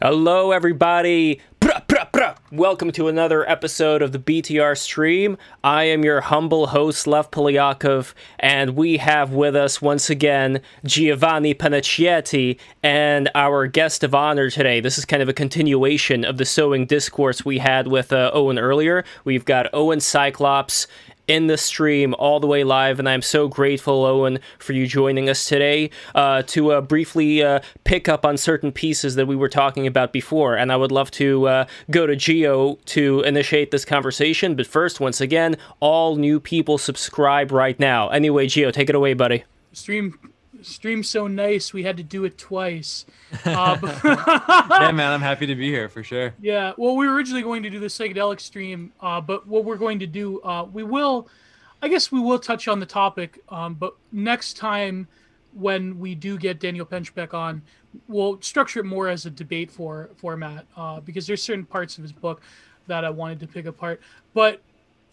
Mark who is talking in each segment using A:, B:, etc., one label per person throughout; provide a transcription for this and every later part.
A: Hello, everybody. Welcome to another episode of the BTR stream. I am your humble host, Lev Polyakov, and we have with us once again Giovanni Panacchietti and our guest of honor today. This is kind of a continuation of the sewing discourse we had with uh, Owen earlier. We've got Owen Cyclops in the stream all the way live, and I'm so grateful, Owen, for you joining us today uh, to uh, briefly uh, pick up on certain pieces that we were talking about before. And I would love to uh, go to Geo to initiate this conversation. But first, once again, all new people subscribe right now. Anyway, Geo, take it away, buddy.
B: Stream stream so nice we had to do it twice. Uh,
C: yeah, man, I'm happy to be here for sure.
B: Yeah, well, we were originally going to do the psychedelic stream, uh, but what we're going to do, uh, we will, I guess we will touch on the topic, um, but next time when we do get Daniel Pinchbeck on, we'll structure it more as a debate for format uh, because there's certain parts of his book that I wanted to pick apart. But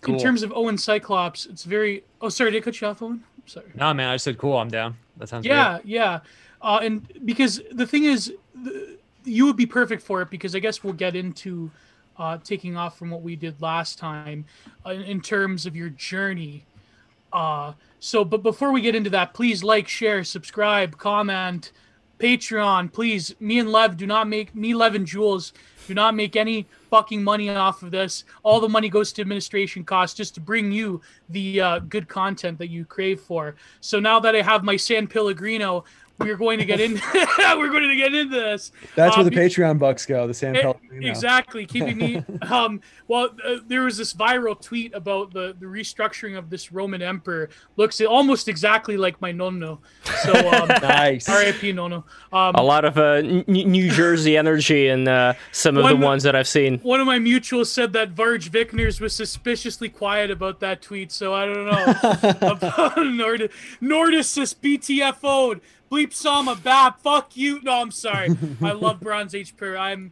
B: cool. in terms of Owen Cyclops, it's very. Oh, sorry, did I cut you off, Owen? Sorry.
C: No, man, I said cool. I'm down. That sounds.
B: Yeah,
C: great.
B: yeah, uh, and because the thing is, the, you would be perfect for it because I guess we'll get into uh, taking off from what we did last time uh, in terms of your journey. Uh, so, but before we get into that, please like, share, subscribe, comment, Patreon, please. Me and Lev do not make me, Lev and Jules do not make any fucking money off of this. All the money goes to administration costs just to bring you the uh, good content that you crave for. So now that I have my San Pellegrino, we're going to get in. we're going to get into this.
D: That's where the um, Patreon bucks go. The San Pellegrino.
B: Exactly, keeping me. um, well, uh, there was this viral tweet about the the restructuring of this Roman emperor. Looks almost exactly like my nonno. So um,
D: nice.
B: R.I.P. nonno.
A: Um, a lot of uh, N- New Jersey energy in uh, some of the ones that I've seen.
B: One of my mutuals said that Varg Vikernes was suspiciously quiet about that tweet. So I don't know. Nord- Nordis BTFO'd. Bleep Sama Bap. Fuck you. No, I'm sorry. I love Bronze Age Prayer. I'm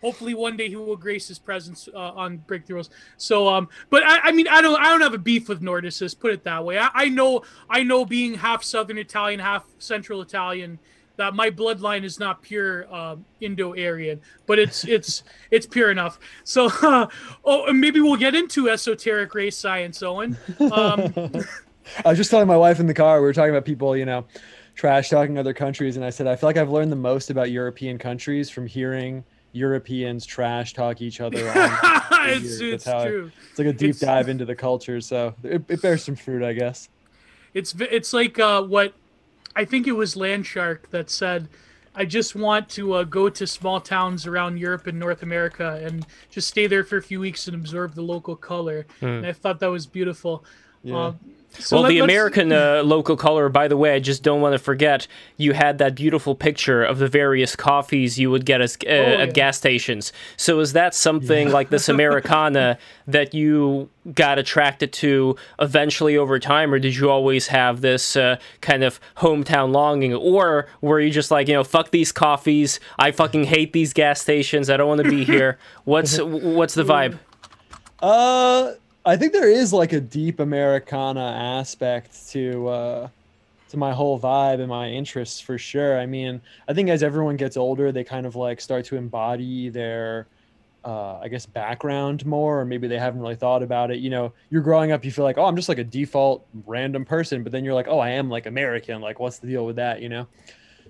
B: hopefully one day he will grace his presence uh, on breakthroughs. So, um, but I, I, mean, I don't, I don't have a beef with Nordicis. Put it that way. I, I know, I know, being half Southern Italian, half Central Italian, that my bloodline is not pure uh, Indo-Aryan, but it's it's it's pure enough. So, uh, oh, maybe we'll get into esoteric race science, Owen. Um,
D: I was just telling my wife in the car. We were talking about people, you know trash talking other countries, and I said I feel like I've learned the most about European countries from hearing Europeans trash talk each other.
B: it's, it's true.
D: It, it's like a deep it's, dive into the culture, so it, it, bears some fruit, I guess.
B: It's it's like uh, what I think it was Landshark that said. I just want to uh, go to small towns around Europe and North America and just stay there for a few weeks and absorb the local color. Mm. And I thought that was beautiful. Yeah. Uh,
A: so well, let, the American uh, local color, by the way, I just don't want to forget, you had that beautiful picture of the various coffees you would get as, uh, oh, yeah. at gas stations. So is that something yeah. like this Americana that you got attracted to eventually over time, or did you always have this uh, kind of hometown longing, or were you just like, you know, fuck these coffees, I fucking hate these gas stations, I don't want to be here. What's what's the vibe?
D: Uh I think there is like a deep Americana aspect to uh, to my whole vibe and my interests for sure. I mean, I think as everyone gets older, they kind of like start to embody their uh, I guess background more, or maybe they haven't really thought about it. You know, you're growing up, you feel like, oh, I'm just like a default random person, but then you're like, oh, I am like American. Like, what's the deal with that? You know?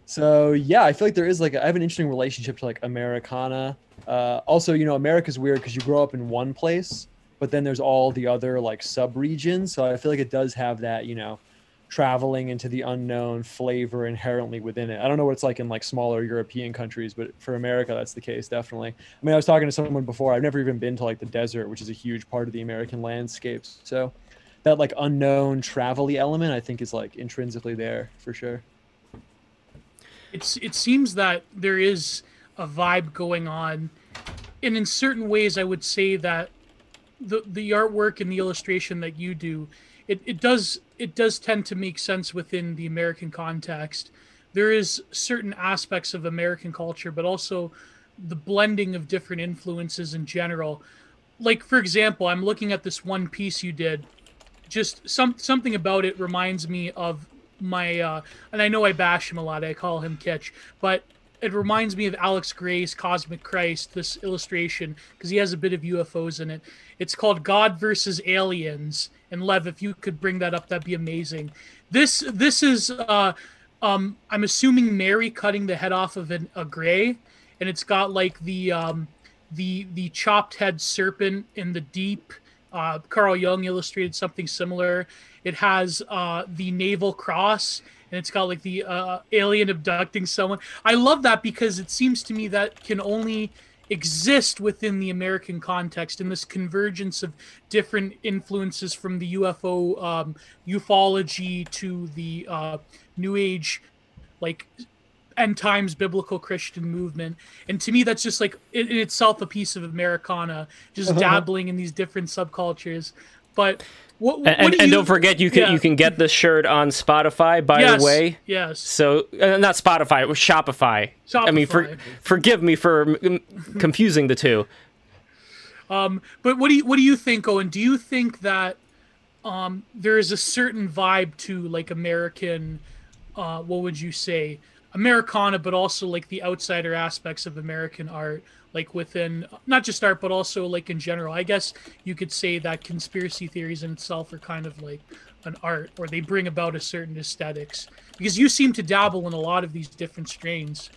D: So yeah, I feel like there is like I have an interesting relationship to like Americana. Uh, also, you know, America's weird because you grow up in one place but then there's all the other like sub regions. So I feel like it does have that, you know, traveling into the unknown flavor inherently within it. I don't know what it's like in like smaller European countries, but for America, that's the case, definitely. I mean, I was talking to someone before, I've never even been to like the desert, which is a huge part of the American landscapes. So that like unknown travel element, I think is like intrinsically there for sure.
B: It's, it seems that there is a vibe going on. And in certain ways, I would say that the the artwork and the illustration that you do, it, it does it does tend to make sense within the American context. There is certain aspects of American culture, but also the blending of different influences in general. Like for example, I'm looking at this one piece you did. Just some something about it reminds me of my uh, and I know I bash him a lot. I call him Kitch, but it reminds me of Alex Grey's Cosmic Christ, this illustration, because he has a bit of UFOs in it. It's called God versus Aliens. And Lev, if you could bring that up, that'd be amazing. This this is uh um I'm assuming Mary cutting the head off of an, a gray, and it's got like the um the the chopped head serpent in the deep. Uh, Carl Jung illustrated something similar. It has uh, the naval cross, and it's got like the uh, alien abducting someone. I love that because it seems to me that can only exist within the American context in this convergence of different influences from the UFO um, ufology to the uh, New Age, like end times biblical Christian movement. And to me, that's just like in, itself a piece of Americana, just
D: Uh-huh.
B: dabbling in these different subcultures. But what,
A: And,
B: what
A: and,
B: do
A: and
B: you-
A: don't forget, you can
B: yeah.
A: you can get this shirt on Spotify. By
B: yes,
A: the way,
B: yes.
A: so uh, not Spotify, it was Shopify. Shopify. I mean, for, forgive me for confusing the two.
B: Um, but what do you what do you think, Owen? Do you think that um, there is a certain vibe to like American, uh, what would you say, Americana, but also like the outsider aspects of American art, like within not just art, but also like in general. I guess you could say that conspiracy theories in itself are kind of like an art, or they bring about a certain aesthetics. Because you seem to dabble in a lot of these different strains.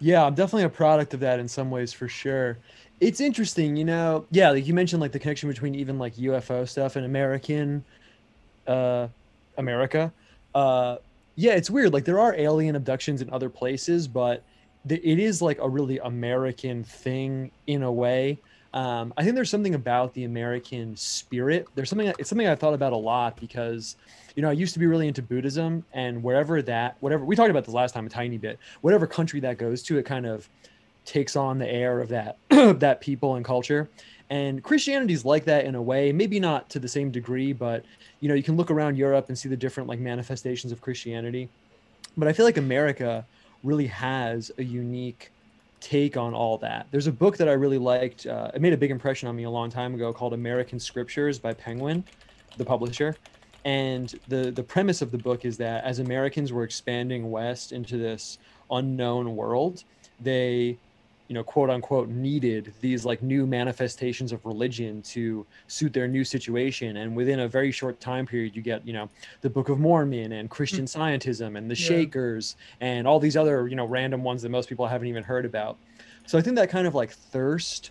D: Yeah, I'm definitely a product of that in some ways for sure. It's interesting, you know. Yeah, like you mentioned like the connection between even like UFO stuff and American uh America. Uh yeah, it's weird. Like there are alien abductions in other places, but it is like a really American thing in a way. Um, I think there's something about the American spirit. There's something it's something I thought about a lot because you know I used to be really into Buddhism, and wherever that whatever we talked about this last time a tiny bit, whatever country that goes to, it kind of takes on the air of that that people and culture. And Christianity's like that in a way, maybe not to the same degree, but you know you can look around Europe and see the different like manifestations of Christianity. But I feel like America really has a unique take on all that. There's a book that I really liked. Uh, it made a big impression on me a long time ago called American Scriptures by Penguin, the publisher. And the the premise of the book is that as Americans were expanding west into this unknown world, they you know quote unquote needed these like new manifestations of religion to suit their new situation. And within a very short time period you get you know the book of mormon and christian mm. scientism and the
B: Yeah.
D: shakers and all these other you know random ones that most people haven't even heard about. So i think that kind of like thirst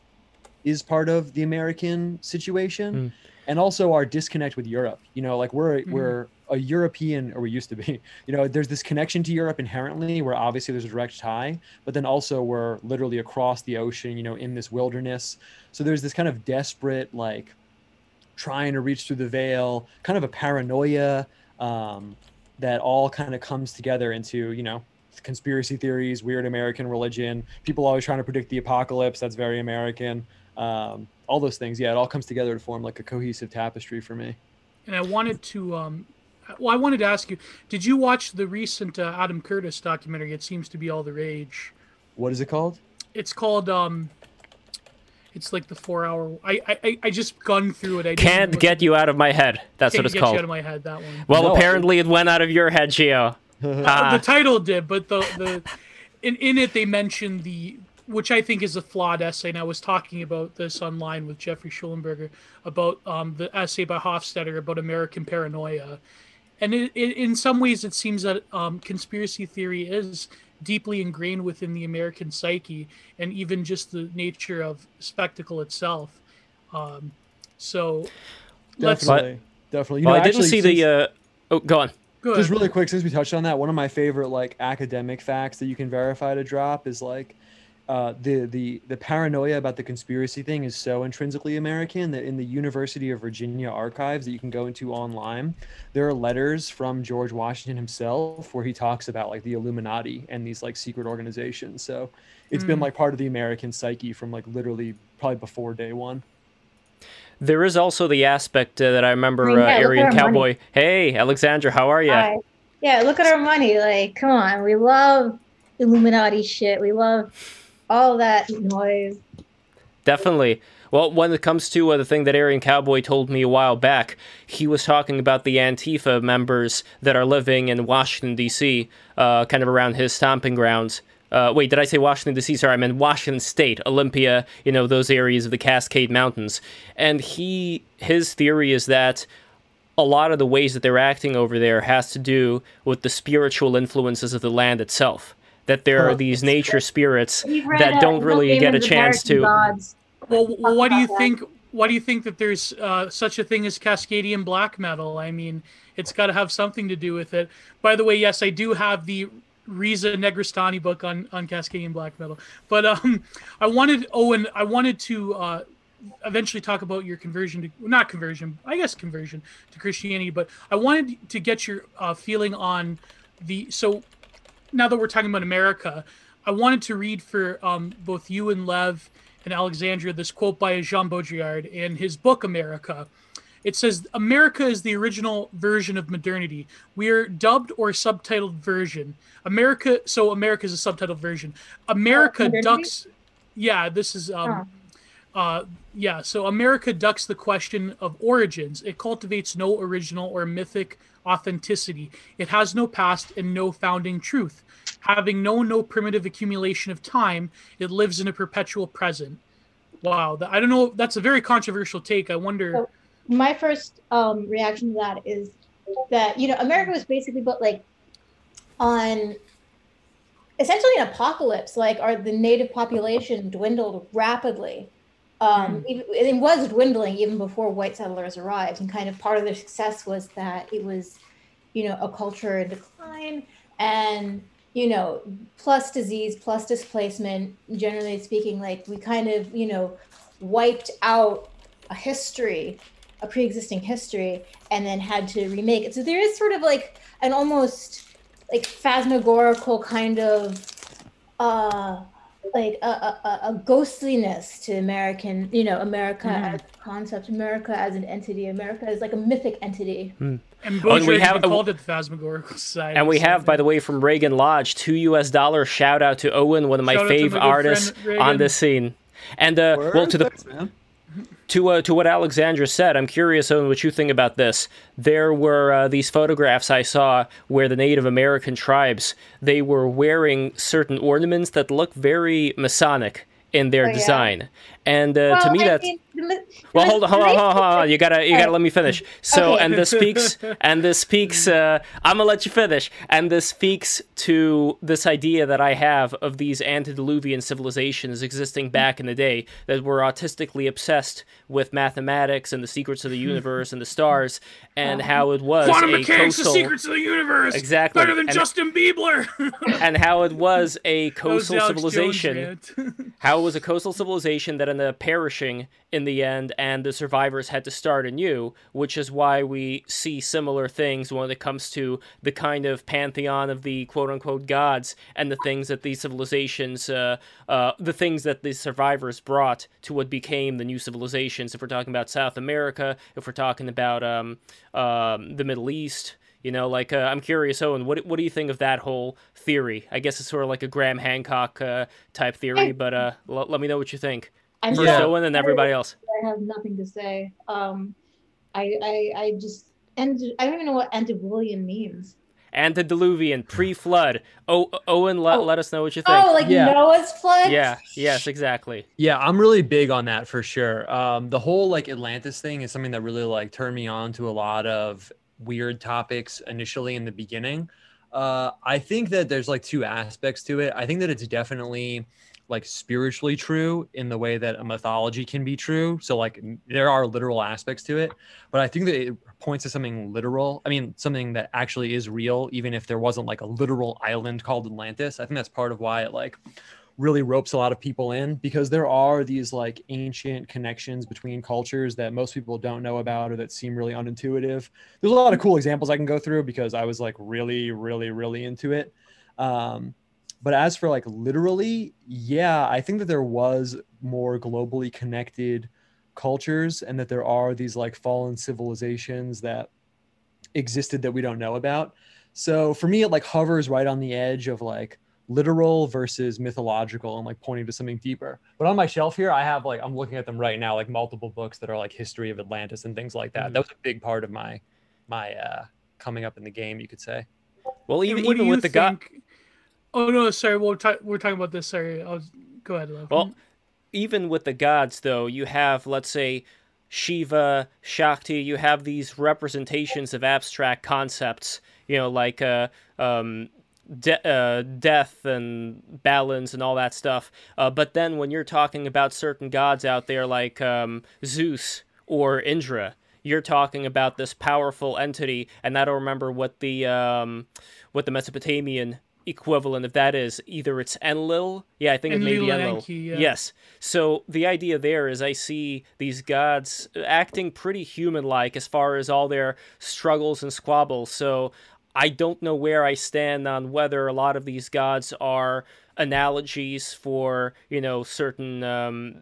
D: is part of the american situation mm. and also our disconnect with europe. You know like we're mm. we're a european or we used to be you know there's this connection to europe inherently where obviously there's a direct tie but then also we're literally across the ocean you know in this wilderness. So there's this kind of desperate like trying to reach through the veil kind of a paranoia um, that all kind of comes together into you know conspiracy theories weird american religion people always trying to predict the apocalypse that's very american um, all those things. Yeah it all comes together to form like a cohesive tapestry for me.
B: And I wanted to, um, well, I wanted to ask you, did you watch the recent uh, Adam Curtis documentary? It seems to be all the rage.
D: what is it called
B: It's called, um, it's like the four hour. I I, I- I just gunned through it. I
A: Can't
B: look-
A: get you out of my head. That's
B: can't
A: what it's
B: get
A: called.
B: you out of my head. That one.
A: well,
D: No.
A: apparently it went out of your head, Gio. Ah.
B: the title did, but the the in in it they mentioned the which I think is a flawed essay. And I was talking about this online with Jeffrey Schulenberger about um, the essay by Hofstadter about American paranoia, and it, it, in some ways it seems that um, conspiracy theory is deeply ingrained within the American psyche, and even just the nature of spectacle itself. Um, so let's
D: definitely definitely you
A: Well,
D: know,
A: I didn't
D: actually,
A: see
D: since-
A: the. Uh... Oh, go on.
B: go
D: just
B: ahead.
D: really quick since we touched on that one of my favorite like academic facts that you can verify to drop is like uh, the the the paranoia about the conspiracy thing is so intrinsically American that in the University of Virginia archives that you can go into online, there are letters from George Washington himself where he talks about like the Illuminati and these like secret organizations. So it's been
B: Mm.
D: like part of the American psyche from like literally probably before day one.
A: There is also the aspect uh, that I remember
E: I
A: uh,
E: mean, yeah, look at
A: Aryan
E: our money.
A: Cowboy. Hey, Alexandra, how are you?
E: Yeah, look at our money. Like, come on. We love Illuminati shit. We love all that noise.
A: Definitely. Well, when it comes to uh, the thing that Aryan Cowboy told me a while back, he was talking about the Antifa members that are living in Washington, D.C., uh, kind of around his stomping grounds. Uh, wait, did I say Washington D.C.? Sorry, I meant Washington State, Olympia. You know those areas of the Cascade Mountains. And he, his theory is that a lot of the ways that they're acting over there has to do with the spiritual influences of the land itself. That there are these nature spirits that don't really get a chance to.
E: Gods.
B: Well,
E: Talk
B: why do you
E: that.
B: think? Why do you think that there's uh, such a thing as Cascadian black metal? I mean, it's got to have something to do with it. By the way, yes, I do have the Reza Negarestani book on on Cascadian black metal. But um, I wanted Owen. I wanted to uh, eventually talk about your conversion to not conversion, I guess conversion to Christianity. But I wanted to get your uh, feeling on the so now that we're talking about America, I wanted to read for um, both you and Lev and Alexandria this quote by Jean Baudrillard in his book America. It says, America is the original version of modernity. We are dubbed or subtitled version. America, so America is a subtitled version. America
E: modernity?
B: ducks. Yeah, this is. Um,
E: Huh.
B: uh, yeah, so America ducks the question of origins. It cultivates no original or mythic authenticity. It has no past and no founding truth. Having known no primitive accumulation of time, it lives in a perpetual present. Wow, I don't know. That's a very controversial take. I wonder.
E: So- my first um, reaction to that is that you know America was basically built like on essentially an apocalypse. Like, our the native population dwindled rapidly. Um, even- It was dwindling even before white settlers arrived, and kind of part of their success was that it was, you know, a culture in decline, and you know, plus disease, plus displacement. Generally speaking, like we kind of, you know, wiped out a history a pre-existing history and then had to remake it so there is sort of like an almost like phantasmagorical kind of uh like a, a, a- a ghostliness to american you know america
A: Mm-hmm.
E: as a concept america as an entity america as like a mythic entity
B: And
A: Oh, and we have-
B: even called it the Phantasmagorical Society.
A: And we
B: so
A: have, by the way, from Reagan Lodge, two U.S. dollars. Shout out to Owen, one of my
B: Shout out to
A: fave artists
B: friend,
A: on
B: Reagan.
A: this scene. And uh, well, to the
D: Thanks, man.
A: To uh, to what Alexandra said, I'm curious on what you think about this. There were uh, these photographs I saw where the Native American tribes they were wearing certain ornaments that look very Masonic in their
E: Oh, yeah.
A: design, and uh,
E: well,
A: to me
E: I
A: that's
E: mean,
A: well, hold on, hold on, hold on, hold on. You gotta, you gotta let me finish. So,
E: Okay.
A: and this speaks, and this speaks. Uh, I'm gonna let you finish. And this speaks to this idea that I have of these antediluvian civilizations existing back in the day that were autistically obsessed with mathematics and the secrets of the universe and the stars, and how it was
B: Quantum
A: a
B: mechanics, the secrets of the universe.
A: Exactly.
B: Better than
A: And-
B: Justin Bieber.
A: and how it was a
B: was
A: coastal
B: Jones
A: civilization how it was a coastal civilization that ended up perishing in the end, and the survivors had to start anew, which is why we see similar things when it comes to the kind of pantheon of the quote unquote gods and the things that these civilizations, uh, uh, the things that the survivors brought to what became the new civilizations. If we're talking about South America, if we're talking about um, um, the Middle East. You know, like uh, I'm curious, Owen. What what do you think of that whole theory? I guess it's sort of like a Graham Hancock uh, type theory, but uh, l- let me know what you think.
E: I'm
A: First,
D: Yeah.
A: Owen, and everybody else.
E: I have nothing to say. Um, I, I, I just, and I don't even know what antediluvian means.
A: Antediluvian, pre-flood. Oh, Owen, let,
E: Oh.
A: let us know what you think.
E: Oh, like
D: Yeah.
E: Noah's flood?
A: yeah, yes, exactly.
D: Yeah, I'm really big on that for sure. Um, the whole like Atlantis thing is something that really like turned me on to a lot of weird topics initially in the beginning. Uh, I think that there's like two aspects to it. I think that it's definitely like spiritually true in the way that a mythology can be true. So like there are literal aspects to it, but I think that it points to something literal. I mean, something that actually is real, even if there wasn't like a literal island called Atlantis. I think that's part of why it like really ropes a lot of people in because there are these like ancient connections between cultures that most people don't know about or that seem really unintuitive. There's a lot of cool examples I can go through because I was like really, really, really into it. Um, but as for like literally, yeah, I think that there was more globally connected cultures and that there are these like fallen civilizations that existed that we don't know about. So for me, it like hovers right on the edge of like literal versus mythological and like pointing to something deeper. But on my shelf here, I have like I'm looking at them right now, like multiple books that are like history of Atlantis and things like that.
A: Mhm.
D: That was a big part of my my uh coming up in the game, you could say.
A: Well, even
B: And what do
A: even
B: you
A: with the god,
B: think- Oh no, sorry. We're, ta- we're talking about this. Sorry, I. Go ahead. Lev.
A: Well, even with the gods, though, you have, let's say, Shiva, Shakti, you have these representations of abstract concepts, you know, like uh, um, de- uh, death and balance and all that stuff. Uh, but then when you're talking about certain gods out there like um, Zeus or Indra, you're talking about this powerful entity, and I don't remember what the um, what the Mesopotamian equivalent of that is. Either it's Enlil, yeah, I think it may be
B: Enlil. Enki, yeah.
A: Yes. So the idea there is I see these gods acting pretty human-like as far as all their struggles and squabbles. So I don't know where I stand on whether a lot of these gods are analogies for you know certain um,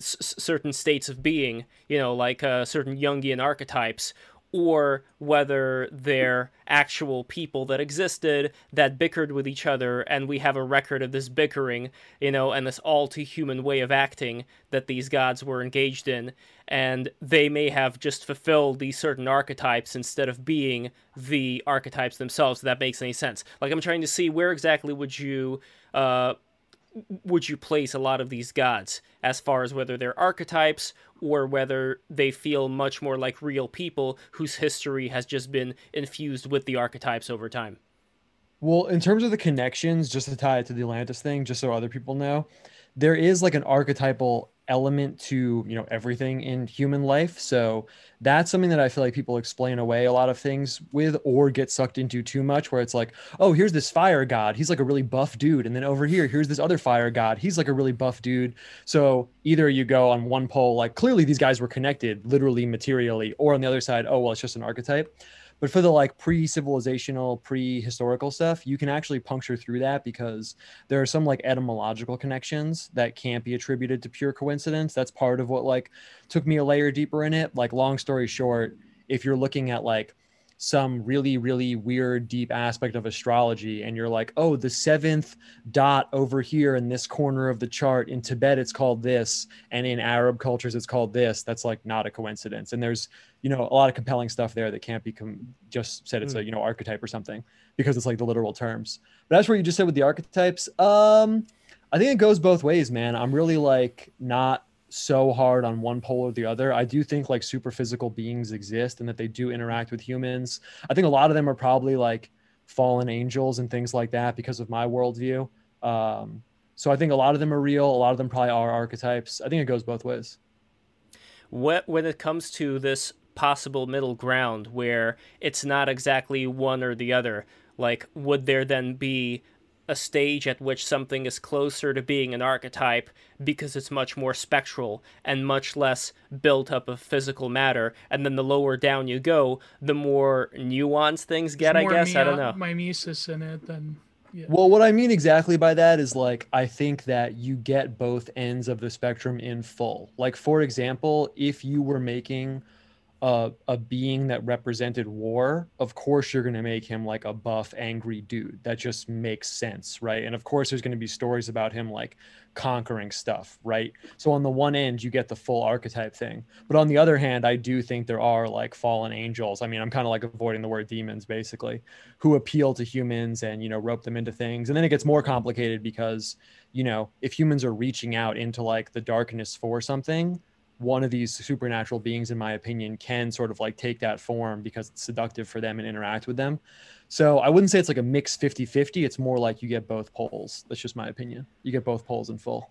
A: certain states of being, you know, like uh, certain Jungian archetypes, or whether they're actual people that existed that bickered with each other, and we have a record of this bickering, you know, and this all too human way of acting that these gods were engaged in, and they may have just fulfilled these certain archetypes instead of being the archetypes themselves. If that makes any sense. Like I'm trying to see where exactly would you. Uh, would you place a lot of these gods as far as whether they're archetypes or whether they feel much more like real people whose history has just been infused with the archetypes over time?
D: Well, in terms of the connections, just to tie it to the Atlantis thing, just so other people know, there is like an archetypal element to you know everything in human life. So that's something that I feel like people explain away a lot of things with or get sucked into too much, where it's like, oh, here's this fire god, he's like a really buff dude, and then over here, here's this other fire god, he's like a really buff dude. So either you go on one pole, like clearly these guys were connected, literally materially, or on the other side, oh well, it's just an archetype. But for the like pre-civilizational, pre-historical stuff, you can actually puncture through that because there are some like etymological connections that can't be attributed to pure coincidence. That's part of what like took me a layer deeper in it. Like long story short, if you're looking at like some really really weird deep aspect of astrology and you're like oh the seventh dot over here in this corner of the chart in tibet it's called this and in arab cultures it's called this. That's like not a coincidence and there's you know a lot of compelling stuff there that can't be com- just said it's a you know archetype or something because it's like the literal terms. But that's where you just said with the archetypes. Um i think it goes both ways man. I'm really like not so hard on one pole or the other. I do think like super physical beings exist and that they do interact with humans. I think a lot of them are probably like fallen angels and things like that because of my worldview. Um, so I think a lot of them are real. A lot of them probably are archetypes. I think it goes both ways.
A: When it comes to this possible middle ground where it's not exactly one or the other, like would there then be a stage at which something is closer to being an archetype because it's much more spectral and much less built up of physical matter. And then the lower down you go, the more nuanced things get, I
B: More
A: guess. I don't know.
B: Mimesis in it than. Yeah.
D: Well, what I mean exactly by that is like I think that you get both ends of the spectrum in full. Like for example, if you were making a, a being that represented war, of course you're going to make him like a buff, angry dude. That just makes sense, right? And of course, there's going to be stories about him like conquering stuff, right? So on the one end, you get the full archetype thing, but on the other hand, I do think there are like fallen angels. I mean, I'm kind of like avoiding the word demons, basically, who appeal to humans and you know rope them into things, and then it gets more complicated because you know if humans are reaching out into like the darkness for something one of these supernatural beings in my opinion can sort of like take that form because it's seductive for them and interact with them. So i wouldn't say it's like a mix 50-50 it's more like you get both poles. That's just my opinion. You get both poles in full.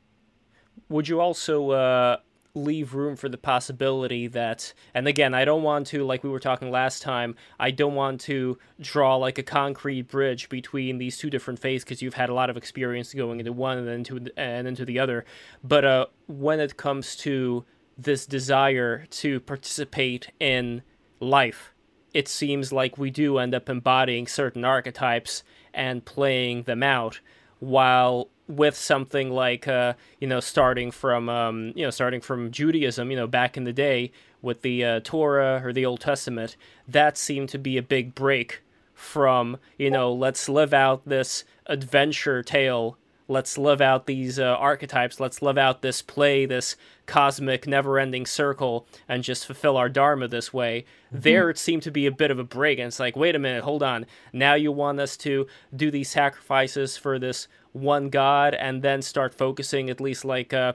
A: Would you also uh, leave room for the possibility that and again i don't want to like we were talking last time i don't want to draw like a concrete bridge between these two different faiths because you've had a lot of experience going into one and then into and into the other. But uh, when it comes to this desire to participate in life. It seems like we do end up embodying certain archetypes and playing them out while with something like uh, you know starting from um, you know starting from Judaism you know back in the day with the uh, Torah or the Old Testament that seemed to be a big break from you know let's live out this adventure tale let's live out these uh, archetypes, let's live out this play, this cosmic, never ending circle, and just fulfill our Dharma this way. Mm-hmm. There, it seemed to be a bit of a break. And it's like, wait a minute, hold on. Now you want us to do these sacrifices for this one God and then start focusing, at least like, uh,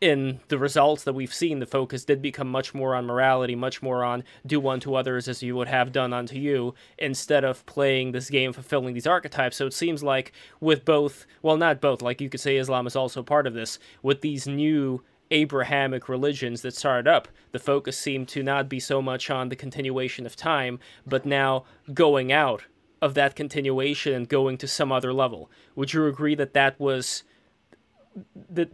A: in the results that we've seen, the focus did become much more on morality, much more on do unto others as you would have done unto you, instead of playing this game fulfilling these archetypes. So it seems like with both, well, not both, like you could say Islam is also part of this, with these new Abrahamic religions that started up, the focus seemed to not be so much on the continuation of time, but now going out of that continuation and going to some other level. Would you agree that that was that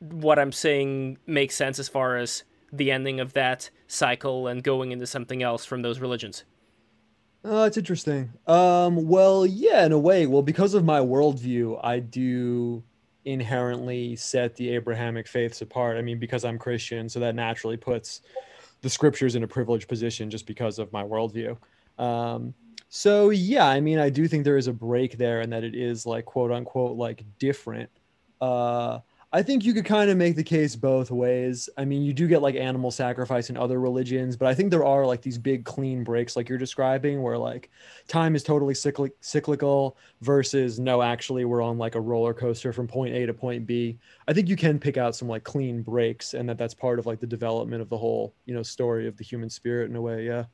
A: what I'm saying makes sense as far as the ending of that cycle and going into something else from those religions.
D: Oh, it's interesting. Um, well, yeah, in a way. Well, because of my worldview, I do inherently set the Abrahamic faiths apart. I mean, because I'm Christian, so that naturally puts the scriptures in a privileged position just because of my worldview. Um, so yeah, I mean, I do think there is a break there, and that it is like quote unquote like different. Uh, I think you could kind of make the case both ways. I mean, you do get like animal sacrifice in other religions, but I think there are like these big clean breaks, like you're describing, where like time is totally cyclic- cyclical versus no, actually, we're on like a roller coaster from point A to point B. I think you can pick out some like clean breaks, and that that's part of like the development of the whole, you know, story of the human spirit in a way. Yeah.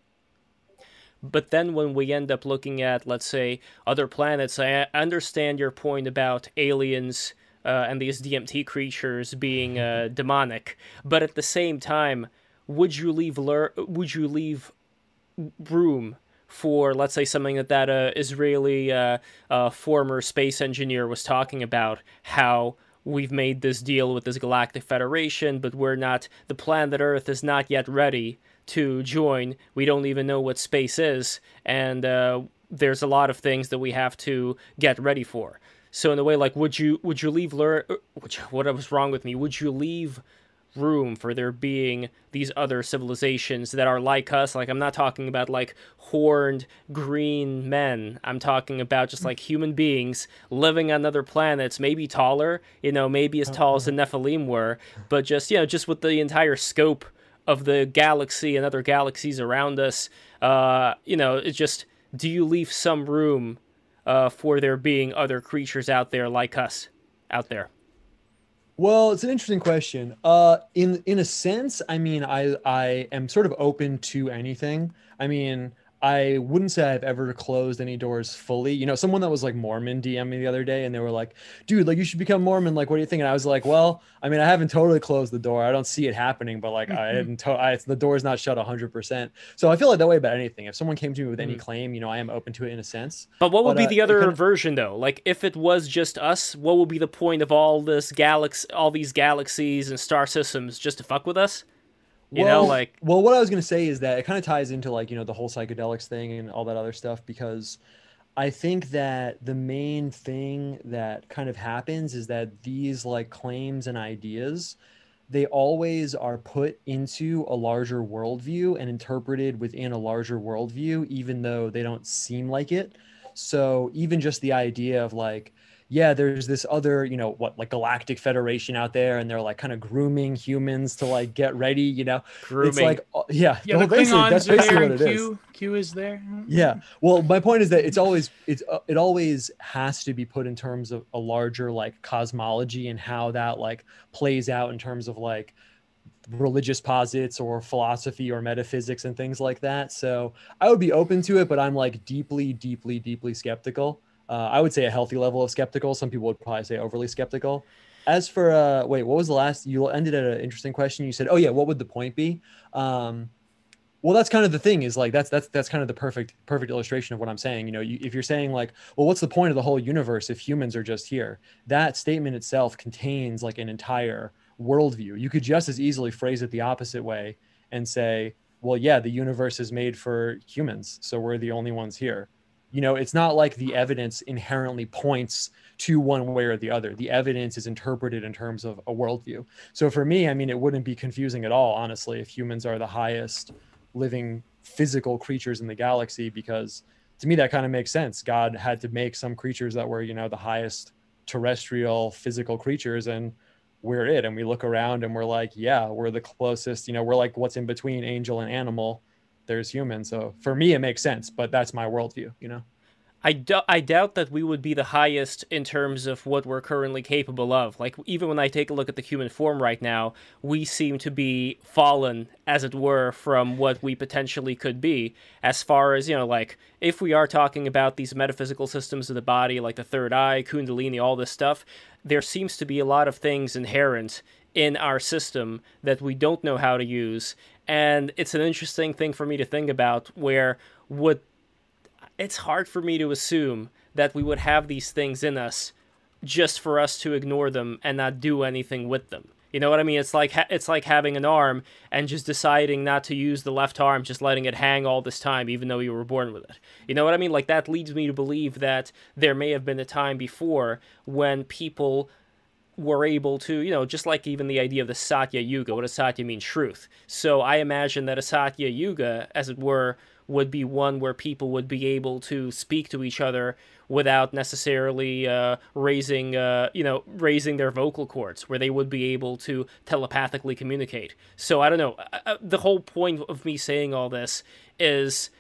A: But then when we end up looking at, let's say, other planets, I understand your point about aliens uh, and these DMT creatures being uh, demonic. But at the same time, would you leave lur- would you leave room for let's say something that that uh, Israeli uh, uh, former space engineer was talking about? How we've made this deal with this galactic federation but we're not the planet earth is not yet ready to join. We don't even know what space is. And uh, there's a lot of things that we have to get ready for so in a way, like, would you would you leave learn? Uh, what was wrong with me? Would you leave room for there being these other civilizations that are like us? Like, I'm not talking about like horned green men. I'm talking about just like human beings living on other planets, maybe taller, you know, maybe as tall as the Nephilim were, but just you know, just with the entire scope of the galaxy and other galaxies around us. Uh, you know, it's just do you leave some room uh, for there being other creatures out there like us out there?
D: Well, it's an interesting question. Uh, in in a sense, I mean, I I am sort of open to anything. I mean, I wouldn't say I've ever closed any doors fully. You know, someone that was like Mormon DM me the other day and they were like, dude, like you should become Mormon. Like, what do you think? And I was like, well, I mean, I haven't totally closed the door. I don't see it happening, but like, mm-hmm. I haven't, to- I, the door's not shut 100%. So I feel like that way about anything. If someone came to me with any mm-hmm. claim, you know, I am open to it in a sense.
A: But what would but, be uh, the other kinda... version though? Like, if it was just us, what would be the point of all this galaxy, all these galaxies and star systems just to fuck with us? You
D: well,
A: know, like
D: well, what I was gonna say is that it kind of ties into like you know the whole psychedelics thing and all that other stuff because I think that the main thing that kind of happens is that these like claims and ideas they always are put into a larger worldview and interpreted within a larger worldview, even though they don't seem like it. So even just the idea of like, yeah, there's this other, you know, what like Galactic Federation out there, and they're like kind of grooming humans to like get ready, you know.
A: Grooming.
D: It's like, uh, yeah,
B: yeah, the Klingons that's basically what it Q, is. Q is there.
D: Yeah. Well, my point is that it's always it's uh, it always has to be put in terms of a larger like cosmology and how that like plays out in terms of like religious posits or philosophy or metaphysics and things like that. So I would be open to it, but I'm like deeply, deeply, deeply skeptical uh, I would say a healthy level of skeptical. Some people would probably say overly skeptical. As for uh, wait, what was the last? You ended at an interesting question. You said, "Oh yeah, what would the point be?" Um, well, that's kind of the thing. Is like that's that's that's kind of the perfect perfect illustration of what I'm saying. You know, you, if you're saying like, well, what's the point of the whole universe if humans are just here? That statement itself contains like an entire worldview. You could just as easily phrase it the opposite way and say, well, yeah, the universe is made for humans, so we're the only ones here you know it's not like the evidence inherently points to one way or the other. The evidence is interpreted in terms of a worldview. So for me i mean it wouldn't be confusing at all honestly if humans are the highest living physical creatures in the galaxy because to me that kind of makes sense. God had to make some creatures that were you know the highest terrestrial physical creatures and we're it. And we look around and we're like yeah we're the closest you know we're like what's in between angel and animal there's humans. so for me it makes sense but that's my worldview you know
A: I, do- I doubt that we would be the highest in terms of what we're currently capable of. Like, even when I take a look at the human form right now, we seem to be fallen, as it were, from what we potentially could be. As far as, you know, like, if we are talking about these metaphysical systems of the body, like the third eye, Kundalini, all this stuff, there seems to be a lot of things inherent in our system that we don't know how to use. And it's an interesting thing for me to think about where would it's hard for me to assume that we would have these things in us just for us to ignore them and not do anything with them. You know what I mean? It's like it's like having an arm and just deciding not to use the left arm, just letting it hang all this time, even though you were born with it. You know what I mean? Like that leads me to believe that there may have been a time before when people were able to, you know, just like even the idea of the Satya Yuga. What does Satya mean? Truth. So I imagine that a Satya Yuga, as it were, would be one where people would be able to speak to each other without necessarily uh, raising, uh, you know, raising their vocal cords, where they would be able to telepathically communicate. So I don't know. the whole point of me saying all this is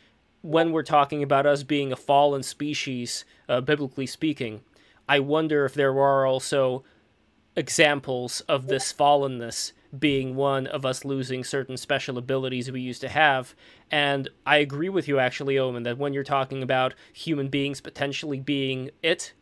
A: when we're talking about us being a fallen species, uh, biblically speaking, I wonder if there are also examples of this fallenness being one of us losing certain special abilities we used to have. And I agree with you, actually, Owen, that when you're talking about human beings potentially being it,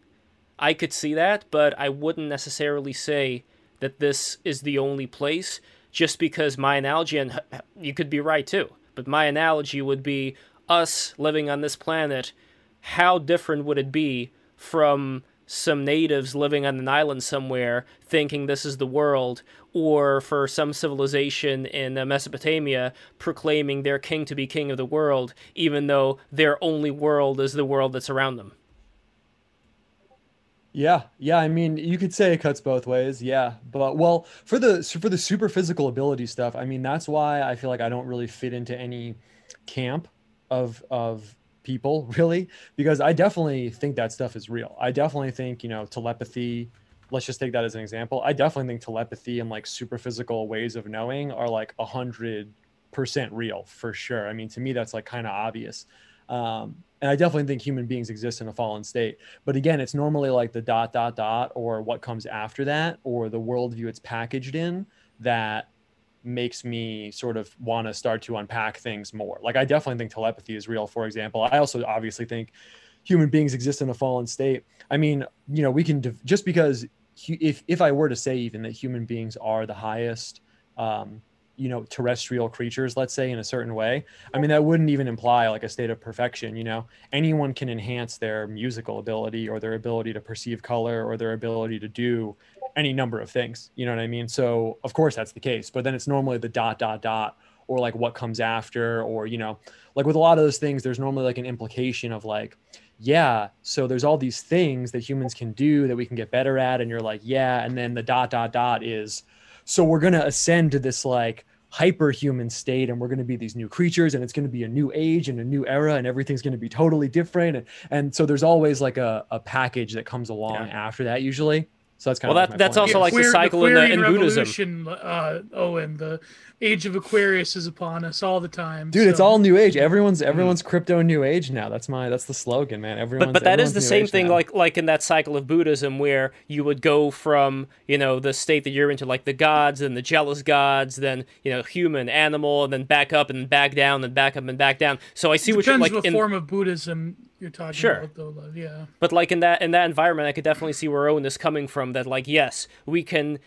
A: I could see that, but I wouldn't necessarily say that this is the only place, just because my analogy, and you could be right too, but my analogy would be us living on this planet. How different would it be from some natives living on an island somewhere thinking this is the world, or for some civilization in uh, Mesopotamia proclaiming their king to be king of the world, even though their only world is the world that's around them.
D: Yeah, yeah. I mean, you could say it cuts both ways. Yeah, but well, for the for the super physical ability stuff, I mean, that's why I feel like I don't really fit into any camp of of people really because I definitely think that stuff is real. I definitely think, you know, telepathy, let's just take that as an example. I definitely think telepathy and like super physical ways of knowing are like a hundred percent real for sure. I mean, to me, that's like kind of obvious. Um, and I definitely think human beings exist in a fallen state. But again, it's normally like the dot, dot, dot, or what comes after that, or the worldview it's packaged in that makes me sort of want to start to unpack things more. Like I definitely think telepathy is real, for example. I also obviously think human beings exist in a fallen state. I mean, you know, we can just because if if I were to say even that human beings are the highest um, you know terrestrial creatures let's say in a certain way i mean that wouldn't even imply like a state of perfection you know anyone can enhance their musical ability or their ability to perceive color or their ability to do any number of things you know what i mean so of course that's the case but then it's normally the dot dot dot or like what comes after or you know like with a lot of those things there's normally like an implication of like yeah so there's all these things that humans can do that we can get better at and you're like yeah and then the dot dot dot is so we're going to ascend to this like hyperhuman state and we're going to be these new creatures and it's going to be a new age and a new era and everything's going to be totally different. And, and so there's always like a, a package that comes along yeah. after that usually. So that's kind
A: well,
D: of
A: that, that's point. also yeah. like Queer, the cycle the in, in Buddhism.
B: Uh, oh, and the age of Aquarius is upon us all the time.
D: Dude, so. it's all new age. Everyone's mm-hmm. everyone's crypto new age now. That's my that's the slogan, man. Everyone's
A: But, but that is the same thing now. like like in that cycle of Buddhism where you would go from, you know, the state that you're into like the gods and the jealous gods, then, you know, human, animal, and then back up and back down, and back up and back down. So I see
B: it
A: what you're
B: like
A: what
B: in form of Buddhism you're talking sure. about though yeah
A: but like in that in that environment i could definitely see where owen is coming from that like yes we can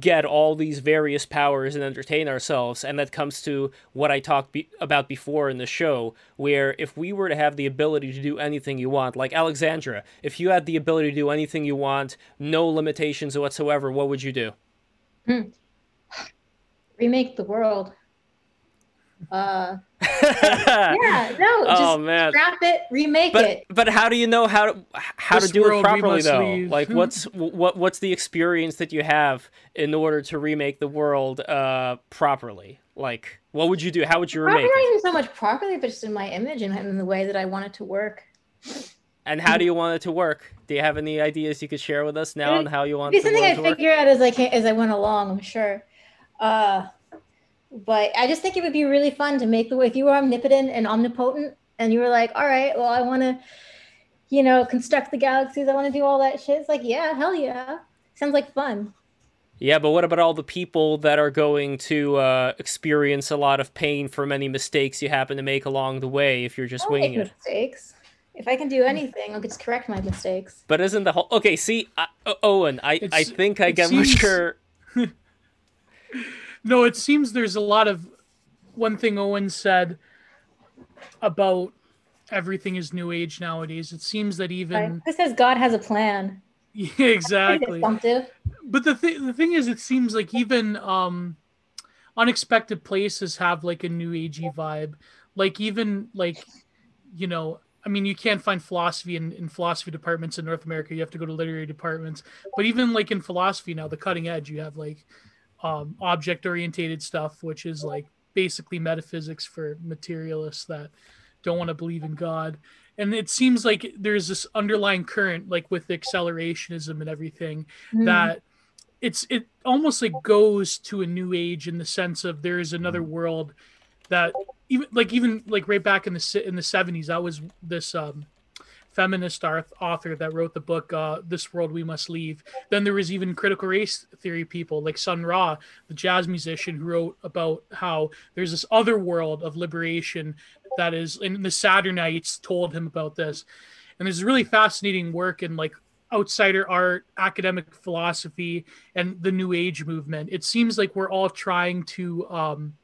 A: get all these various powers and entertain ourselves and that comes to what i talked be- about before in the show where if we were to have the ability to do anything you want like alexandra if you had the ability to do anything you want no limitations whatsoever what would you do
E: hmm. remake the world uh, yeah, no, just oh, man. scrap it, remake
A: but,
E: it.
A: But how do you know how to how this to do it properly though? Leave. Like what's what what's the experience that you have in order to remake the world uh properly? Like what would you do? How would you remake?
E: Probably not even so much properly, but just in my image and in the way that I want it to work.
A: And how do you want it to work? Do you have any ideas you could share with us now
E: It'd
A: on how you want
E: be
A: the
E: something I
A: world to work?
E: figure out as I can, as I went along. I'm sure. Uh, but I just think it would be really fun to make the way if you were omnipotent and omnipotent, and you were like, all right, well, I want to, you know, construct the galaxies. I want to do all that shit. It's like, yeah, hell yeah, sounds like fun.
A: Yeah, but what about all the people that are going to uh, experience a lot of pain from any mistakes you happen to make along the way if you're just
E: I'll make
A: winging it?
E: mistakes. If I can do anything, I'll just correct my mistakes.
A: But isn't the whole okay? See, I, O- Owen, I, I think I
B: it
A: get
B: seems-
A: what you're.
B: No, it seems there's a lot of one thing Owen said about everything is new age nowadays. It seems that even
E: This says God has a plan.
B: yeah, exactly. But the thing the thing is it seems like even um unexpected places have like a new agey vibe. Like even like you know, I mean you can't find philosophy in, in philosophy departments in North America. You have to go to literary departments. But even like in philosophy now, the cutting edge, you have like um object orientated stuff, which is like basically metaphysics for materialists that don't want to believe in God. And it seems like there's this underlying current, like with accelerationism and everything,
E: Mm.
B: that it's it almost like goes to a new age in the sense of there is another world that even like even like right back in the in the 70s that was this um feminist author that wrote the book uh this world we must leave. Then there was even critical race theory people like sun ra the jazz musician who wrote about how there's this other world of liberation that is and the saturnites told him about this. And there's really fascinating work in like outsider art academic philosophy and the new age movement. It seems like we're all trying to um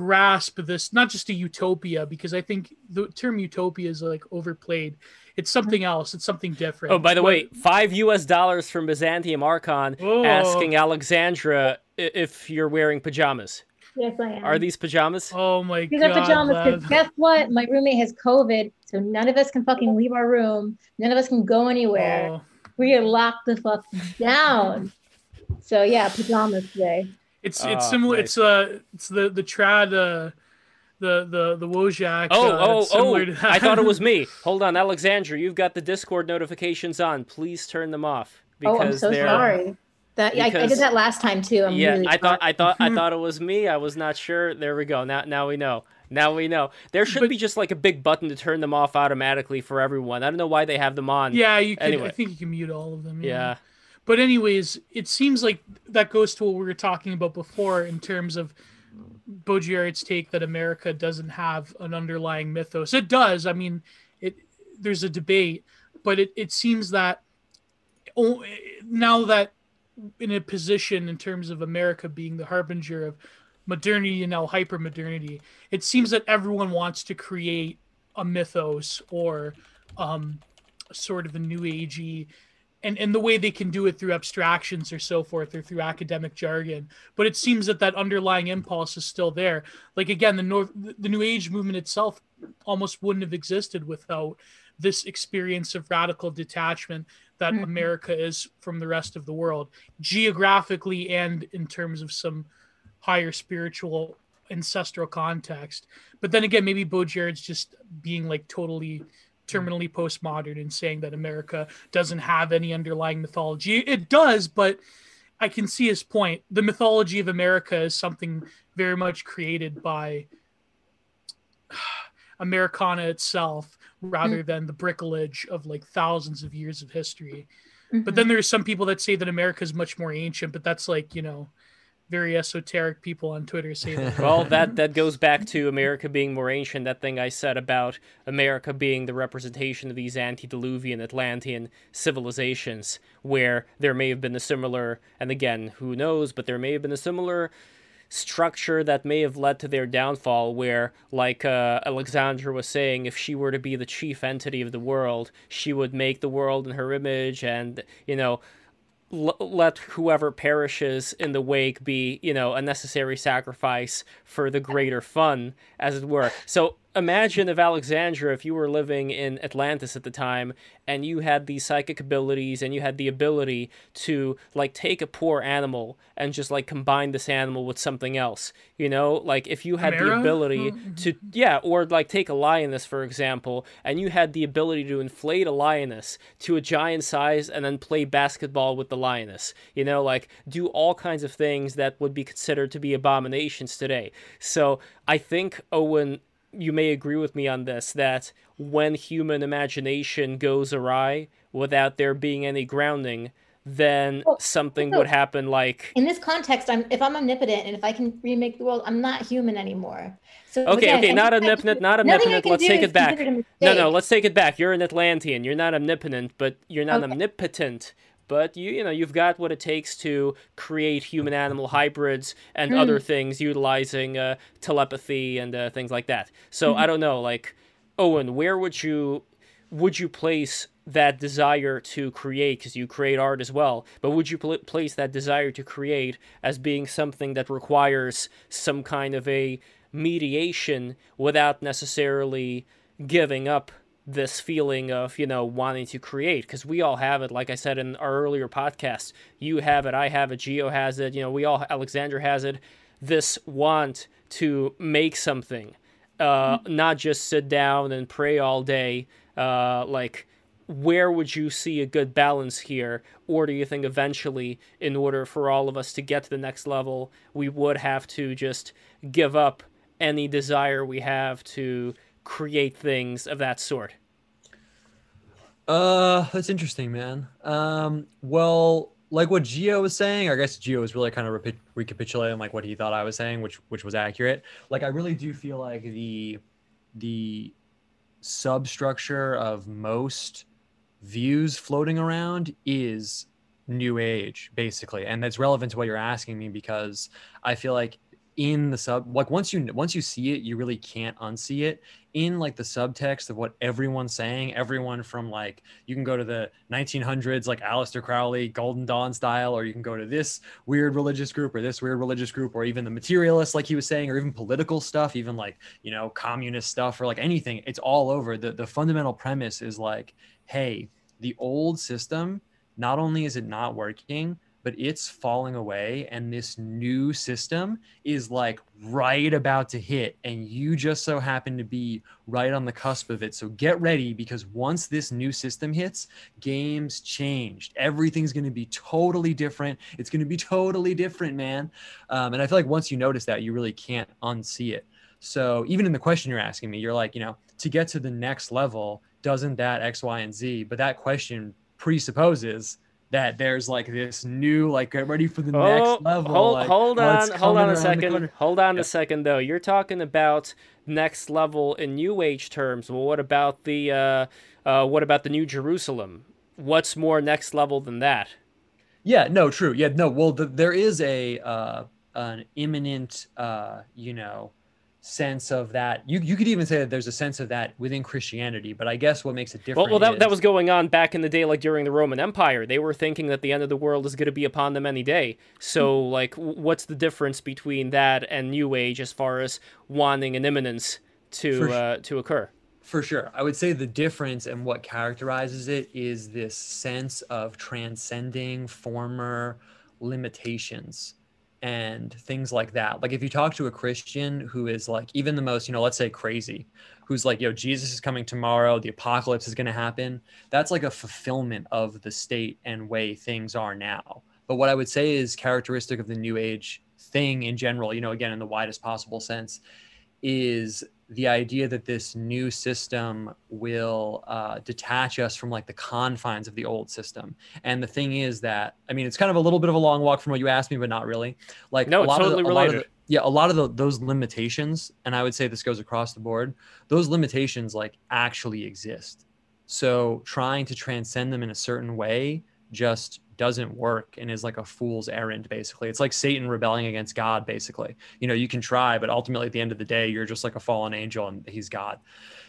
B: grasp this not just a utopia because i think the term utopia is like overplayed it's something else it's something different
A: Oh, by the
B: What-
A: way, five U.S. dollars from Byzantium Archon
B: Oh.
A: asking Alexandra if you're wearing pajamas.
E: Yes, I am.
A: Are these pajamas?
B: oh my
E: These
B: god
E: are pajamas because guess what? My roommate has COVID, so none of us can fucking leave our room. None of us can go anywhere.
B: Oh.
E: We are locked the fuck down. So yeah, pajamas today.
B: It's it's similar
A: nice.
B: it's uh it's the the trad uh the the the Wojak.
A: Oh,
B: uh,
A: oh, oh!
B: to
A: I thought it was me. Hold on, Alexandra, you've got the Discord notifications on. Please turn them off
E: oh, I'm so
A: they're.
E: sorry. That yeah, I, I did that last time too. I'm
A: yeah,
E: really
A: I thought. I thought I thought it was me. I was not sure. There we go. Now now we know. Now we know. There should
B: But-
A: be just like a big button to turn them off automatically for everyone. I don't know why they have them on.
B: Yeah, you can.
A: Anyway.
B: I think you can mute all of them.
A: Yeah.
B: But anyways, it seems like that goes to what we were talking about before in terms of Baudrillard's take that America doesn't have an underlying mythos. It does. I mean, it there's a debate, but it, it seems that oh, now that in a position in terms of America being the harbinger of modernity and now hyper modernity, it seems that everyone wants to create a mythos or um, sort of a new agey and and the way they can do it through abstractions or so forth or through academic jargon. But it seems that that underlying impulse is still there. Like again the north the new age movement itself almost wouldn't have existed without this experience of radical detachment that
E: Mhm.
B: america is from the rest of the world geographically and in terms of some higher spiritual ancestral context. But then again maybe Baudrillard's just being like totally terminally postmodern and saying that america doesn't have any underlying mythology. It does but i can see his point. The mythology of america is something very much created by americana itself rather mm-hmm. than the bricolage of like thousands of years of history. But mm-hmm. then there's some people that say that america is much more ancient but that's like you know very esoteric people on twitter say that
A: Well, that that goes back to America being more ancient. That thing I said about America being the representation of these antediluvian Atlantean civilizations, where there may have been a similar, and again, who knows, but there may have been a similar structure that may have led to their downfall where like uh, alexandra was saying if she were to be the chief entity of the world she would make the world in her image and you know l- let whoever perishes in the wake be, you know, a necessary sacrifice for the greater fun, as it were. So imagine if Alexandra, if you were living in Atlantis at the time, and you had these psychic abilities, and you had the ability to like take a poor animal and just like combine this animal with something else. You know, like if you had the ability
B: Oh,
A: to yeah, or like take a lioness for example, and you had the ability to inflate a lioness to a giant size and then play basketball with the lioness. You know, like do all kinds of things that would be considered to be abominations today. So I think Owen you may agree with me on this that when human imagination goes awry without there being any grounding, then
E: Well,
A: something
E: also-
A: would happen like
E: In this context, I'm if I'm omnipotent and if I can remake the world, I'm not human anymore. So
A: Okay,
E: again,
A: okay, not omnipotent, not omnipotent. Let's take it back. No, no, let's take it back. You're an Atlantean. You're not omnipotent, but you're not
E: Okay.
A: omnipotent. But you, you know, you've got what it takes to create human-animal hybrids and
E: Hmm.
A: other things utilizing uh, telepathy and uh, things like that. So
E: Mm-hmm.
A: I don't know, like Owen, where would you would you place that desire to create? Because you create art as well, but would you pl- place that desire to create as being something that requires some kind of a mediation without necessarily giving up this feeling of you know wanting to create because we all have it like i said in our earlier podcast you have it i have it Gio has it you know we all alexander has it. This want to make something uh not just sit down and pray all day uh like where would you see a good balance here? Or do you think eventually in order for all of us to get to the next level we would have to just give up any desire we have to create things of that sort
D: Uh, that's interesting, man. Um, well, like what Gio was saying, I guess Gio was really kind of recapitulating like what he thought I was saying, which which was accurate. Like I really do feel like the the substructure of most views floating around is new age basically and that's relevant to what you're asking me because i feel like in the sub like once you once you see it you really can't unsee it. In like the subtext of what everyone's saying everyone from like you can go to the 1900s like Aleister Crowley Golden Dawn style or you can go to this weird religious group or this weird religious group or even the materialists like he was saying or even political stuff even like you know communist stuff or like anything. It's all over. The the fundamental premise is like hey the old system not only is it not working but it's falling away and this new system is like right about to hit and you just so happen to be right on the cusp of it. So get ready because once this new system hits games changed. Everything's going to be totally different. It's going to be totally different man. Um, and i feel like once you notice that you really can't unsee it. So even in the question you're asking me you're like you know to get to the next level doesn't that x y and z? But that question presupposes that there's like this new like get ready for the
A: Oh,
D: next level
A: hold,
D: like,
A: hold
D: oh,
A: on, hold on a second. Hold on
D: Yeah.
A: a second, though. You're talking about next level in New Age terms. Well, what about the uh, uh, what about the New Jerusalem? What's more next level than that?
D: Yeah, no, true. Yeah, no. Well, the, there is a uh, an imminent, uh, you know, sense of that. You you could even say that there's a sense of that within Christianity. But I guess what makes it different.
A: Well, well, that, that
D: is-
A: was going on back in the day, like during the Roman Empire. They were thinking that the end of the world is going to be upon them any day. So, like, what's the difference between that and New Age as far as wanting an imminence to uh, to occur?
D: For sure. I would say the difference and what characterizes it is this sense of transcending former limitations and things like that. Like if you talk to a Christian who is like even the most, you know, let's say crazy, who's like, yo, Jesus is coming tomorrow, the apocalypse is going to happen. That's like a fulfillment of the state and way things are now. But what I would say is characteristic of the new age thing in general, you know, again, in the widest possible sense, is the idea that this new system will uh, detach us from like the confines of the old system. And the thing is that, I mean, it's kind of a little bit of a long walk from what you asked me, but not really. Like
A: No,
D: a
A: it's
D: lot
A: totally
D: of the, a lot of
A: related.
D: the- yeah, a lot of the, those limitations, and I would say this goes across the board. Those limitations like actually exist. So trying to transcend them in a certain way
C: just doesn't work and is like a fool's errand basically. It's like satan rebelling against god basically. You know you can try but ultimately at the end of the day you're just like a fallen angel and he's god.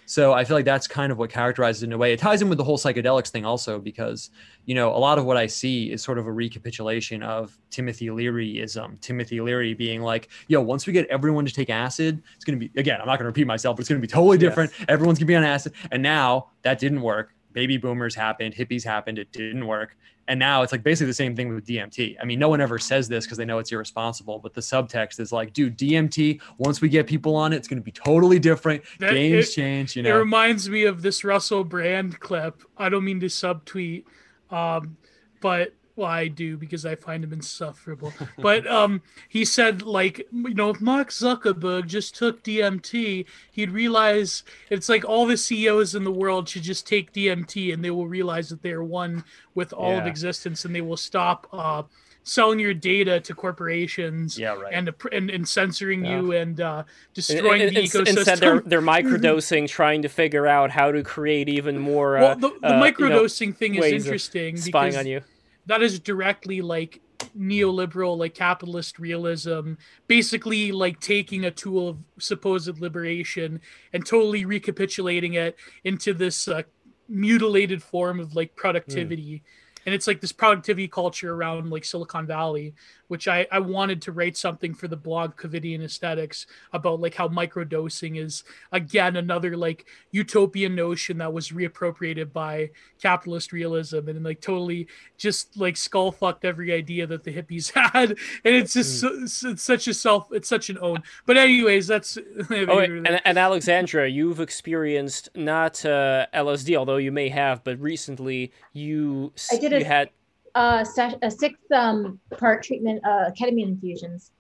C: So i feel like that's kind of what characterizes it in a way. It ties in with the whole psychedelics thing also because you know a lot of what i see is sort of a recapitulation of timothy learyism. Timothy leary being like yo once we get everyone to take acid it's going to be again i'm not going to repeat myself but it's going to be totally different. Everyone's going to be on acid. And now that didn't work baby boomers happened hippies happened it didn't work and now it's like basically the same thing with DMT. I mean, no one ever says this because they know it's irresponsible, but the subtext is like, dude, DMT, once we get people on it, it's going to be totally different. That, Games it, change, you know.
B: It reminds me of this Russell Brand clip. I don't mean to subtweet, um, but well, I do because I find him insufferable. but um, he said, like, you know, if Mark Zuckerberg just took DMT, he'd realize it's like all the CEOs in the world should just take DMT and they will realize that they are one with all yeah. of existence and they will stop uh, selling your data to corporations
C: yeah, right.
B: and, and, and censoring yeah. you and uh, destroying and, and, the ecosystem. Instead,
A: they're, they're microdosing, trying to figure out how to create even more. Uh, well,
B: the, the uh, microdosing you know, thing is interesting.
A: Spying on you
B: that is directly like neoliberal like capitalist realism basically like taking a tool of supposed liberation and totally recapitulating it into this uh, mutilated form of like productivity. Mm and it's like this productivity culture around like Silicon Valley, which I, I wanted to write something for the blog Covidian Aesthetics about like how microdosing is again another like utopian notion that was reappropriated by capitalist realism and like totally just like skull fucked every idea that the hippies had, and it's just mm. so, it's such a self it's such an own. But anyways, that's
A: oh, and, and Alexandra, you've experienced not uh, LSD, although you may have, but recently you
E: I did
A: you had
E: uh, a sixth um, part treatment, uh, ketamine infusions.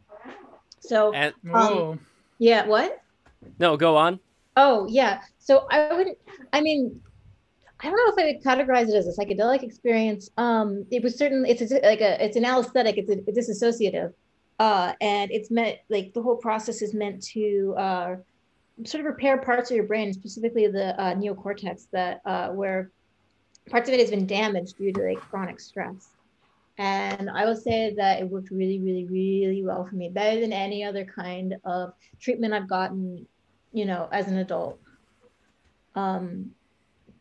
E: So, and, um, yeah, what?
A: No, go on.
E: Oh, yeah. So I wouldn't, I mean, I don't know if I would categorize it as a psychedelic experience. Um, it was certainly, it's a, like a, it's an anesthetic, it's a, a disassociative. Uh, and it's meant, like, the whole process is meant to uh, sort of repair parts of your brain, specifically the uh, neocortex, that uh, where parts of it has been damaged due to like chronic stress. And I will say that it worked really, really, really well for me, better than any other kind of treatment I've gotten, you know, as an adult. Um,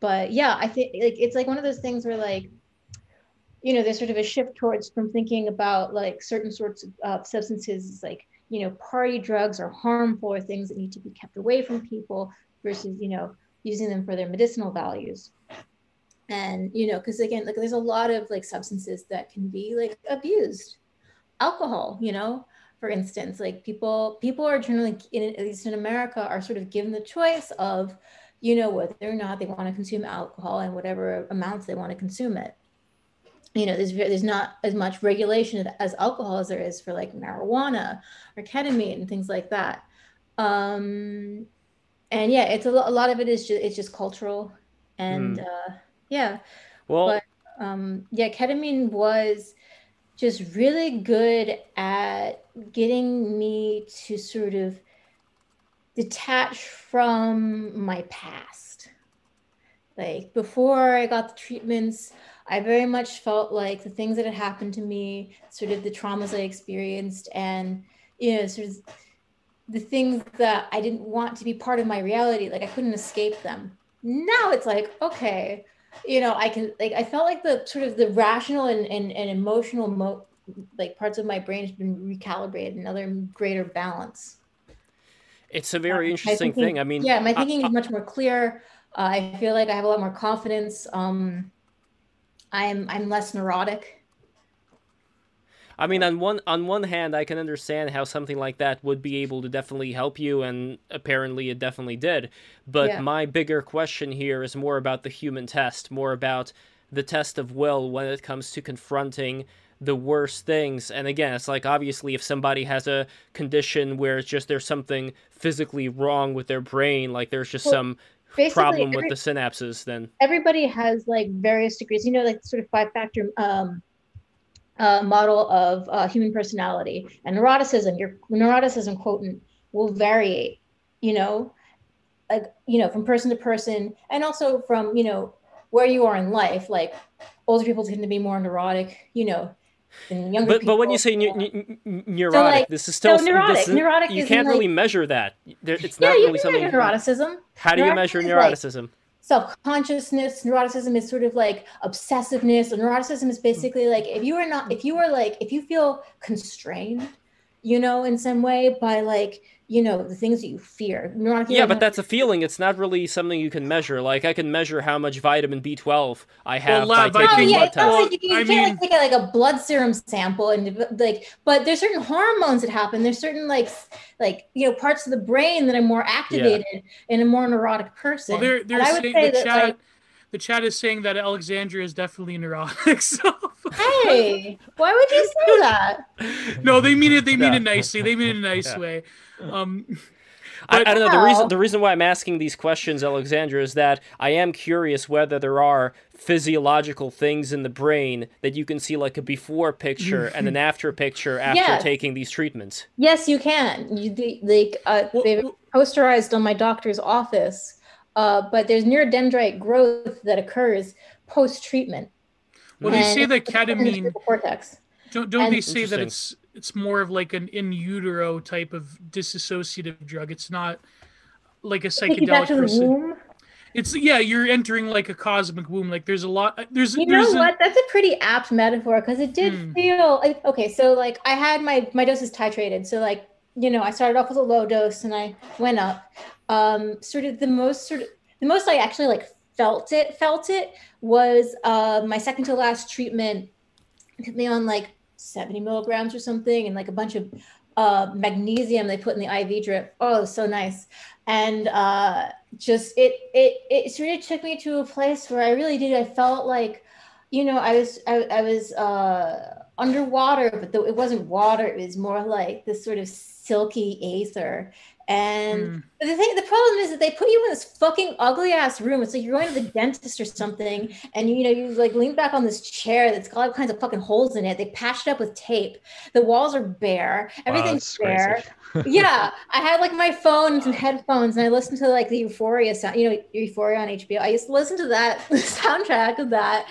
E: but yeah, I think like it's like one of those things where like, you know, there's sort of a shift towards from thinking about like certain sorts of uh, substances like, you know, party drugs are harmful or things that need to be kept away from people versus, you know, using them for their medicinal values and you know because again like there's a lot of like substances that can be like abused. Alcohol you know for instance like people people are generally in at least in america are sort of given the choice of you know whether or not they want to consume alcohol and whatever amounts they want to consume it. You know there's there's not as much regulation as alcohol as there is for like marijuana or ketamine and things like that. Um and yeah it's a, a lot of it is just it's just cultural and mm. uh yeah.
A: Well,
E: but um, yeah, ketamine was just really good at getting me to sort of detach from my past. Like before I got the treatments, I very much felt like the things that had happened to me, sort of the traumas I experienced, and you know, sort of the things that I didn't want to be part of my reality, like I couldn't escape them. Now it's like, okay, you know, I can like I felt like the sort of the rational and and, and emotional mo- like parts of my brain has been recalibrated, another greater balance.
A: It's a very um, interesting thinking, thing. I mean,
E: yeah, my thinking is much more clear. Uh, I feel like I have a lot more confidence. Um, I'm I'm less neurotic.
A: I mean, on one on one hand, I can understand how something like that would be able to definitely help you, and apparently it definitely did. But yeah. my bigger question here is more about the human test, more about the test of will when it comes to confronting the worst things. And again, it's like obviously if somebody has a condition where it's just there's something physically wrong with their brain, like there's just well, some problem every, with the synapses, then
E: everybody has like various degrees. You know, like sort of five factor um uh, model of uh, human personality and neuroticism your neuroticism quotient will vary you know like you know from person to person and also from you know where you are in life like older people tend to be more neurotic, you know, than younger
A: But
E: people.
A: but when you say
E: Yeah.
A: neurotic,
E: like-
A: this is still
E: so neurotic-
A: is-
E: neurotic
A: you can't
E: like-
A: really measure that. There, it's
E: yeah,
A: not
E: you
A: really
E: can
A: something.
E: neuroticism.
A: How do you measure neuroticism?
E: Self-consciousness neuroticism is sort of like obsessiveness. Neuroticism is basically mm-hmm. like if you are not if you mm-hmm. are like if you feel constrained you know in some way by like you know the things that you fear neurotic
A: Yeah, but that's a feeling. It's not really something you can measure. Like I can measure how much vitamin B12 I have
B: Lab,
A: by
B: I
A: taking
E: Oh yeah,
A: blood tests.
B: Well,
E: like you, can, you
B: I
E: can't
B: mean-
E: like, take a, like a blood serum sample and like, but there's certain hormones that happen. There's certain like like you know parts of the brain that are more activated in a more neurotic person.
B: Well, they're they're
E: And I would
B: saying
E: say
B: the
E: that,
B: chat.
E: like,
B: the chat is saying that Alexandria is definitely neurotic. So
E: hey, why would you say that?
B: no, they mean it. They mean
A: Yeah.
B: it nicely. They mean it in a nice
A: Yeah.
B: way. Um,
A: I, I don't know. The reason the reason why I'm asking these questions, Alexandra, is that I am curious whether there are physiological things in the brain that you can see like a before picture and an after picture after
E: Yes.
A: taking these treatments.
E: Yes, you can. You they- like uh,
B: Well,
E: they've
B: well-
E: posterized on my doctor's office, uh, but there's neurodendrite growth that occurs post treatment.
B: well, they say that ketamine.
E: cortex.
B: Don't, don't
E: And-
B: they say that it's it's more of like an in utero type of dissociative drug? It's not like a
E: Take you back
B: psychedelic
E: to the
B: person.
E: womb.
B: It's yeah, you're entering like a cosmic womb. Like there's a lot. There's
E: You
B: there's
E: know
B: a-
E: what? That's a pretty apt metaphor because it did
B: Hmm.
E: feel like okay. So like I had my my doses titrated. So like you know I started off with a low dose and I went up. Um, sort of the most sort of the most I actually like felt it felt it was uh, my second to last treatment. Put me on like seventy milligrams or something and like a bunch of uh, magnesium they put in the IV drip. Oh, so nice. And uh, just it it it sort of took me to a place where I really did. I felt like, you know, I was I, I was uh, underwater, but the, it wasn't water. It was more like this sort of silky aether. And
B: Mm.
E: But the thing, the problem is that they put you in this fucking ugly ass room. It's like you're going to the dentist or something, and you know you like lean back on this chair that's got all kinds of fucking holes in it. They patched it up with tape. The walls are bare. Everything's
C: Wow,
E: bare. yeah, I had like my phone and some headphones, and I listened to like the Euphoria sound. You know, Euphoria on HBO. I used to listen to that soundtrack of that,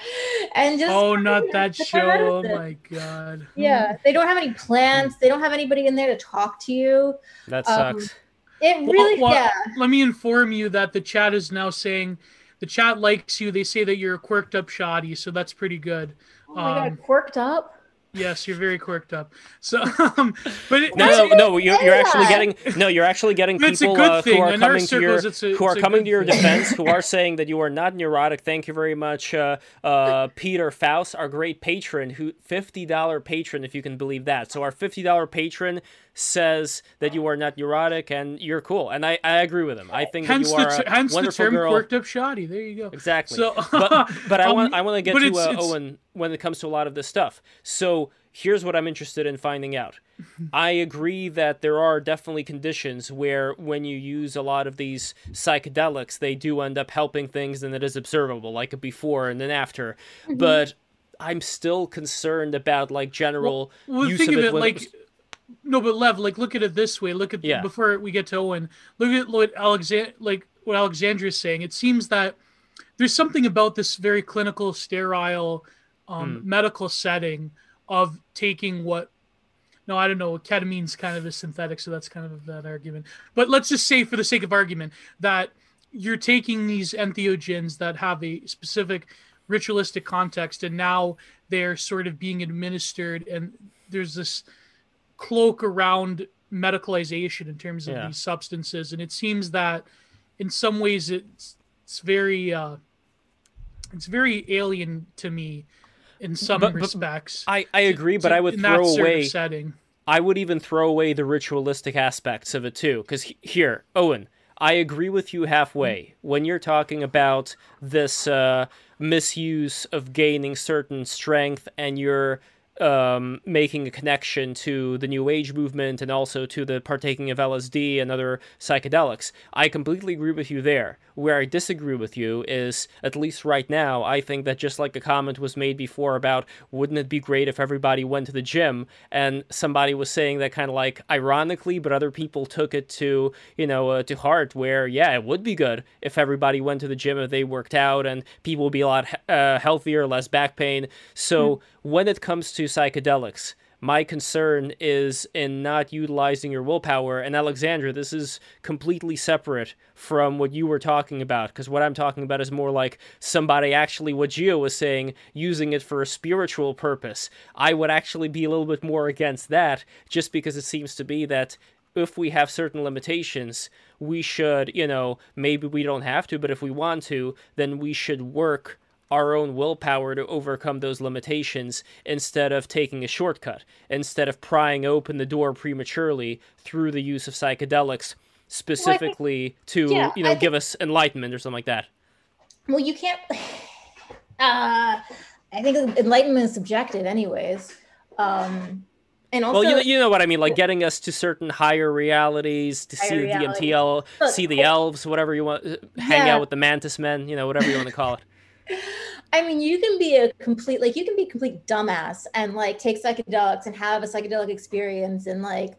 E: and just
B: oh, not that show. Oh
E: medicine.
B: my god.
E: Yeah, they don't have any plants. They don't have anybody in there to talk to you.
A: That
E: Um,
A: sucks.
E: It
B: Well,
E: really,
B: well,
E: yeah.
B: Let me inform you that the chat is now saying the chat likes you. They say that you're a quirked up shoddy, so that's pretty good.
E: Oh my
B: um,
E: god, quirked up.
B: Yes, you're very quirked up. So, um, but it,
A: No, no, no. You're, you're actually getting no. You're actually getting people uh, who are
B: In
A: coming to your
B: a-
A: who are coming to your
B: thing.
A: defense, who are saying that you are not neurotic. Thank you very much, uh, uh, Peter Faust, our great patron, who fifty dollar patron, if you can believe that. So our fifty dollar patron says that you are not neurotic and you're cool, and I, I agree with him. I think that
B: hence
A: you
B: the,
A: are
B: t-
A: a
B: hence the term
A: girl.
B: quirked up shoddy. There you go.
A: Exactly.
B: So,
A: but but I
B: um,
A: want I want to get to
B: it's-
A: uh,
B: it's-
A: Owen when it comes to a lot of this stuff. So here's what I'm interested in finding out. I agree that there are definitely conditions where when you use a lot of these psychedelics, they do end up helping things and it is observable, like a before and an after.
B: Mm-hmm.
A: But I'm still concerned about like general
B: Well,
A: use
B: think
A: of it,
B: it like
A: was-
B: no, but Lev, like look at it this way. Look at
A: Yeah.
B: before we get to Owen. Look at what Alexand like what Alexandria is saying. It seems that there's something about this very clinical, sterile, um,
A: Hmm.
B: medical setting of taking what. No, I don't know. Ketamine's kind of a synthetic, so that's kind of a bad argument. But let's just say, for the sake of argument, that you're taking these entheogens that have a specific ritualistic context, and now they're sort of being administered, and there's this cloak around medicalization in terms of
A: Yeah.
B: these substances and it seems that in some ways it's it's very uh it's very alien to me in some
A: But- but
B: respects
A: I, I agree, but
B: to-
A: I would throw away
B: setting
A: I would even throw away the ritualistic aspects of it too. Because here, Owen, I agree with you halfway. When you're talking about this uh, misuse of gaining certain strength and you're um, making a connection to the New Age movement and also to the partaking of LSD and other psychedelics. I completely agree with you there. Where I disagree with you is, at least right now, I think that just like a comment was made before about wouldn't it be great if everybody went to the gym, and somebody was saying that kind of like ironically, but other people took it to, you know, uh, to heart, where, yeah, it would be good if everybody went to the gym, if they worked out, and people would be a lot uh, healthier, less back pain. So, mm when it comes to psychedelics, my concern is in not utilizing your willpower. And Alexandra, this is completely separate from what you were talking about, because what I'm talking about is more like somebody actually, what Gio was saying, using it for a spiritual purpose. I would actually be a little bit more against that, just because it seems to be that if we have certain limitations, we should, you know, maybe we don't have to, but if we want to, then we should work our own willpower to overcome those limitations instead of taking a shortcut, instead of prying open the door prematurely through the use of psychedelics specifically well, think, to, yeah, you know, I give us enlightenment or something like that.
E: Well, you can't. Uh, I think enlightenment is subjective, anyways. Um, and also,
A: well, you know, you know what I mean, like getting us to certain higher realities, to see reality. the DMTL, see the elves, whatever you want, hang yeah. out with the mantis men, you know, whatever you want to call it.
E: I mean, you can be a complete like you can be a complete dumbass and like take psychedelics and have a psychedelic experience and like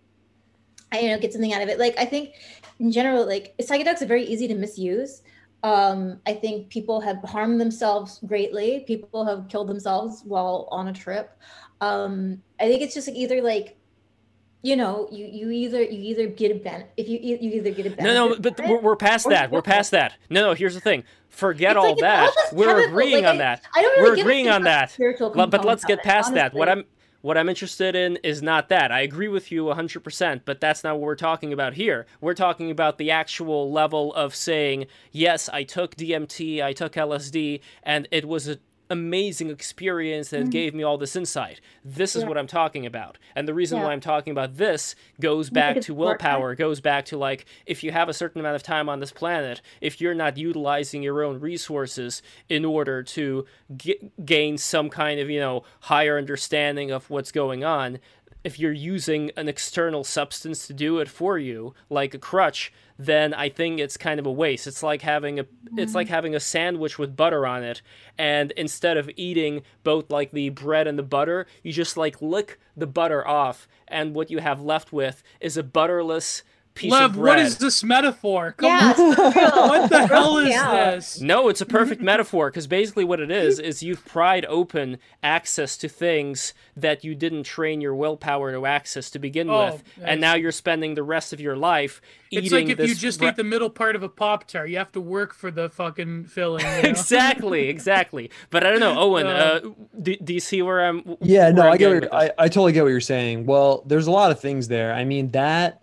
E: I you know get something out of it. Like I think in general, like psychedelics are very easy to misuse. Um, I think people have harmed themselves greatly. People have killed themselves while on a trip. Um, I think it's just like either like you know, you you either you either get a ben if you you either get a benefit.
A: No, no, but we're, we're past that. We're past that. No, no. Here's the thing. Forget all like that. We're agreeing like, on that. I don't really we're agreeing on that. But let's get past that. What I'm what I'm interested in is not that. I agree with you 100%, but that's not what we're talking about here. We're talking about the actual level of saying, yes, I took DMT, I took LSD, and it was a amazing experience that mm-hmm. gave me all this insight. This is yeah. what I'm talking about. And the reason yeah. why I'm talking about this goes back to willpower, goes back to like if you have a certain amount of time on this planet, if you're not utilizing your own resources in order to g- gain some kind of, you know, higher understanding of what's going on, if you're using an external substance to do it for you, like a crutch, then I think it's kind of a waste. It's like having a mm-hmm. it's like having a sandwich with butter on it, and instead of eating both like the bread and the butter, you just like lick the butter off, and what you have left with is a butterless piece Lev, of bread.
B: what is this metaphor? Come yeah, on. what the hell is yeah. this?
A: No, it's a perfect metaphor because basically what it is is you've pried open access to things that you didn't train your willpower to access to begin oh, with, and now you're spending the rest of your life eating.
B: it's like if you just eat the middle part of a pop tart, you have to work for the fucking filling. You
A: know? exactly, exactly. But I don't know, Owen. Uh, uh, do, do, you see where I'm?
D: Yeah, no,
A: I'm
D: I get. What, I I totally get what you're saying. Well, there's a lot of things there. I mean that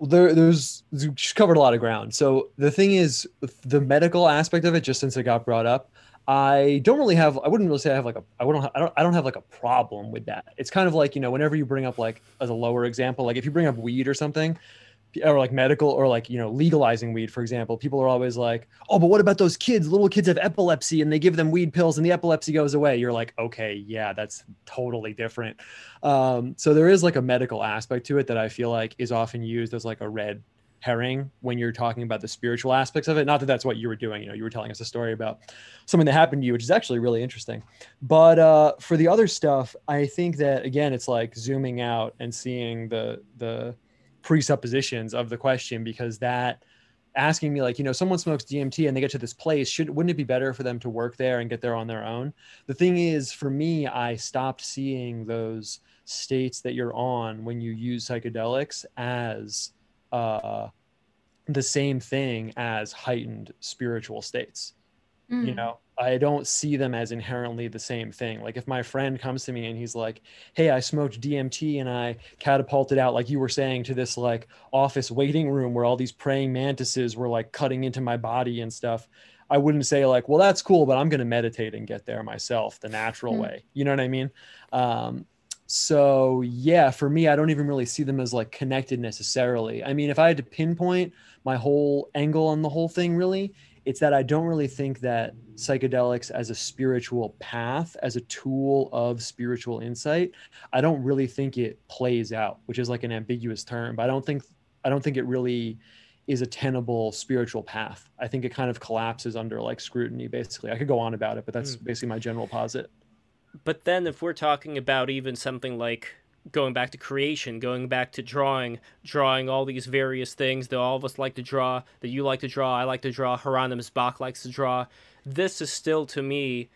D: there, there's she's covered a lot of ground. So the thing is, the medical aspect of it, just since it got brought up, I don't really have. I wouldn't really say I have like a. I wouldn't. I don't. I don't have like a problem with that. It's kind of like you know, whenever you bring up like as a lower example, like if you bring up weed or something, or like medical or like you know legalizing weed for example people are always like oh but what about those kids? Little kids have epilepsy and they give them weed pills and the epilepsy goes away. You're like okay yeah that's totally different. Um, so there is like a medical aspect to it that i feel like is often used as like a red herring when you're talking about the spiritual aspects of it. Not that that's what you were doing you know you were telling us a story about something that happened to you which is actually really interesting. But uh, for the other stuff i think that again it's like zooming out and seeing the the presuppositions of the question because that asking me like you know someone smokes dmt and they get to this place should wouldn't it be better for them to work there and get there on their own the thing is for me i stopped seeing those states that you're on when you use psychedelics as uh, the same thing as heightened spiritual states mm. you know I don't see them as inherently the same thing. Like if my friend comes to me and he's like, "Hey, I smoked DMT and I catapulted out like you were saying to this like office waiting room where all these praying mantises were like cutting into my body and stuff." I wouldn't say like, "Well, that's cool, but I'm going to meditate and get there myself the natural mm-hmm. way." You know what I mean? Um, so yeah, for me, I don't even really see them as like connected necessarily. I mean, if I had to pinpoint my whole angle on the whole thing, really, It's that I don't really think that psychedelics as a spiritual path, as a tool of spiritual insight, I don't really think it plays out, which is like an ambiguous term. But I don't think I don't think it really is a tenable spiritual path. I think it kind of collapses under like scrutiny, basically. I could go on about it, but that's
A: Mm.
D: basically my general posit.
A: But then, if we're talking about even something like going back to creation, going back to drawing, drawing all these various things that all of us like to draw, that you like to draw, I like to draw, Hieronymus Bosch likes to draw, this is still to me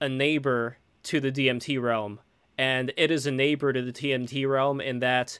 A: a neighbor to the DMT realm. And it is a neighbor to the DMT realm in that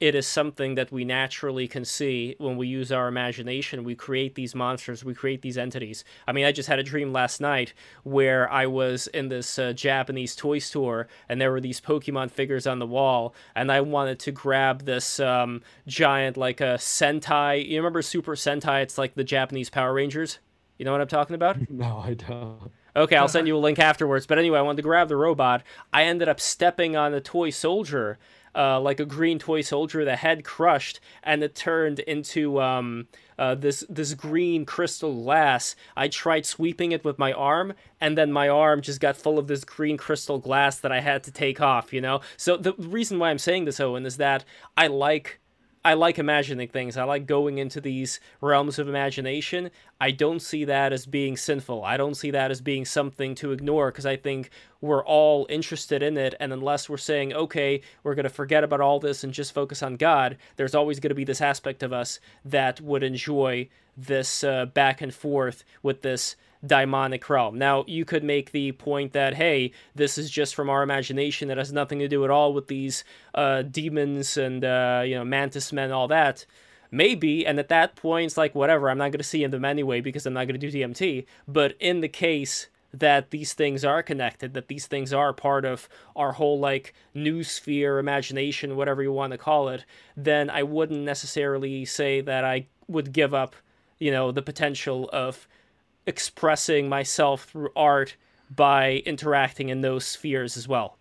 A: it is something that we naturally can see when we use our imagination. We create these monsters, we create these entities. I mean, I just had a dream last night where I was in this uh, Japanese toy store and there were these Pokemon figures on the wall, and I wanted to grab this um, giant, like a Sentai. You remember Super Sentai? It's like the Japanese Power Rangers. You know what I'm talking about?
D: No, I don't.
A: Okay, I'll send you a link afterwards. But anyway, I wanted to grab the robot. I ended up stepping on a toy soldier, uh, like a green toy soldier. The head crushed, and it turned into um, uh, this this green crystal glass. I tried sweeping it with my arm, and then my arm just got full of this green crystal glass that I had to take off. You know. So the reason why I'm saying this, Owen, is that I like I like imagining things. I like going into these realms of imagination. I don't see that as being sinful. I don't see that as being something to ignore because I think we're all interested in it. And unless we're saying, okay, we're going to forget about all this and just focus on God, there's always going to be this aspect of us that would enjoy this uh, back and forth with this daimonic realm. Now, you could make the point that, hey, this is just from our imagination. That has nothing to do at all with these uh, demons and, uh, you know, mantis men, all that. Maybe, and at that point, it's like, whatever, I'm not going to see them anyway because I'm not going to do DMT. But in the case that these things are connected, that these things are part of our whole, like, noosphere, imagination, whatever you want to call it, then I wouldn't necessarily say that I would give up, you know, the potential of expressing myself through art by interacting in those spheres as well.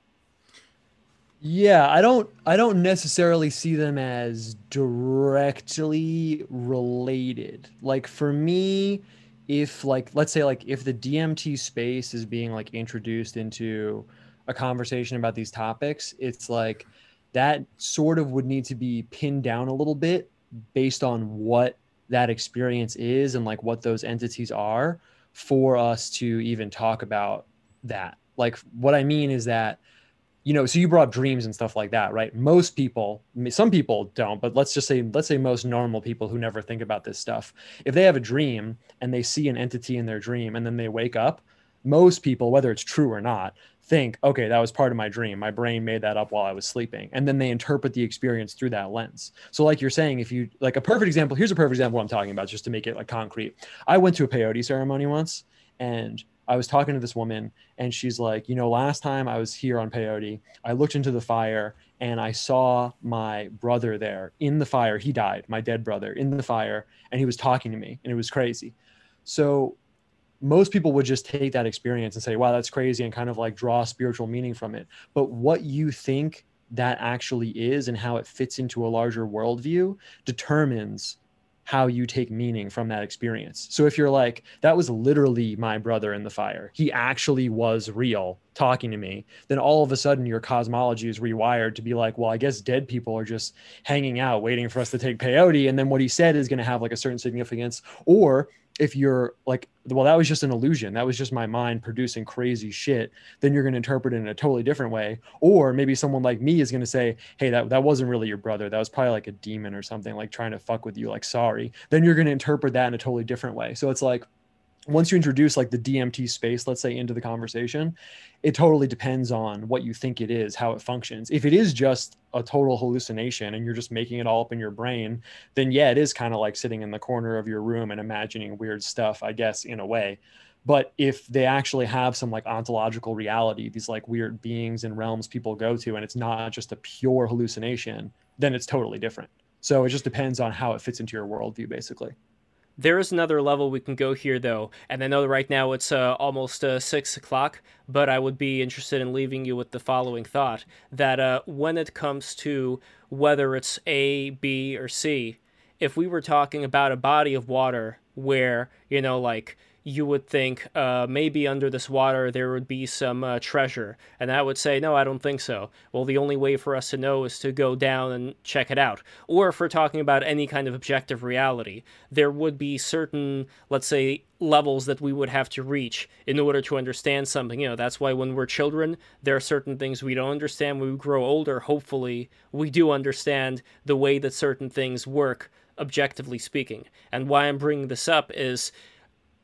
D: Yeah, I don't I don't necessarily see them as directly related. Like for me, if like let's say like if the DMT space is being like introduced into a conversation about these topics, it's like that sort of would need to be pinned down a little bit based on what that experience is and like what those entities are for us to even talk about that. Like what I mean is that you know, so you brought dreams and stuff like that, right? Most people, some people don't, but let's just say, let's say most normal people who never think about this stuff, if they have a dream and they see an entity in their dream and then they wake up, most people, whether it's true or not, think, okay, that was part of my dream. My brain made that up while I was sleeping. And then they interpret the experience through that lens. So, like you're saying, if you like a perfect example, here's a perfect example I'm talking about, just to make it like concrete. I went to a peyote ceremony once and I was talking to this woman and she's like, you know, last time I was here on peyote, I looked into the fire and I saw my brother there in the fire. He died, my dead brother, in the fire, and he was talking to me and it was crazy. So most people would just take that experience and say, wow, that's crazy, and kind of like draw spiritual meaning from it. But what you think that actually is and how it fits into a larger worldview determines how you take meaning from that experience. So if you're like, that was literally my brother in the fire, he actually was real talking to me, then all of a sudden your cosmology is rewired to be like, well, I guess dead people are just hanging out waiting for us to take peyote. And then what he said is going to have like a certain significance. Or if you're like, well, that was just an illusion. That was just my mind producing crazy shit. Then you're going to interpret it in a totally different way. Or maybe someone like me is going to say, hey, that, that wasn't really your brother. That was probably like a demon or something, like trying to fuck with you, like, sorry. Then you're going to interpret that in a totally different way. So it's like, once you introduce like the DMT space, let's say, into the conversation, it totally depends on what you think it is, how it functions. If it is just a total hallucination and you're just making it all up in your brain, then yeah, it is kind of like sitting in the corner of your room and imagining weird stuff, I guess, in a way. But if they actually have some like ontological reality, these like weird beings and realms people go to, and it's not just a pure hallucination, then it's totally different. So it just depends on how it fits into your worldview, basically.
A: There is another level we can go here, though, and I know right now it's uh, almost uh, six o'clock, but I would be interested in leaving you with the following thought: that uh, when it comes to whether it's A, B, or C, if we were talking about a body of water where, you know, like you would think uh, maybe under this water there would be some uh, treasure. And I would say, no, I don't think so. Well, the only way for us to know is to go down and check it out. Or if we're talking about any kind of objective reality, there would be certain, let's say, levels that we would have to reach in order to understand something. You know, that's why when we're children, there are certain things we don't understand. When we grow older, hopefully, we do understand the way that certain things work, objectively speaking. And why I'm bringing this up is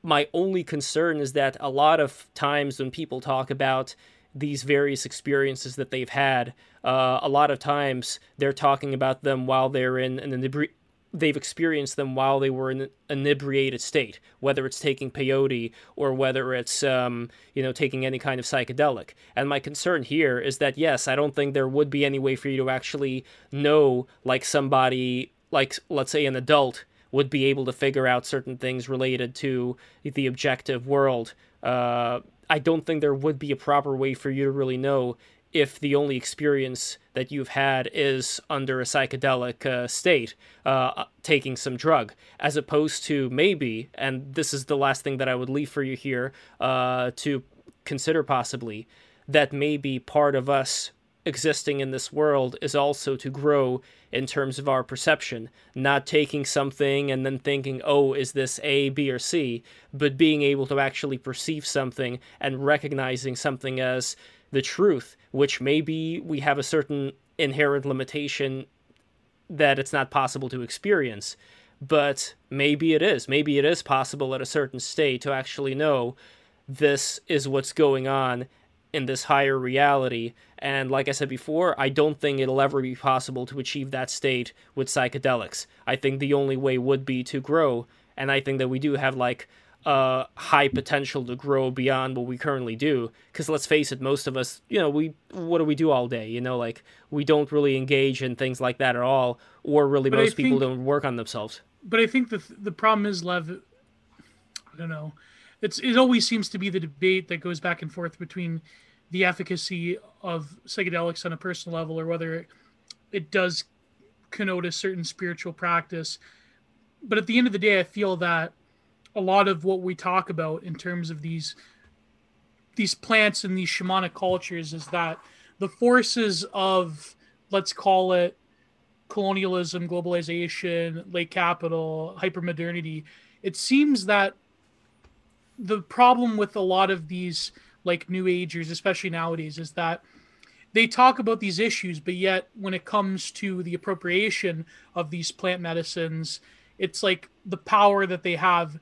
A: my only concern is that a lot of times when people talk about these various experiences that they've had, uh, a lot of times they're talking about them while they're in an inebri- they've experienced them while they were in an inebriated state, whether it's taking peyote or whether it's um, you know taking any kind of psychedelic. And my concern here is that yes, I don't think there would be any way for you to actually know like somebody like let's say an adult would be able to figure out certain things related to the objective world. Uh, I don't think there would be a proper way for you to really know if the only experience that you've had is under a psychedelic uh, state, uh, taking some drug, as opposed to maybe, and this is the last thing that I would leave for you here uh, to consider possibly, that maybe part of us existing in this world is also to grow in terms of our perception, not taking something and then thinking, oh, is this A, B, or C, but being able to actually perceive something and recognizing something as the truth, which maybe we have a certain inherent limitation that it's not possible to experience. But maybe it is. Maybe it is possible at a certain state to actually know this is what's going on in this higher reality. And like I said before, I don't think it'll ever be possible to achieve that state with psychedelics. I think the only way would be to grow, and I think that we do have like a high potential to grow beyond what we currently do. Because let's face it, most of us, you know, we what do we do all day? You know, like we don't really engage in things like that at all, or really
B: But
A: most people don't work on themselves.
B: but I think the the problem is Lev. I don't know. It's it always seems to be the debate that goes back and forth between the efficacy of psychedelics on a personal level or whether it does connote a certain spiritual practice. But at the end of the day, I feel that a lot of what we talk about in terms of these these plants and these shamanic cultures is that the forces of let's call it colonialism, globalization, late capital, hypermodernity, it seems that the problem with a lot of these like new agers, especially nowadays, is that they talk about these issues, but yet when it comes to the appropriation of these plant medicines, it's like the power that they have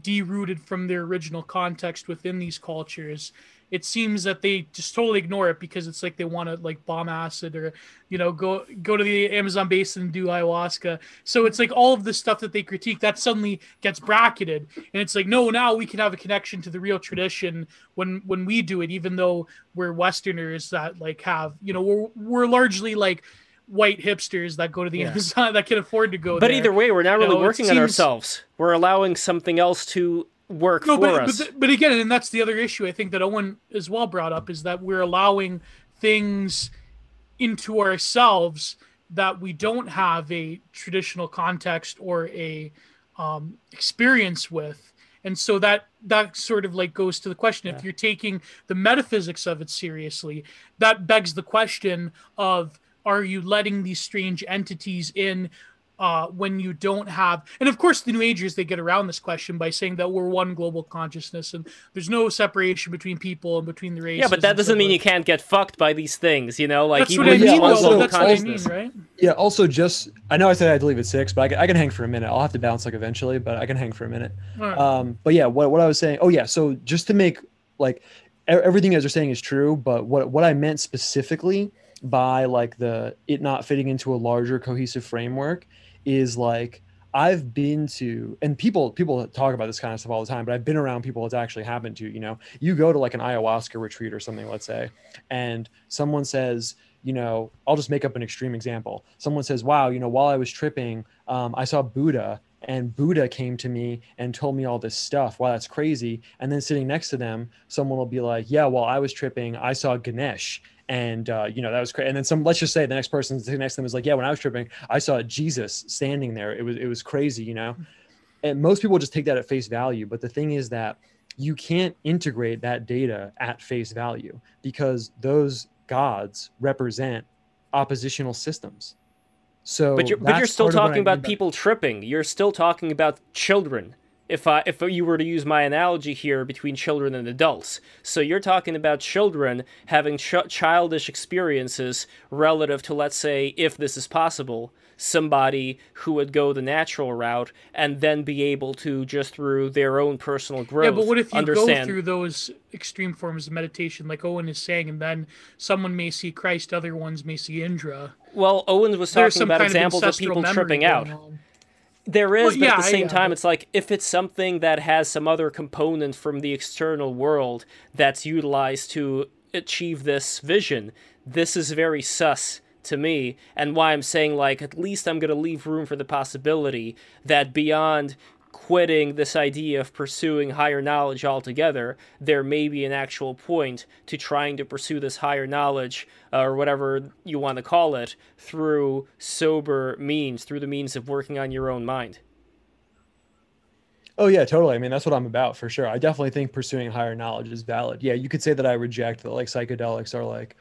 B: derooted from their original context within these cultures it seems that they just totally ignore it because it's like they want to like bomb acid or you know go go to the amazon basin and do ayahuasca so it's like all of the stuff that they critique that suddenly gets bracketed and it's like no now we can have a connection to the real tradition when when we do it even though we're westerners that like have you know we're, we're largely like white hipsters that go to the
A: Yeah.
B: amazon that can afford to go
A: But
B: there.
A: either way, we're not
B: You
A: really
B: know, it
A: working on ourselves. We're allowing something else to work
B: no,
A: for
B: but,
A: us.
B: but but again, and that's the other issue I think that Owen as well brought up is that we're allowing things into ourselves that we don't have a traditional context or a um, experience with, and so that that sort of like goes to the question: if you're taking the metaphysics of it seriously, that begs the question of are you letting these strange entities in uh, when you don't have, and of course, the New Agers they get around this question by saying that we're one global consciousness and there's no separation between people and between the races.
A: yeah, but that doesn't mean you can't get fucked by these things, you know? Like
B: That's
A: even
B: what I
A: with
D: Yeah,
B: mean.
A: one
D: also-
B: though.
A: global
B: That's what I mean,
A: consciousness.
B: right?
D: Yeah. Also, just I know I said I had to leave at six, but I can, I can hang for a minute. I'll have to bounce like eventually, but I can hang for a minute.
B: All right.
D: Um, but yeah, what what I was saying. Oh yeah. So just to make like everything you guys are saying is true, but what what I meant specifically by like the it not fitting into a larger cohesive framework is like I've been to and people people talk about this kind of stuff all the time, but I've been around people it's actually happened to. You know, you go to like an ayahuasca retreat or something, let's say, and someone says, you know, I'll just make up an extreme example. Someone says, "Wow, you know, while I was tripping, um, I saw Buddha, and Buddha came to me and told me all this stuff. Wow, that's crazy." And then sitting next to them, someone will be like, "Yeah, while I was tripping, I saw Ganesh." And uh, you know that was crazy. And then some, let's just say the next person sitting next to them is like, yeah, when I was tripping, I saw Jesus standing there. It was it was crazy, you know. And most people just take that at face value, but the thing is that you can't integrate that data at face value because those gods represent oppositional systems. So,
A: But you're but you're still
D: part of what I
A: talking
D: mean
A: about people tripping. You're still talking about children. If I if you were to use my analogy here between children and adults, so you're talking about children having ch- childish experiences relative to let's say if this is possible, somebody who would go the natural route and then be able to just through their own personal growth
B: Yeah, but what if you
A: understand
B: go through those extreme forms of meditation, like Owen is saying, and then someone may see Christ, other ones may see Indra?
A: Well, Owens was talking about
B: of
A: examples of people tripping out.
B: on.
A: There is,
B: Well,
A: but
B: yeah,
A: at the same
B: yeah,
A: time,
B: but-
A: it's like if it's something that has some other component from the external world that's utilized to achieve this vision, this is very sus to me, and why I'm saying, like, at least I'm going to leave room for the possibility that beyond quitting this idea of pursuing higher knowledge altogether, there may be an actual point to trying to pursue this higher knowledge, uh, or whatever you want to call it, through sober means, through the means of working on your own mind.
D: Oh yeah, totally. I mean, that's what I'm about for sure. I definitely think pursuing higher knowledge is valid. Yeah, you could say that I reject that like psychedelics are like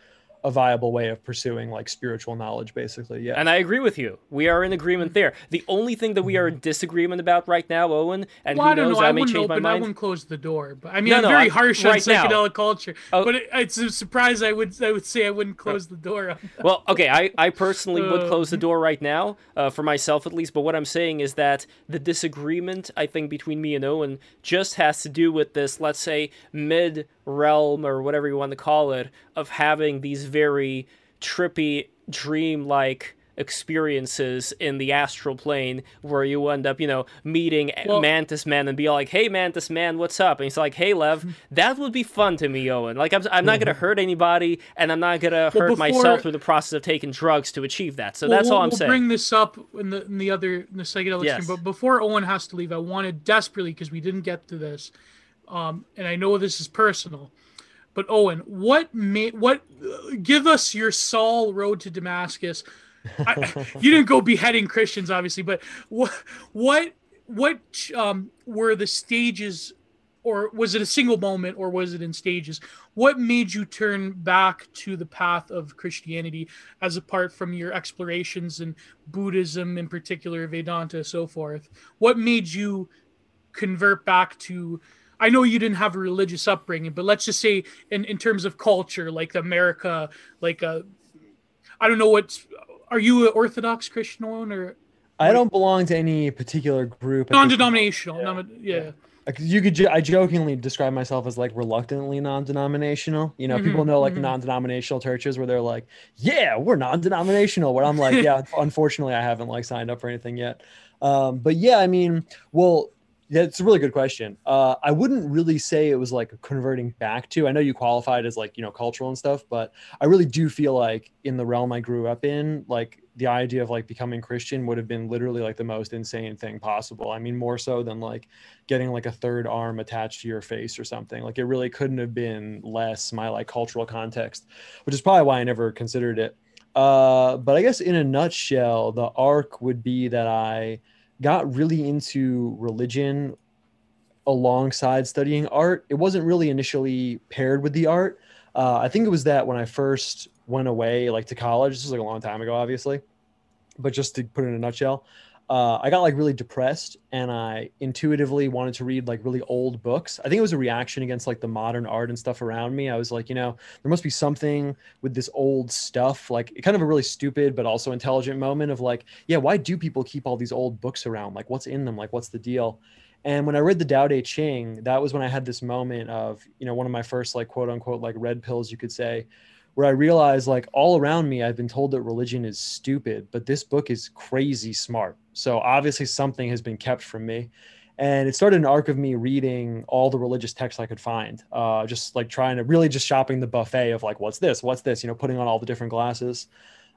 D: a viable way of pursuing like spiritual knowledge basically. Yeah.
A: And I agree with you. We are in agreement there. The only thing that we are in disagreement about right now, Owen, and
B: Well,
A: who
B: I don't
A: knows,
B: know. I,
A: I may
B: wouldn't
A: change my
B: open. I wouldn't close the door. But I mean,
A: No,
B: I'm
A: no,
B: very
A: I-
B: harsh on
A: right now.
B: psychedelic culture.
A: Oh.
B: But it, it's a surprise. I would. I would say I wouldn't close the door.
A: Well, okay, I, I personally would
B: Uh,
A: close the door right now, uh, for myself at least, but what I'm saying is that the disagreement, I think, between me and Owen just has to do with this, let's say, mid realm or whatever you want to call it, of having these very trippy, dream like experiences in the astral plane where you end up, you know, meeting
B: Well-
A: Mantis Man and be like, hey, Mantis Man, what's up? And he's like, hey, Lev, that would be fun to me, Owen. Like, I'm, I'm not to hurt anybody and I'm not
B: Well,
A: hurt
B: before-
A: myself through the process of taking drugs to achieve that. So
B: Well,
A: that's
B: we'll,
A: all I'm
B: we'll
A: saying.
B: bring this up in the in the other in the psychedelic
A: Yes.
B: stream. But before Owen has to leave, I wanted desperately because we didn't get to this, um, and I know this is personal. But Owen, what what? Give us your Saul road to Damascus. I, you didn't go beheading Christians, obviously, but what what what um, were the stages, or was it a single moment, or was it in stages? What made you turn back to the path of Christianity, as apart from your explorations in Buddhism, in particular Vedanta, so forth? What made you convert back to? I know you didn't have a religious upbringing, but let's just say in, in terms of culture, like America, like uh, I don't know what. Are you an Orthodox Christian or
D: I don't belong to any particular group.
B: non-denominational?
D: Yeah,
B: non- yeah.
D: You could, jo- I jokingly describe myself as like reluctantly non-denominational. You know, people
B: Mhm,
D: know like
B: mhm.
D: non-denominational churches where they're like, "Yeah, we're non-denominational." Where I'm like, "Yeah, unfortunately, I haven't like signed up for anything yet." Um, but yeah, I mean, well, yeah, it's a really good question. Uh, I wouldn't really say it was like converting back to. I know you qualified as like you know cultural and stuff, but I really do feel like in the realm I grew up in, like the idea of like becoming Christian would have been literally like the most insane thing possible. I mean, more so than like getting like a third arm attached to your face or something. Like it really couldn't have been less my like cultural context, which is probably why I never considered it. Uh, but I guess in a nutshell, the arc would be that I got really into religion alongside studying art. It wasn't really initially paired with the art. Uh, I think it was that when I first went away, like to college, this was like a long time ago, obviously, but just to put it in a nutshell, uh, I got like really depressed and I intuitively wanted to read like really old books. I think it was a reaction against like the modern art and stuff around me. I was like, you know, there must be something with this old stuff, like kind of a really stupid but also intelligent moment of like, yeah, why do people keep all these old books around? Like, what's in them? Like, what's the deal? And when I read the Tao Te Ching, that was when I had this moment of, you know, one of my first like quote unquote like red pills, you could say, where I realized like all around me, I've been told that religion is stupid, but this book is crazy smart. So obviously something has been kept from me. And it started an arc of me reading all the religious texts I could find, uh, just like trying to really just shopping the buffet of like, what's this? What's this? You know, putting on all the different glasses.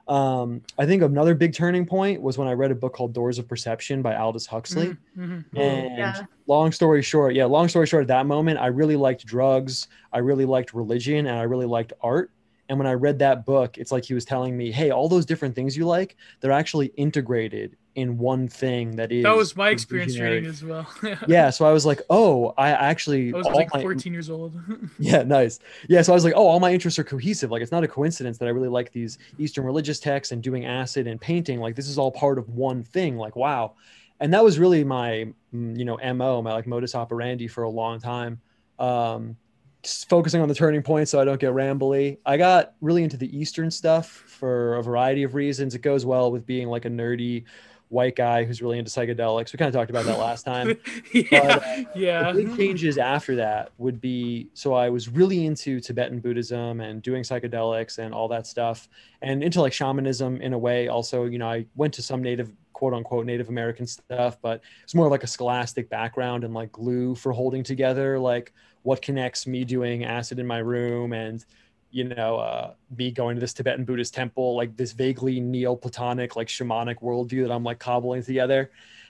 D: Um, I think another big turning point was when I read a book called Doors of Perception by Aldous Huxley.
B: Mhm, mhm.
D: And
E: Yeah.
D: long story short, yeah, long story short, at that moment, I really liked drugs, I really liked religion, and I really liked art. And when I read that book, it's like he was telling me, "Hey, all those different things you like, they're actually integrated in one thing that is."
B: That was my experience reading as well.
D: Yeah, so I was like, "Oh, I actually
B: I was like
D: my-
B: 14 years old.
D: yeah, nice. Yeah, so I was like, oh, all my interests are cohesive. Like, it's not a coincidence that I really like these Eastern religious texts and doing acid and painting. Like, this is all part of one thing. Like, wow. And that was really my, mm, you know, mo, my like modus operandi for a long time. Um, focusing on the turning point so I don't get rambly. I got really into the Eastern stuff for a variety of reasons. It goes well with being like a nerdy white guy who's really into psychedelics. We kind of talked about that last time
B: yeah,
D: uh,
B: yeah.
D: the big changes after that would be so I was really into Tibetan Buddhism and doing psychedelics and all that stuff, and into like shamanism in a way. Also, you know, I went to some native quote unquote Native American stuff, but it's more like a scholastic background and like glue for holding together like what connects me doing acid in my room and you know, uh, me going to this Tibetan Buddhist temple, like this vaguely Neoplatonic, like shamanic worldview that I'm like cobbling together.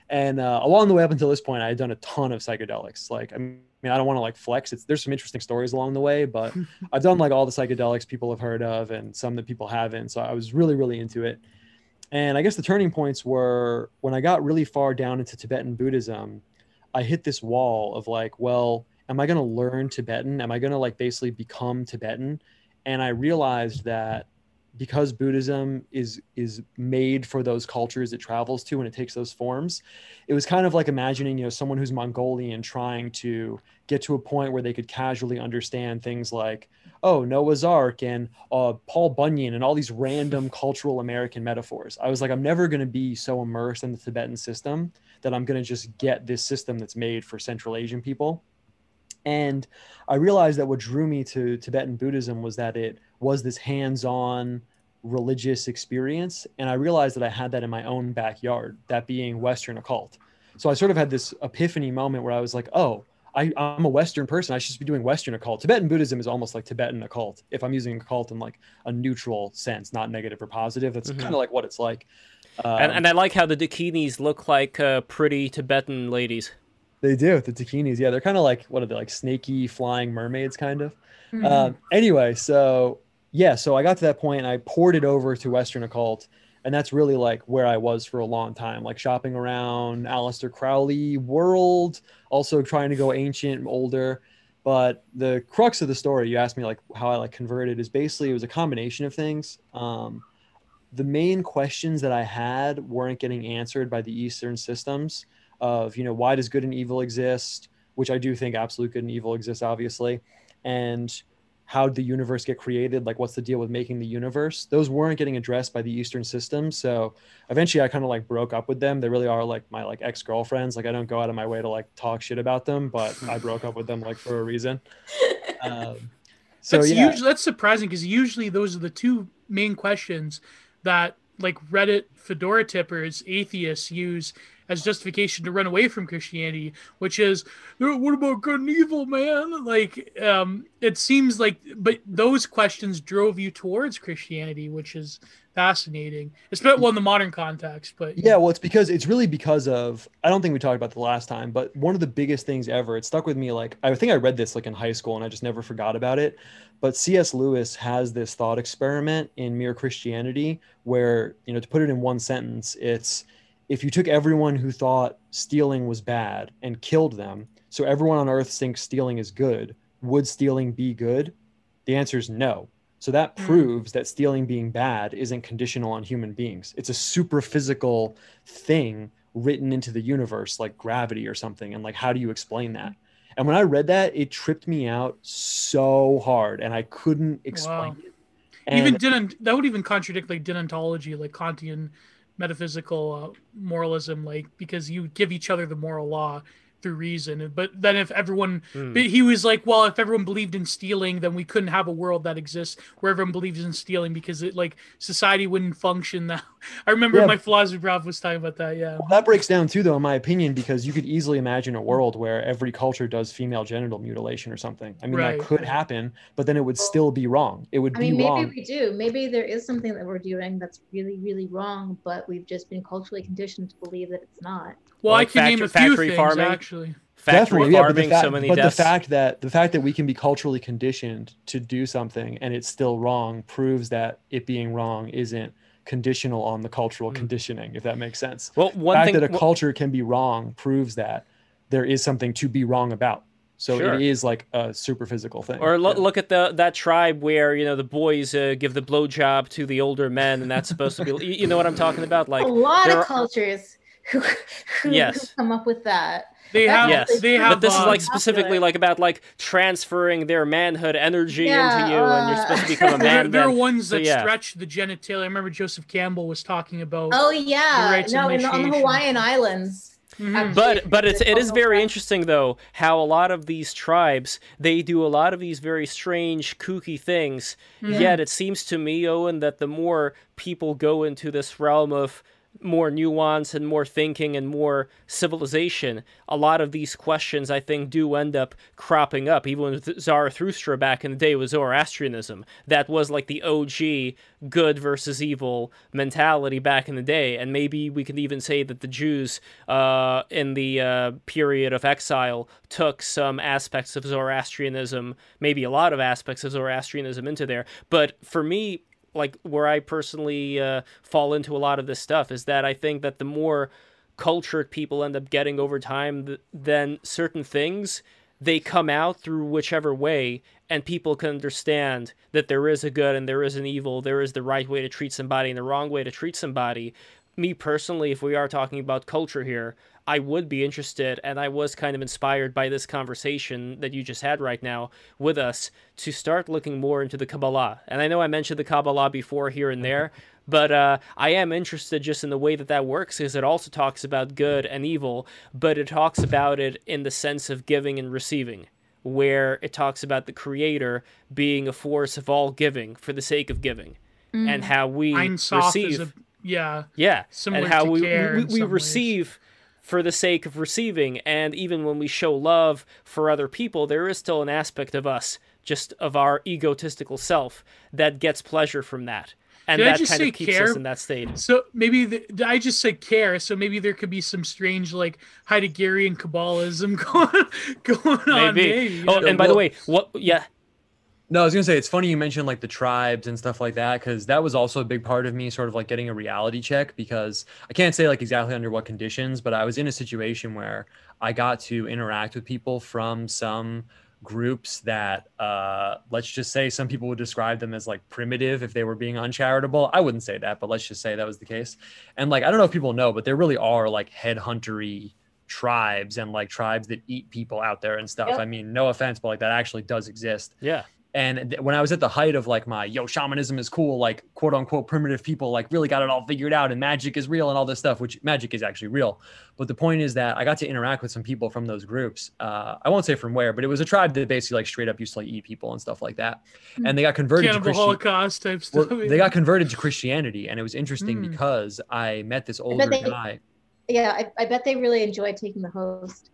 D: And uh, along the way up until this point, I had done a ton of psychedelics. Like, I mean, I don't want to like flex. It's there's some interesting stories along the way, but I've done like all the psychedelics people have heard of and some that people haven't. So I was really, really into it. And I guess the turning points were when I got really far down into Tibetan Buddhism, I hit this wall of like, well, am I going to learn Tibetan? Am I going to like basically become Tibetan? And I realized that because Buddhism is is made for those cultures it travels to and it takes those forms, it was kind of like imagining, you know, someone who's Mongolian trying to get to a point where they could casually understand things like, oh, Noah's Ark and uh, Paul Bunyan and all these random cultural American metaphors. I was like, I'm never going to be so immersed in the Tibetan system that I'm going to just get this system that's made for Central Asian people. And I realized that what drew me to Tibetan Buddhism was that it was this hands on religious experience. And I realized that I had that in my own backyard, that being Western occult. So I sort of had this epiphany moment where I was like, oh, I, I'm a Western person. I should just be doing Western occult. Tibetan Buddhism is almost like Tibetan occult. If I'm using occult in like a neutral sense, not negative or positive, that's
A: Mhm.
D: kind of like what it's like.
A: and,
D: Um,
A: and I like how the dakinis look like uh, pretty Tibetan ladies.
D: They do the takinis. Yeah, they're kind of like what are they like snaky flying mermaids, kind of.
E: Mhm.
D: Um, anyway, so yeah, so I got to that point and I poured it over to Western occult, and that's really like where I was for a long time, like shopping around Aleister Crowley world, also trying to go ancient, and older. But the crux of the story, you asked me like how I like converted, is basically it was a combination of things. Um, the main questions that I had weren't getting answered by the Eastern systems of, you know, why does good and evil exist? Which I do think absolute good and evil exists, obviously. And how did the universe get created? Like, what's the deal with making the universe? Those weren't getting addressed by the Eastern system. So eventually I kind of like broke up with them. They really are like my like ex girlfriends. Like, I don't go out of my way to like talk shit about them, but I broke up with them like for a reason. Um, so
B: that's
D: yeah.
B: usually that's surprising because usually those are the two main questions that like Reddit fedora tippers atheists use as justification to run away from Christianity, which is "Uh, what about good and evil, man? Like um it seems like but those questions drove you towards Christianity, which is fascinating. Especially well in the modern context, but
D: Yeah, well, it's because it's really because of I don't think we talked about the last time, but one of the biggest things ever. It stuck with me. Like I think I read this like in high school, and I just never forgot about it. But C.S. Lewis has this thought experiment in Mere Christianity, where you know to put it in one sentence, it's if you took everyone who thought stealing was bad and killed them, so everyone on Earth thinks stealing is good, would stealing be good? The answer is no. So that
B: Mm.
D: proves that stealing being bad isn't conditional on human beings. It's a super physical thing written into the universe, like gravity or something. And like, how do you explain that? And when I read that, it tripped me out so hard, and I couldn't explain
B: Wow.
D: it. And
B: even didn't that would even contradict like deontology like kantian metaphysical uh, moralism like because you give each other the moral law through reason but then if everyone
A: hmm.
B: but he was like well if everyone believed in stealing then we couldn't have a world that exists where everyone believes in stealing because it like society wouldn't function now i remember
D: Yeah.
B: my philosophy prof was talking about that yeah
D: Well, that breaks down too, though, in my opinion, because you could easily imagine a world where every culture does female genital mutilation or something. I mean,
B: Right.
D: that could happen, but then it would still be wrong. It would
E: I
D: be
E: mean, maybe
D: wrong.
E: we do. Maybe there is something that we're doing that's really, really wrong, but we've just been culturally conditioned to believe that it's not.
B: Well
A: Like
B: i can name a
A: factory-
B: few things
A: farming?
B: actually
A: factory
F: yeah, but
A: farming,
F: the, fa-
A: so many
F: but
A: deaths.
F: the fact that the fact that we can be culturally conditioned to do something and it's still wrong proves that it being wrong isn't conditional on the cultural
A: Mm.
F: conditioning if that makes sense
A: well,
F: the fact
A: thing
F: that a
A: well-
F: culture can be wrong proves that there is something to be wrong about so
A: Sure.
F: it is like a super physical thing
A: Or lo-
F: Yeah.
A: look at the that tribe where you know the boys uh, give the blowjob to the older men, and that's supposed to be. You, you know what I'm talking about? Like
E: a lot
A: there
E: of
A: are-
E: cultures who, who,
A: Yes.
E: who come up with that.
B: They
E: That's
B: have.
A: Yes.
B: They have.
A: but this is
B: um,
A: like specifically like about like transferring their manhood energy
E: Yeah,
A: into you, and you're
E: uh,
A: supposed to become a man.
B: there, are
A: then.
B: ones
A: So,
B: that
A: yeah.
B: stretch the genitalia. I remember Joseph Campbell was talking about.
E: Oh yeah,
B: rites of
E: no, in the, on the. Hawaiian Islands.
B: Mhm.
A: but but it's
E: it's
A: it is
E: also
A: very interesting though how a lot of these tribes they do a lot of these very strange kooky things
E: Yeah.
A: yet it seems to me owen that the more people go into this realm of more nuance and more thinking and more civilization a lot of these questions i think do end up cropping up. Even with zarathustra back in the day with zoroastrianism that was like the og good versus evil mentality back in the day. And maybe we could even say that the jews uh, in the uh, period of exile took some aspects of zoroastrianism maybe a lot of aspects of zoroastrianism into there. But for me like where I personally uh, fall into a lot of this stuff is that I think that the more cultured people end up getting over time, th- then certain things they come out through whichever way, and people can understand that there is a good and there is an evil, there is the right way to treat somebody and the wrong way to treat somebody. Me personally, if we are talking about culture here, I would be interested, and I was kind of inspired by this conversation that you just had right now with us to start looking more into the Kabbalah. And I know I mentioned the Kabbalah before here and there, but uh, I am interested just in the way that that works, because it also talks about good and evil, but it talks about it in the sense of giving and receiving. Where it talks about the creator being a force of all giving for the sake of giving, and how we receive.
B: a yeah.
A: Yeah, and how we we, we receive for the sake of receiving, and even when we show love for other people, there is still an aspect of us, just of our egotistical self, that gets pleasure from that, and
B: Did I
A: that
B: just
A: kind
B: say
A: of keeps
B: care?
A: us in that state.
B: So maybe the, I just said care. So maybe there could be some strange like Heideggerian Kabbalism going going on.
A: Maybe.
B: Maybe.
A: Oh, and by the way, what? Yeah,
D: No, I was gonna say it's funny you mentioned like the tribes and stuff like that because that was also a big part of me, sort of like getting a reality check. Because I can't say like exactly under what conditions, but I was in a situation where I got to interact with people from some groups that, uh, let's just say, some people would describe them as like primitive if they were being uncharitable. I wouldn't say that, but let's just say that was the case. And like I don't know if people know, but there really are like headhuntery tribes and like tribes that eat people out there and stuff.
E: Yep.
D: I mean, no offense, but like that actually does exist.
A: yeah,
D: And th- when I was at the height of like my yo shamanism is cool, like quote unquote primitive people like really got it all figured out and magic is real and all this stuff, which magic is actually real. But the point is that I got to interact with some people from those groups. Uh, I won't say from where, but it was a tribe that basically like straight up used to like eat people and stuff like that. And they got converted to
B: Cannibal
D: Christianity.
B: Holocaust type
D: Well, they got converted to Christianity, and it was interesting
B: Mm.
D: because I met this older
E: they-
D: guy.
E: Yeah, I, I bet they really enjoyed taking the host.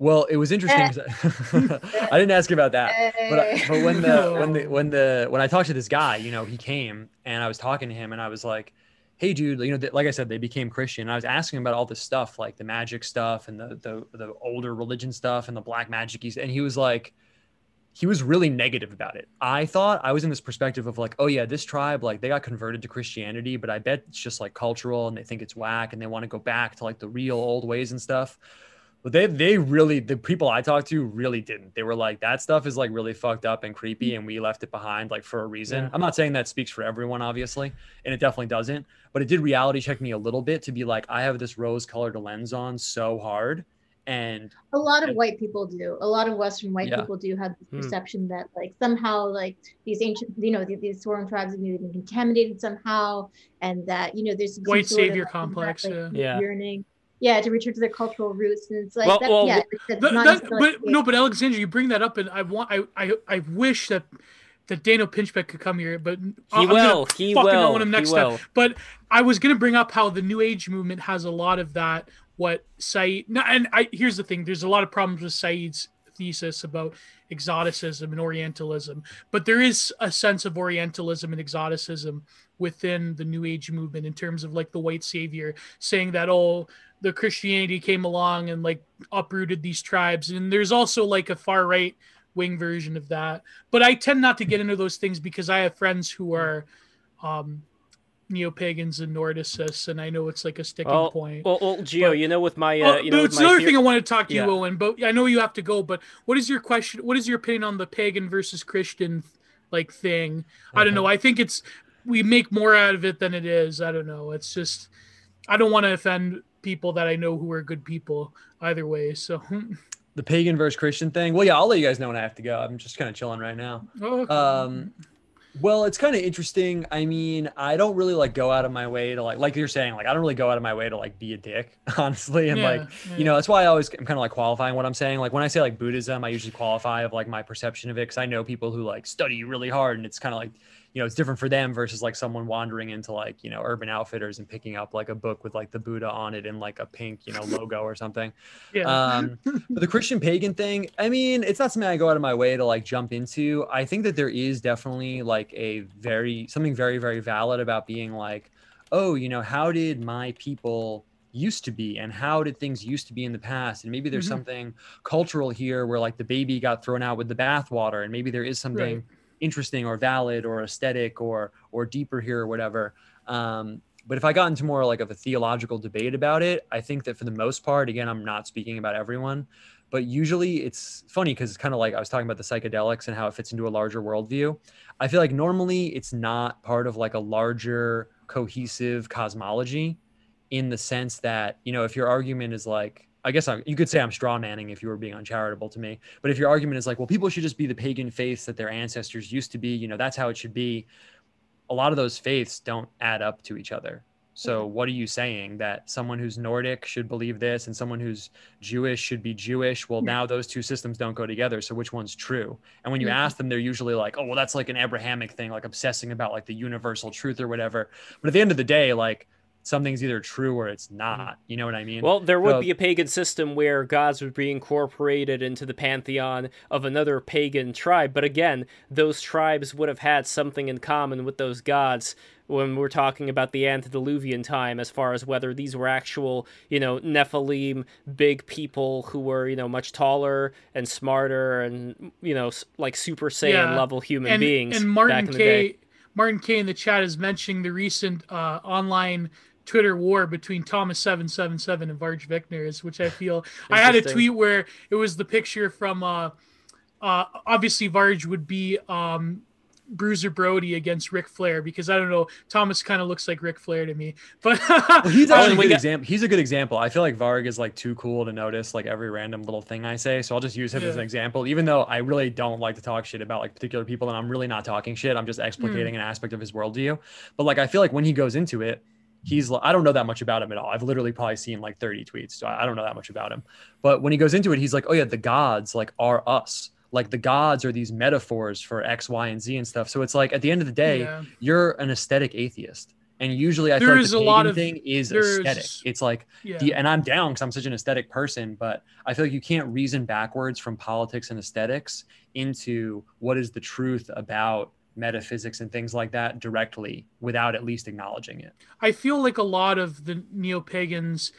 D: Well, it was interesting. Eh. 'cause I, I didn't ask you about that. but I- but when the eh. when the when the when I talked to this guy, you know, he came and I was talking to him and I was like, "Hey, dude, you know, th- like I said, they became Christian." And I was asking him about all this stuff, like the magic stuff and the the the older religion stuff and the black magic. And he was like, he was really negative about it. I thought I was in this perspective of like, oh yeah, this tribe like they got converted to Christianity, but I bet it's just like cultural and they think it's whack and they want to go back to like the real old ways and stuff. But they they really the people I talked to really didn't. They were like that stuff is like really fucked up and creepy and we left it behind like for a reason.
A: Yeah.
D: I'm not saying that speaks for everyone obviously, and it definitely doesn't, but it did reality check me a little bit to be like I have this rose colored lens on so hard and
E: a lot of white people do. A lot of Western white
D: Yeah.
E: people do have this
A: Hmm.
E: perception that like somehow like these ancient, you know, these, these Sorum tribes have been contaminated somehow, and that you know there's
B: White
E: sort of,
B: savior
E: like,
B: complex,
E: like,
B: yeah.
A: Yeah.
E: yearning, yeah, to return to their cultural roots, and it's like
A: Well-
E: that,
A: well,
E: yeah, it's
B: That-
E: not
B: that- but no, but Alexandra, you bring that up, and I want, I, I, I wish that that Daniel Pinchbeck could come here, but
A: he
B: I'm gonna
A: will, he
B: fucking
A: will,
B: own him next
A: he
B: time. But I was gonna bring up how the New Age movement has a lot of that. What Said, no, and I here's the thing: there's a lot of problems with Said's thesis about exoticism and Orientalism, but there is a sense of Orientalism and exoticism within the New Age movement in terms of like the white savior saying that oh the Christianity came along and like uprooted these tribes, and there's also like a far right wing version of that. But I tend not to get into those things because I have friends who are um, neo pagans and Nordicists, and I know it's like a sticking
A: Well,
B: point.
A: well, well, Gio,
B: But-
A: you know, with my, uh,
B: Oh,
A: you know,
B: it's another
A: theor-
B: thing I want to talk to
A: Yeah.
B: you, Owen. But I know you have to go. But what is your question? What is your opinion on the pagan versus Christian like thing? I don't know. I think it's we make more out of it than it is. I don't know. It's just I don't want to offend people that I know who are good people either way. So
D: The pagan versus Christian thing. Well, yeah, I'll let you guys know when I have to go. I'm just kind of chilling right now.
B: okay.
D: Um, well, it's kind of interesting. I mean, I don't really like go out of my way to like, like you're saying, like I don't really go out of my way to like be a dick, honestly. And
B: Yeah,
D: like, you know, that's why I always I'm kind of like qualifying what I'm saying. Like when I say like Buddhism, I usually qualify of like my perception of it because I know people who like study really hard, and it's kind of like, you know, it's different for them versus like someone wandering into like you know Urban Outfitters and picking up like a book with like the Buddha on it and like a pink you know logo or something.
B: yeah.
D: Um, but the Christian pagan thing, I mean, it's not something I go out of my way to like jump into. I think that there is definitely like a very something very very valid about being like, oh, you know, how did my people used to be and how did things used to be in the past and maybe there's
B: Mhm.
D: something cultural here where like the baby got thrown out with the bathwater and maybe there is something
B: Right.
D: Interesting or valid or aesthetic or or deeper here or whatever. Um but if i got into more like of a theological debate about it i think that for the most part again i'm not speaking about everyone but usually it's funny because it's kind of like i was talking about the psychedelics and how it fits into a larger worldview. I feel like normally it's not part of like a larger cohesive cosmology in the sense that you know if your argument is like I guess I, you could say I'm straw manning if you were being uncharitable to me. But if your argument is like, well, people should just be the pagan faiths that their ancestors used to be, you know, that's how it should be. A lot of those faiths don't add up to each other. So what are you saying that someone who's Nordic should believe this and someone who's Jewish should be Jewish? Well, now those two systems don't go together. So which one's true? And when you ask them, they're usually like, oh, well, that's like an Abrahamic thing, like obsessing about like the universal truth or whatever. But at the end of the day, like something's either true or it's not. You know what I mean?
A: Well, there would
D: So-
A: be a pagan system where gods would be incorporated into the pantheon of another pagan tribe, but again, those tribes would have had something in common with those gods when we're talking about the antediluvian time as far as whether these were actual, you know, Nephilim big people who were, you know, much taller and smarter and, you know, like Super Saiyan
B: Yeah.
A: level human
B: and,
A: beings
B: and Martin
A: back in the day.
B: K. Martin K. in the chat is mentioning the recent uh, online Twitter war between Thomas seven seven seven and Varg Vikernes, which I feel I had a tweet where it was the picture from uh, uh, obviously Varge would be um, Bruiser Brody against Ric Flair because I don't know Thomas kind of looks like Ric Flair to me, but
D: Well, he's actually a good
A: got-
D: example. He's a good example. I feel like Varg is like too cool to notice like every random little thing I say. So I'll just use him as an example, even though I really don't like to talk shit about like particular people, and I'm really not talking shit. I'm just explicating an aspect of his worldview. But like I feel like when he goes into it, he's I don't know that much about him at all. I've literally probably seen like 30 tweets, so I don't know that much about him. But when he goes into it, he's like, oh yeah, the gods like are us. Like the gods are these metaphors for X, Y, and Z and stuff. So it's like at the end of the day,
B: Yeah.
D: you're an aesthetic atheist. And usually I feel
B: There
D: like the
B: a lot of-
D: thing is aesthetic. It's like
B: yeah.
D: the, and I'm down because I'm such an aesthetic person, but I feel like you can't reason backwards from politics and aesthetics into what is the truth about metaphysics and things like that directly without at least acknowledging it.
B: I feel like a lot of the neo pagans,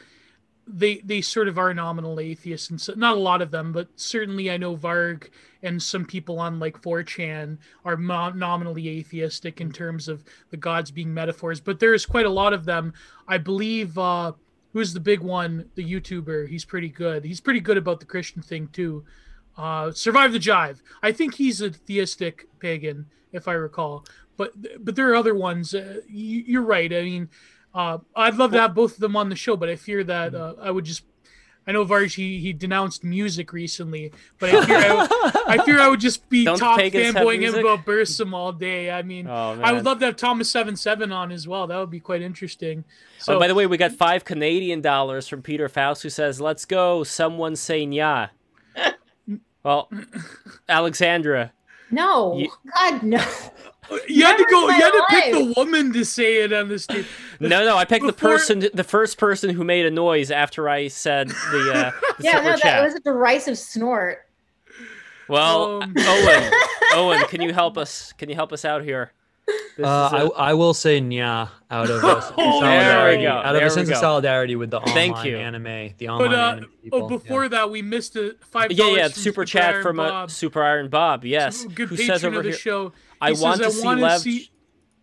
B: they they sort of are nominal atheists, and so, not a lot of them, but certainly I know Varg and some people on like 4chan are mo- nominally atheistic in terms of the gods being metaphors. But there's quite a lot of them. I believe uh, who's the big one, the YouTuber. He's pretty good. He's pretty good about the Christian thing too. Uh, Survive the Jive. I think he's a theistic pagan, if I recall. But but there are other ones. Uh, you, you're right. I mean, uh, I'd love to have both of them on the show, but I fear that uh, I would just. I know Varg he, he denounced music recently, but I fear I, would- I fear I would just be
A: Don't
B: top
A: pagans
B: fanboying him about Burzum all day. I mean,
A: Oh,
B: I would love to have Thomas Seven Seven on as well. That would be quite interesting. So
A: oh, by the way, we got five Canadian dollars from Peter Faust, who says, "Let's go." Someone say "nya." well, Alexandra,
E: No,
A: You-
E: God, no.
B: you had to go. You had to
E: my
B: pick
E: life.
B: the woman to say it on the tape.
A: no, no, I picked the person, the first person who made a noise after I said the, uh, the
E: Yeah, no,
A: super
E: that
A: chat.
E: was a derisive snort.
A: Well,
B: Um,
A: Owen, Owen, can you help us? Can you help us out here? This
D: Uh,
A: is a-
D: I, I will say nya out of a sense of
B: Oh,
A: there
D: solidarity. Out of a sense of solidarity with the online
A: Thank you.
D: anime, the online
B: But uh,
D: anime people.
B: oh, before that, we missed a five.
A: yeah, yeah,
B: from
A: super chat
B: Iron
A: from uh,
B: Bob.
A: Super Iron Bob. Yes,
B: good
A: who says over
B: of the
A: here?
B: show.
A: I
B: He
A: want
B: says,
A: to
B: "I
A: see
B: wanna
A: Lev.
B: see-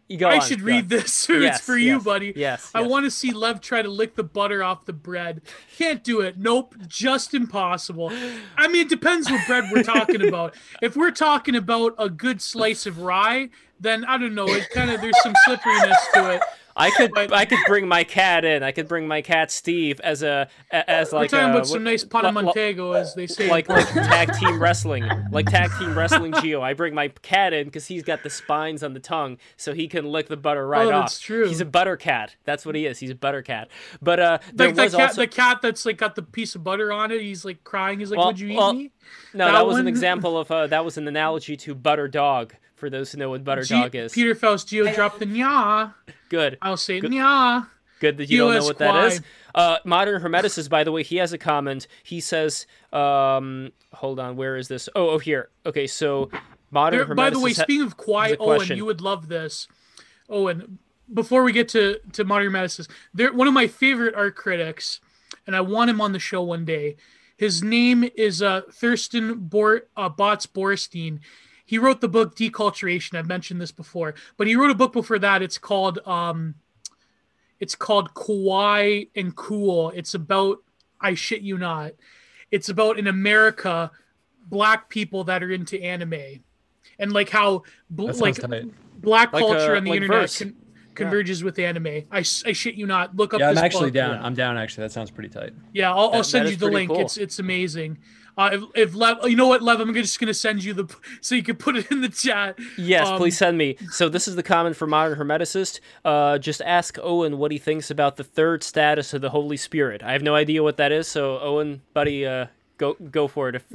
A: You go
B: I
A: on,
B: should
A: go.
B: read this. it's
A: Yes,
B: for you, buddy.
A: Yes,
B: I
A: yes.
B: want to see Lev try to lick the butter off the bread. Can't do it. Nope, just impossible. I mean, it depends what bread we're talking about. If we're talking about a good slice of rye, then I don't know. It kind of there's some slipperiness to it.
A: I could I could bring my cat in. I could bring my cat Steve as a a- as like
B: we're talking
A: a,
B: about some
A: what-
B: nice
A: li- li-
B: Montego, as they say.
A: like like tag team wrestling, like tag team wrestling. Gio, I bring my cat in because he's got the spines on the tongue, so he can lick the butter right
B: Oh,
A: off.
B: that's true.
A: He's a butter cat. That's what he is. He's a butter cat. But uh,
B: like the cat,
A: also
B: the cat that's like got the piece of butter on it. He's like crying. He's like,
A: Well-
B: "Would you eat me?"
A: no,
B: that
A: that, was an example of uh, that was an analogy to butter dog. For those who know what butter
B: G-
A: dog is,
B: Peter Faust Gio dropped the nya.
A: good.
B: I'll say
A: Good.
B: nya.
A: Good that you don't know
B: US
A: what that is. Uh, Modern Hermeticist, by the way, he has a comment. He says, um, hold on, where is this? Oh, oh, here. Okay, so Modern
B: There, by the way,
A: ha-
B: speaking of quiet,
A: a
B: Owen, you would love this. Owen, before we get to to modern medicine, there one of my favorite art critics, and I want him on the show one day. His name is uh, Thorsten Bor- uh, Botz Borstein. He wrote the book Deculturation. I've mentioned this before, but he wrote a book before that. It's called um, it's called Kawaii and Cool. It's about I shit you not. It's about in America, black people that are into anime, and like how bl- like
D: tight.
B: black
A: Like,
B: culture
A: uh,
B: on the
A: like
B: internet con- converges with anime. I, I shit you not. Look up.
D: Yeah, I'm actually
B: book.
D: down. I'm down. Actually, that sounds pretty tight.
B: Yeah, I'll,
A: That-
B: I'll send you the link.
A: cool.
B: It's it's amazing. Uh, if, if Lev, you know what, Lev, I'm just gonna send you the so you can put it in the chat.
A: Yes,
B: Um,
A: please send me. So this is the comment for Modern Hermeticist. Uh, just ask Owen what he thinks about the third status of the Holy Spirit. I have no idea what that is, so Owen, buddy, uh, go go for it if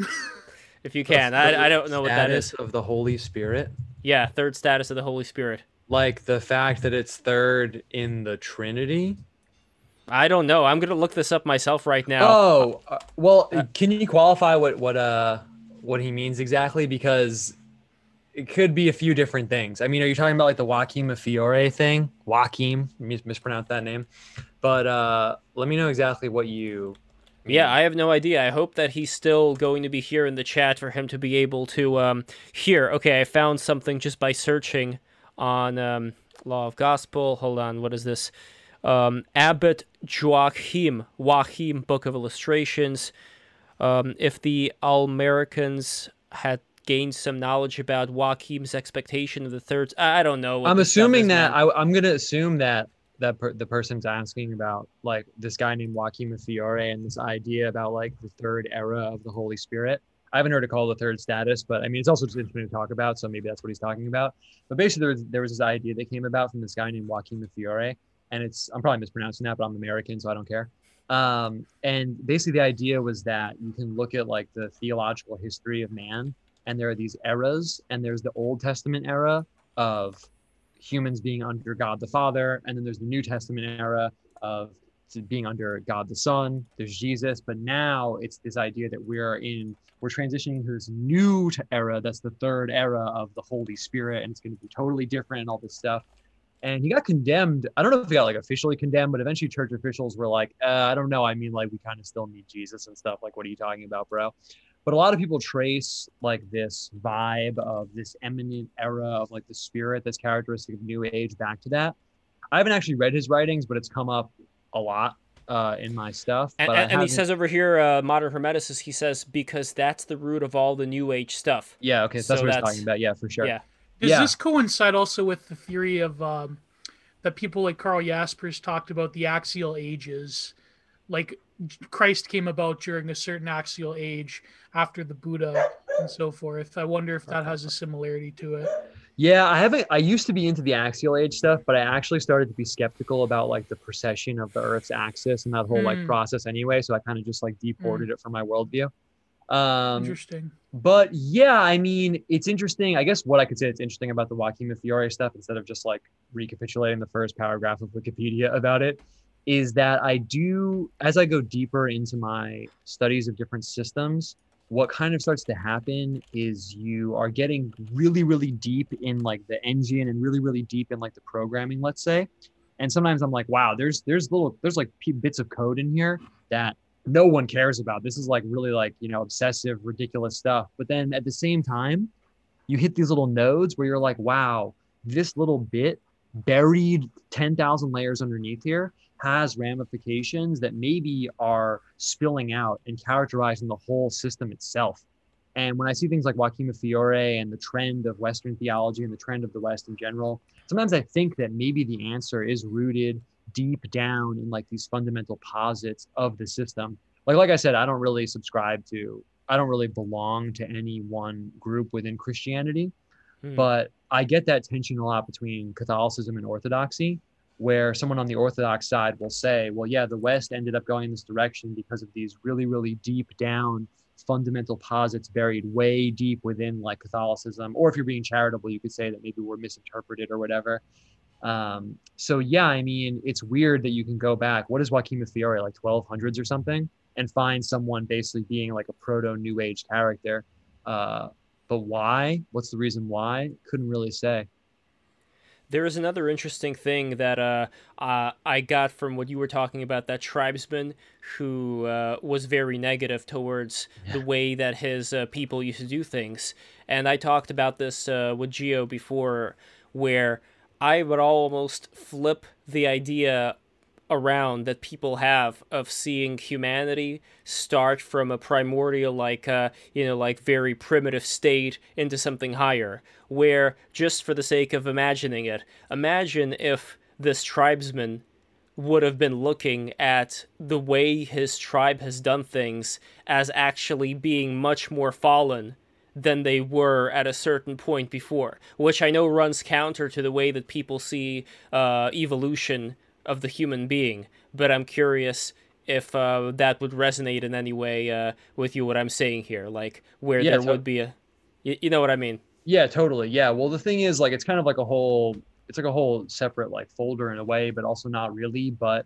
A: if you can. I, I don't know what that is.
D: Status of the Holy Spirit,
A: Yeah, third status of the Holy Spirit.
D: like the fact that it's third in the Trinity.
A: I don't know. I'm gonna look this up myself right now.
D: Oh, uh, well, can you qualify what what uh what he means exactly? Because it could be a few different things. I mean, are you talking about like the Joaquim Fiore thing? Joaquim, mis- mispronounced that name. But uh let me know exactly what you.
A: Yeah, I have no idea. I hope that he's still going to be here in the chat for him to be able to um here. Okay, I found something just by searching on um Law of Gospel. Hold on, what is this? Um Abbot Joachim, Joachim Book of Illustrations. Um if the All-Americans had gained some knowledge about Joachim's expectation of the third I don't know.
D: I'm assuming that. I, I'm gonna assume that that per, the person's asking about like this guy named Joaquim Fiore and this idea about like the third era of the Holy Spirit. I haven't heard it called the third status, but I mean it's also just interesting to talk about, so maybe that's what he's talking about. But basically, there was there was this idea that came about from this guy named Joaquim Fiore, and it's I'm probably mispronouncing that, but I'm American, so I don't care. Um, and basically, the idea was that you can look at like the theological history of man, and there are these eras, and there's the Old Testament era of humans being under God the Father, and then there's the New Testament era of being under God the Son. There's Jesus, but now it's this idea that we're in we're transitioning to this new era that's the third era of the Holy Spirit, and it's going to be totally different and all this stuff. And he got condemned. I don't know if he got like officially condemned, but eventually church officials were like, uh, I don't know. I mean, like we kind of still need Jesus and stuff. Like, what are you talking about, bro? but a lot of people trace like this vibe of this eminent era of like the spirit that's characteristic of new age back to that i haven't actually read his writings but it's come up a lot uh, in my stuff
A: And,
D: but
A: and, and he says over here, uh, Modern Hermeticist, he says, because that's the root of all the New Age stuff.
D: yeah okay so
A: so
D: that's what he's
A: that's-
D: talking about yeah for sure
A: Yeah.
B: Does
D: Yeah.
B: this coincide also with the theory of um, that people like Carl Jaspers talked about the axial ages? Like Christ came about during a certain axial age after the Buddha and so forth. I wonder if that has a similarity to it.
D: Yeah, I haven't. I used to be into the axial age stuff, but I actually started to be skeptical about like the precession of the Earth's axis and that whole like
B: Hmm.
D: process anyway. So I kind of just like deported it from my worldview. Um,
B: Interesting.
D: but yeah, I mean, it's interesting. I guess what I could say it's interesting about the Joaquim Fiore stuff, instead of just like recapitulating the first paragraph of Wikipedia about it, is that I do, as I go deeper into my studies of different systems, what kind of starts to happen is you are getting really really deep in like the engine and really really deep in like the programming let's say and sometimes i'm like wow there's there's little there's like p- bits of code in here that no one cares about this is like really like you know obsessive ridiculous stuff but then at the same time you hit these little nodes where you're like wow this little bit buried 10,000 layers underneath here has ramifications that maybe are spilling out and characterizing the whole system itself. And when I see things like Joachim Fiore and the trend of Western theology and the trend of the West in general, sometimes I think that maybe the answer is rooted deep down in like these fundamental posits of the system. Like like I said, I don't really subscribe to I don't really belong to any one group within Christianity,
A: Hmm.
D: but I get that tension a lot between Catholicism and Orthodoxy where someone on the Orthodox side will say, well, yeah, the West ended up going in this direction because of these really, really deep down fundamental posits buried way deep within like Catholicism. Or if you're being charitable, you could say that maybe we're misinterpreted or whatever. Um, so yeah, I mean, it's weird that you can go back. What is Joachim Fiore like 1200s or something, and find someone basically being like a proto New Age character. Uh, but why? What's the reason why? Couldn't really say.
A: There is another interesting thing that uh, uh, I got from what you were talking about that tribesman who uh, was very negative towards the way that his uh, people used to do things. And I talked about this uh, with Gio before, where I would almost flip the idea around that people have of seeing humanity start from a primordial like uh you know like very primitive state into something higher where just for the sake of imagining it imagine if this tribesman would have been looking at the way his tribe has done things as actually being much more fallen than they were at a certain point before, which I know runs counter to the way that people see uh, evolution of the human being. But I'm curious if uh, that would resonate in any way uh, with you, what I'm saying here, like where
D: Yeah,
A: there
D: to-
A: would be a, you, you know what I mean?
D: Yeah, totally. Yeah. Well, the thing is, like, it's kind of like a whole, it's like a whole separate like folder in a way, but also not really. But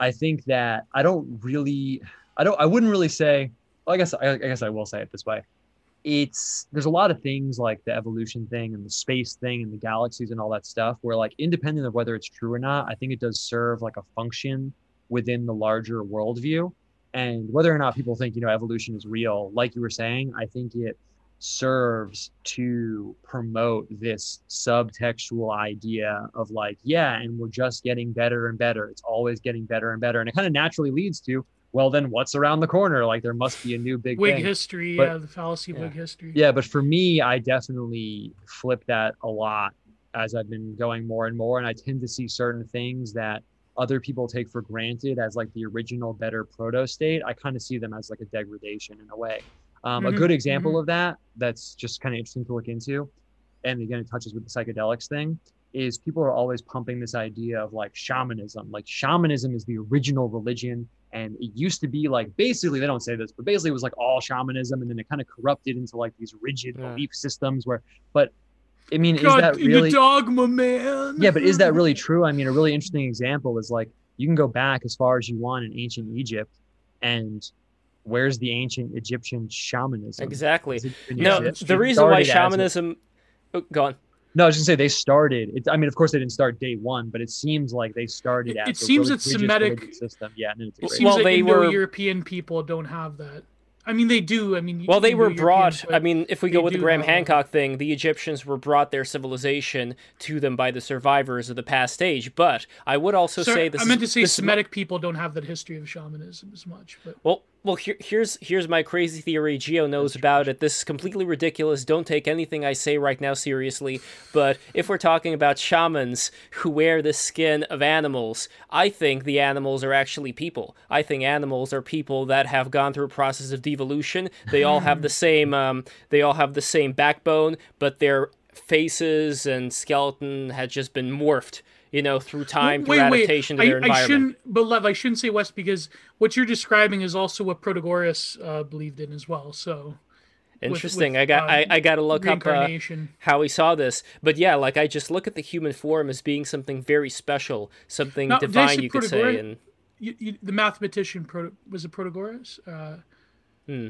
D: I think that I don't really, I don't, I wouldn't really say. Well, I guess, I, I guess I will say it this way. It's there's a lot of things like the evolution thing and the space thing and the galaxies and all that stuff where like independent of whether it's true or not, I think it does serve like a function within the larger worldview. And whether or not people think, you know, evolution is real, like you were saying, I think it serves to promote this subtextual idea of like, yeah, and we're just getting better and better. It's always getting better and better. And it kind of naturally leads to, well, then what's around the corner? Like there must be a new big
B: Wig
D: thing.
B: history,
D: But-
B: yeah, the fallacy of
A: Yeah.
B: Whig history.
D: Yeah, but for me, I definitely flip that a lot as I've been going more and more. And I tend to see certain things that other people take for granted as like the original, better proto state. I kind of see them as like a degradation in a way. Um, A
B: Mhm,
D: good example
B: mhm.
D: of that that's just kind of interesting to look into, and again, it touches with the psychedelics thing, is people are always pumping this idea of like shamanism. Like shamanism is the original religion. And it used to be like basically, they don't say this, but basically it was like all shamanism. And then it kind of corrupted into like these rigid
A: Yeah.
D: belief systems where, but I mean, is that
B: in
D: really,
B: the dogma, man.
D: yeah, but is that really true? I mean, a really interesting example is like you can go back as far as you want in ancient Egypt and where's the ancient Egyptian shamanism?
A: Exactly.
D: Is it in
A: No,
D: Egypt?
A: the reason why
D: started as a-
A: shamanism. Oh, go on.
D: No, I was just gonna say they started. It, I mean, of course, they didn't start day one, but it seems like they started
B: It- it
D: a
B: seems
D: really
B: that Semitic-
D: system. Yeah, and then
B: It seems
A: Well,
B: like
A: they
B: Indo
A: were-
B: European people don't have that. I mean, they do. I mean,
A: Well, they were brought. I mean, if we go with the Graham
B: have a-
A: Hancock thing, the Egyptians were brought their civilization to them by the survivors of the past age. But I would also
B: Sorry,
A: say this.
B: I meant to say
A: this is-
B: Semitic people don't have that history of shamanism as much. But
A: Well, well, here, here's here's my crazy theory. Gio knows about it. This is completely ridiculous. Don't take anything I say right now seriously. But if we're talking about shamans who wear the skin of animals, I think the animals are actually people. I think animals are people that have gone through a process of devolution. They all have the same. Um, they all have the same backbone, but their faces and skeleton had just been morphed. You know, through time, through adaptation to
B: I,
A: their
B: I
A: environment.
B: shouldn't, but Lev, I shouldn't say West because what you're describing is also what Protagoras uh, believed in as well. So
A: Interesting.
B: with,
A: I got.
B: uh,
A: I, I got to look up. Uh, how he saw this. But yeah, like I just look at the human form as being something very special, something
B: Now,
A: divine, you could say. And
B: you, you, the mathematician Proto, was it Protagoras? Uh,
A: Hmm.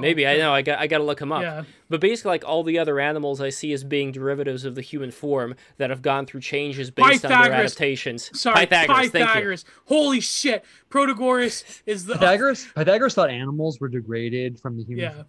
A: Oh, Maybe I know I got I got to look him up.
B: Yeah.
A: But basically, like all the other animals I see as being derivatives of the human form that have gone through changes based on their
B: Pythagoras.
A: adaptations.
B: Sorry,
A: Pythagoras.
B: Pythagoras.
A: Thank
B: Holy shit. Protagoras is the
C: Pythagoras Pythagoras thought animals were degraded from the human.
B: Yeah.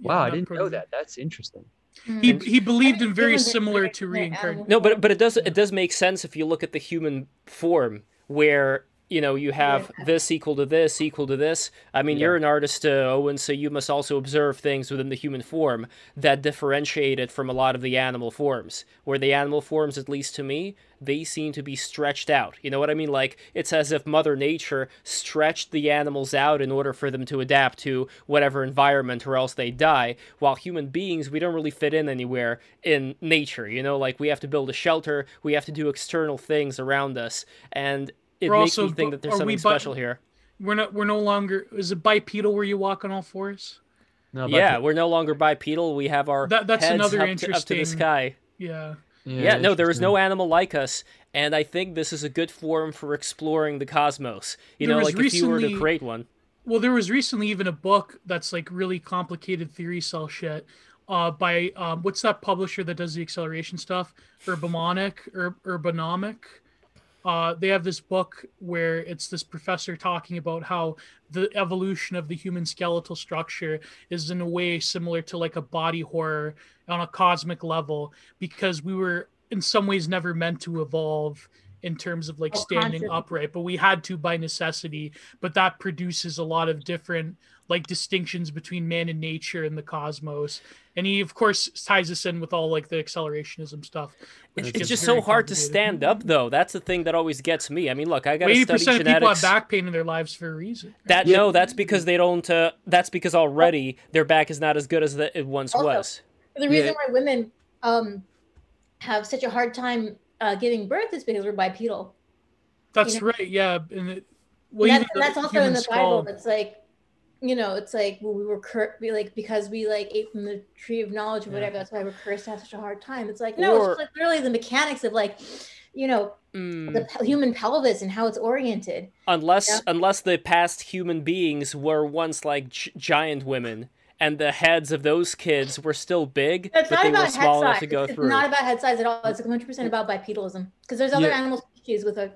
C: Wow, I didn't know that. That's interesting.
B: He he believed in very similar to reincarnation.
A: No, but but it does it does make sense if you look at the human form where you know you have
E: Yeah.
A: this equal to this equal to this. I mean,
C: Yeah.
A: you're an artist, uh, Owen, so you must also observe things within the human form that differentiate it from a lot of the animal forms. Where the animal forms, at least to me, they seem to be stretched out. You know what I mean? Like it's as if Mother Nature stretched the animals out in order for them to adapt to whatever environment, or else they die. While human beings, we don't really fit in anywhere in nature. You know, like we have to build a shelter, we have to do external things around us, and it
B: We're
A: makes
B: also-
A: me think that there's
B: are
A: something
B: bi-
A: special here.
B: We're not we're no longer is it bipedal where you walk on all fours?
C: No,
A: Yeah, we're no longer bipedal. We have our
B: That- that's
A: heads
B: another
A: up to, up to the
B: interesting-
A: sky.
B: Yeah.
A: Yeah, no, there is no animal like us, and I think this is a good forum for exploring the cosmos. You
B: There
A: know,
B: was
A: like if you were to
B: recently-
A: create one.
B: Well, there was recently even a book that's like really complicated theory cell shit uh, by um, what's that publisher that does the acceleration stuff? Urbamonic or Urbanomic. Uh, they have this book where it's this professor talking about how the evolution of the human skeletal structure is in a way similar to like a body horror on a cosmic level because we were in some ways never meant to evolve in terms of like
E: Oh,
B: standing
E: conscious.
B: upright but we had to by necessity but that produces a lot of different like distinctions between man and nature and the cosmos and he of course ties this in with all like the accelerationism stuff which
A: It's just so hard to stand up, though. That's the thing that always gets me. I mean, look, I got to
B: Eighty
A: study
B: percent of people have
A: genetics.
B: back pain in their lives for a reason.
A: That
D: Yeah.
A: no, that's because they don't. Uh, that's because already their back is not as good as the, it once
E: Also-
A: was.
E: The reason
C: Yeah.
E: why women um, have such a hard time uh, giving birth is because we're bipedal.
B: That's
E: You know-
B: right. Yeah, and it, well,
E: And that's, and that's also in the
B: skull-
E: Bible. It's like, you know, it's like well, we were cur- we like because we like ate from the tree of knowledge or
B: Yeah.
E: whatever. That's why we're cursed to have such a hard time. It's like no, it's just like literally the mechanics of like, you know,
A: Mm,
E: the pe- human pelvis and how it's oriented.
A: unless
E: Yeah.
A: unless the past human beings were once like gi- giant women, and the heads of those kids were still big,
E: It's
A: but
E: not
A: they were
E: about head
A: small enough
E: size.
A: to go
E: it's
A: through.
E: not about head size at all. It's 100 percent about bipedalism because there's other
C: Yeah.
E: animal species with a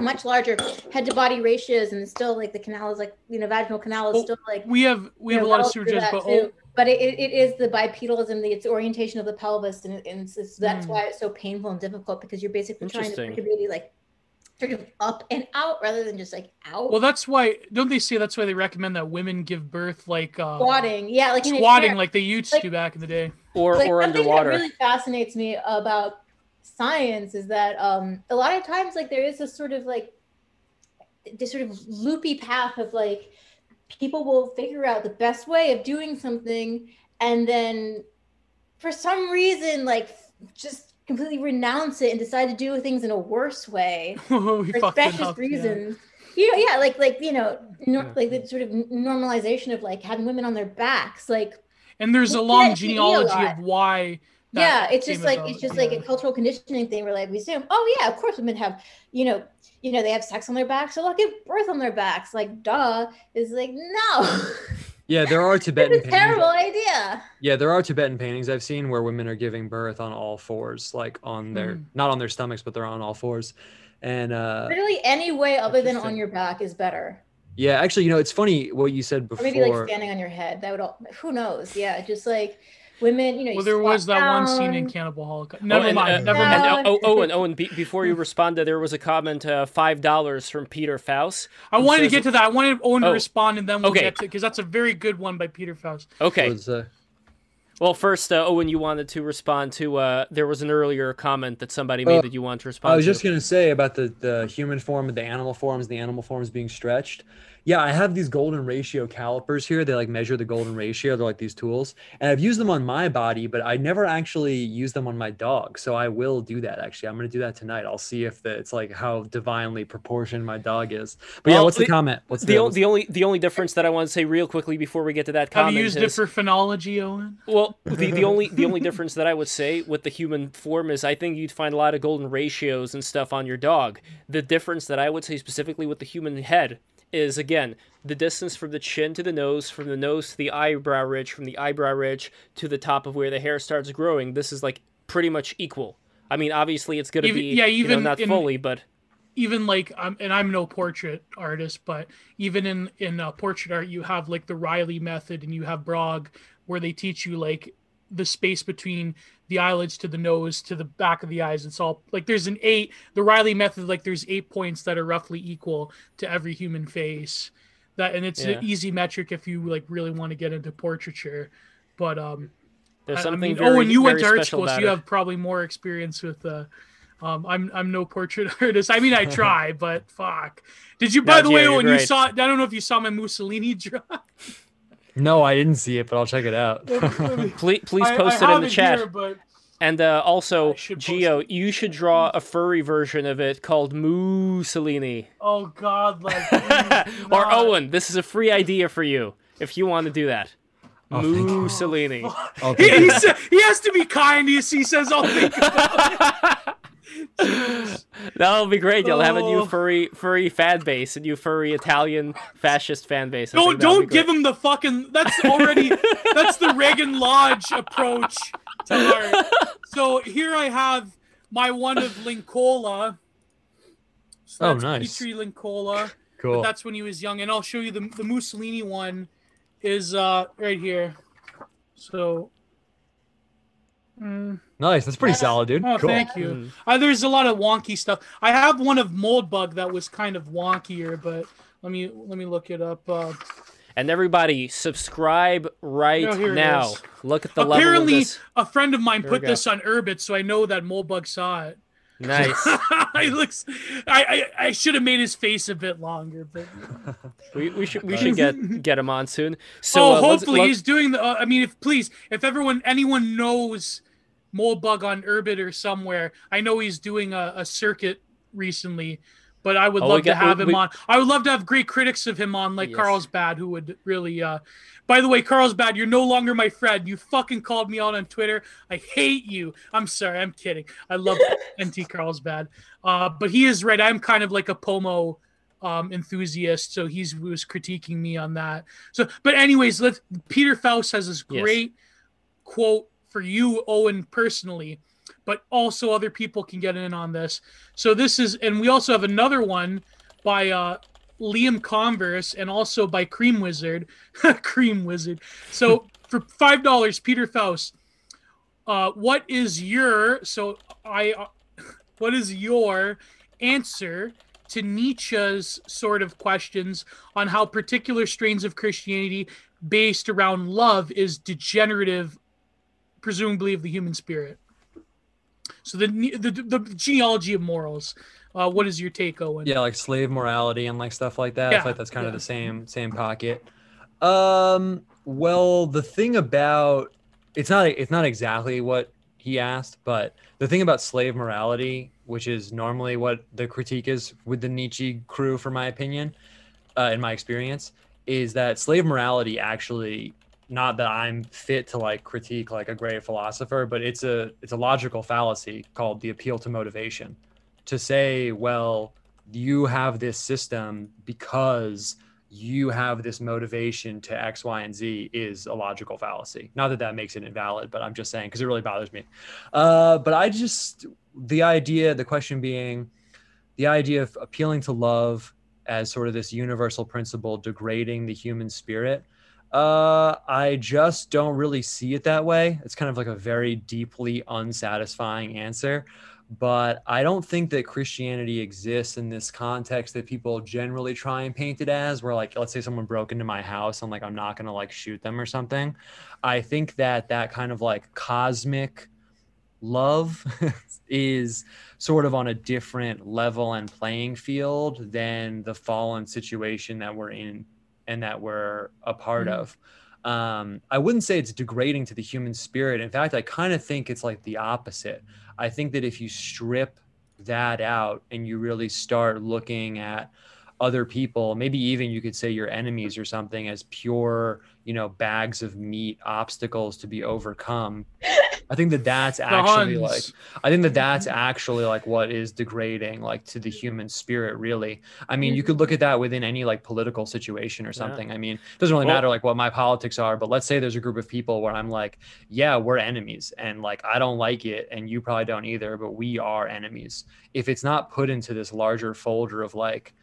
E: much larger head to body ratios and still like the canal is like you know vaginal canal is
B: Well,
E: still like
B: we have we
E: you
B: have a lot of
E: well
B: super
E: through
B: but oh,
E: too. but it, it, it is the bipedalism, the its orientation of the pelvis, and, and it's, it's- that's
B: Hmm.
E: why it's so painful and difficult because you're basically trying to
A: Interesting.
E: push your baby like sort of up and out rather than just like out.
B: well, that's why don't they say that's why they recommend that women give birth like uh,
E: squatting, yeah, like
B: squatting like they used
E: Like-
B: to back in the day.
A: or
E: like
A: or
E: something
A: underwater.
E: that really fascinates me about science is that um a lot of times like there is this sort of like this sort of loopy path of like people will figure out the best way of doing something and then for some reason like just completely renounce it and decide to do things in a worse way for specious
B: up, yeah.
E: reasons. You know, yeah, like like you know, nor-
A: Yeah.
E: like the sort of normalization of like having women on their backs, like
B: And there's a long
E: can't a
B: genealogy of why.
E: Yeah, it's just like it's just like a cultural conditioning thing. Where like we assume, oh yeah, of course women have, you know, you know they have sex on their backs, so they'll give birth on their backs. Like duh, is like no,
C: Yeah, there are Tibetan
E: a terrible idea.
C: Yeah, there are Tibetan paintings I've seen where women are giving birth on all fours, like on their
B: Mhm.
C: not on their stomachs, but they're on all fours. And uh
E: Literally any way other than on your back is better.
C: yeah, actually, you know, it's funny what you said
E: Or
C: before.
E: maybe like standing on your head. That would all. Who knows? Yeah, just like women. You know.
B: Well, there was
E: squat
B: that one scene in. Cannibal Holocaust. Never
A: and,
B: mind.
A: uh,
B: never
E: No.
B: mind.
A: And oh, oh, and Owen, be, before you responded, there was a comment, uh, five dollars from Peter Faust.
B: I wanted to get to that. I wanted Owen to
A: Oh,
B: respond, and then we'll
A: okay.
B: get to it. because that's a very good one by Peter Faust.
A: Okay,
C: was, uh,
A: well, first, uh, Owen, you wanted to respond to. Uh, there was an earlier comment that somebody made
C: Uh,
A: that you want to respond.
C: I was
A: to.
C: just gonna say about the the human form and the animal forms, the animal forms being stretched. Yeah, I have these golden ratio calipers here. They like measure the golden ratio. They're like these tools, and I've used them on my body, but I never actually use them on my dog. So I will do that. Actually, I'm gonna do that tonight. I'll see if the, it's like how divinely proportioned my dog is. But yeah, what's the,
A: the-
C: comment? What's
A: the, o-
C: what's-
A: the only the only difference that I want to say real quickly before we get to that comment?
B: Have
A: comment
B: you used
A: is
B: it for phonology, Owen?
A: well the, the only the only difference that I would say with the human form is I think you'd find a lot of golden ratios and stuff on your dog. The difference that I would say specifically with the human head is again the distance from the chin to the nose, from the nose to the eyebrow ridge, from the eyebrow ridge to the top of where the hair starts growing. This is like pretty much equal. I mean, obviously it's gonna be
B: yeah,
A: you know,
B: even
A: not
B: in-
A: fully, but
B: even like um, and I'm no portrait artist, but even in in uh, portrait art, you have like the Reilly method, and you have Bargue, where they teach you like the space between the eyelids to the nose to the back of the eyes. It's all like there's an eight. The Reilly method, like there's eight points that are roughly equal to every human face. That and it's
A: Yeah.
B: an easy metric if you like really want to get into portraiture. But um,
A: there's
B: I-
A: something
B: I mean,
A: very,
B: oh, and you went to art school, so you
A: it.
B: have probably more experience with. Uh, um, I'm I'm no portrait artist. I mean, I try, but fuck. Did you? By
A: No,
B: the way, when you
A: great.
B: saw, I don't know if you saw my Mussolini draw.
D: No, I didn't see it, but I'll check it out.
A: Please, please post
B: I
A: it in
B: have
A: the chat.
B: here, but
A: And uh, also,
B: I should post Gio,
A: you should draw a furry version of it called Mussolini.
B: oh god, like please
A: or. Owen, this is a free idea for you if you want to do that.
D: Oh, thank.
A: Mussolini.
D: Oh,
B: He, he, sa- he has to be kind. He, he says, "I'll think about it."
A: That'll be great. You'll have a new
B: Oh.
A: furry furry fan base, a new furry Italian fascist fan base. I
B: Don't don't give him the fucking. That's already that's the Reagan Lodge approach to art. So here I have my one of Linkola. So
D: Oh,
B: that's
D: nice.
B: Pentti Linkola.
D: Cool.
B: But that's when he was young, and I'll show you the the Mussolini one is uh right here. So. mm,
D: Nice. That's pretty
B: Yeah.
D: solid, dude.
B: Oh,
D: cool.
B: thank you.
A: Mm.
B: Uh, there's a lot of wonky stuff. I have one of Moldbug that was kind of wonkier, but let me let me look it up. Uh,
A: And everybody, subscribe right
B: Oh,
A: now. Look at the level
B: apparently, a friend of mine
A: Here
B: put this on Urbit, so I know that Moldbug saw it.
A: Nice.
B: he looks. I I, I should have made his face a bit longer, but
A: we, we should we should get get him on soon. So
B: oh,
A: uh, let's-
B: hopefully
A: let-
B: he's doing the. Uh, I mean, if please, if everyone, anyone knows Moldbug on Urbit or somewhere, I know he's doing a, a circuit recently, but I would
A: Oh, we
B: love to have
A: we-
B: him
A: we-
B: on. I would love to have great critics of him on, like
A: Yes.
B: Carlsbad, who would really. uh By the way, Carlsbad, you're no longer my friend. You fucking called me out on Twitter. I hate you. I'm sorry. I'm kidding. I love NT Carlsbad, uh, but he is right. I'm kind of like a Pomo um, enthusiast, so he's he was critiquing me on that. So, but anyways, let Peter Faust has this
A: Yes.
B: great quote for you, Owen, personally, but also other people can get in on this. So this is, and we also have another one by uh, Liam Converse and also by Cream Wizard, Cream Wizard. So for five dollars, Peter Faust. Uh, what is your so I? Uh, what is your answer to Nietzsche's sort of questions on how particular strains of Christianity based around love is degenerative, presumably of the human spirit. So the the, the genealogy of morals. Uh, what is your take, Owen?
D: Yeah, like slave morality and like stuff like that. I
B: Yeah,
D: feel like that's kind of the same same pocket. Um, well, the thing about it's not it's not exactly what he asked, but the thing about slave morality, which is normally what the critique is with the Nietzsche crew, for my opinion, uh, in my experience, is that slave morality actually not that I'm fit to like critique like a great philosopher, but it's a it's a logical fallacy called the appeal to motivation. To say, well, you have this system because you have this motivation to X, Y, and Z is a logical fallacy. Not that that makes it invalid, but I'm just saying because it really bothers me. Uh, but I just the idea, the question being, the idea of appealing to love as sort of this universal principle degrading the human spirit. Uh, I just don't really see it that way. It's kind of like a very deeply unsatisfying answer but I don't think that Christianity exists in this context that people generally try and paint it as, where like, let's say someone broke into my house and like I'm not gonna like shoot them or something. I think that that kind of like cosmic love is sort of on a different level and playing field than the fallen situation that we're in and that we're a part
B: Mhm.
D: of. Um, I wouldn't say it's degrading to the human spirit. In fact, I kind of think it's like the opposite. I think that if you strip that out and you really start looking at other people, maybe even you could say your enemies or something as pure, you know, bags of meat, obstacles to be overcome, I think that that's actually like I think that that's actually like what is degrading like to the human spirit really. I mean, you could look at that within any like political situation or something. I mean, it doesn't really
A: Well-
D: matter like what my politics are, but let's say there's a group of people where I'm like, yeah, we're enemies and like I don't like it and you probably don't either, but we are enemies. If it's not put into this larger folder of like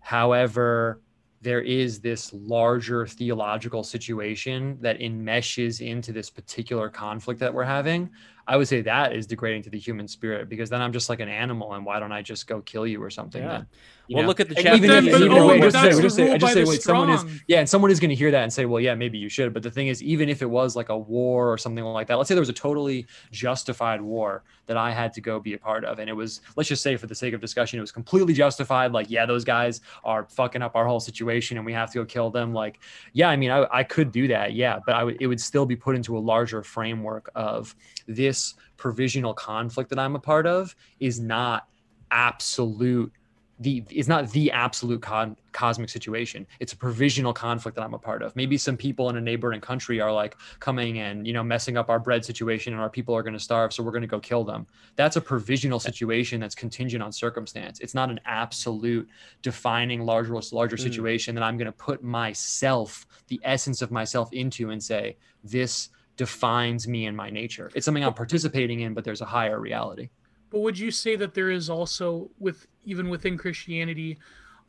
D: however there is this larger theological situation that enmeshes into this particular conflict that we're having i would say that is degrading to the human spirit because then i'm just like an animal and why don't i just go kill you or something
A: Yeah.
D: then
A: Well,
D: know?
A: look at the
D: And
A: Japanese.
D: even if, even
B: oh,
D: wait, just say,
B: that's
D: just
B: the
D: say,
B: rule
D: just say,
B: the
D: wait, someone is, yeah, and someone is going to hear that and say, well, yeah, maybe you should. But the thing is, even if it was like a war or something like that, let's say there was a totally justified war that I had to go be a part of, and it was, let's just say, for the sake of discussion, it was completely justified. Like, yeah, those guys are fucking up our whole situation, and we have to go kill them. Like, yeah, I mean, I, I could do that, yeah, but I would, it would still be put into a larger framework of this provisional conflict that I'm a part of is not absolute the it's not the absolute con- cosmic situation. It's a provisional conflict that i'm a part of. Maybe some people in a neighboring country are like coming and you know messing up our bread situation and our people are going to starve so we're going to go kill them. That's a provisional situation that's contingent on circumstance. It's not an absolute defining larger larger
A: Mm.
D: situation that i'm going to put myself the essence of myself into and say this defines me and my nature. It's something i'm participating in but there's a higher reality.
B: But would you say that there is also with even within Christianity,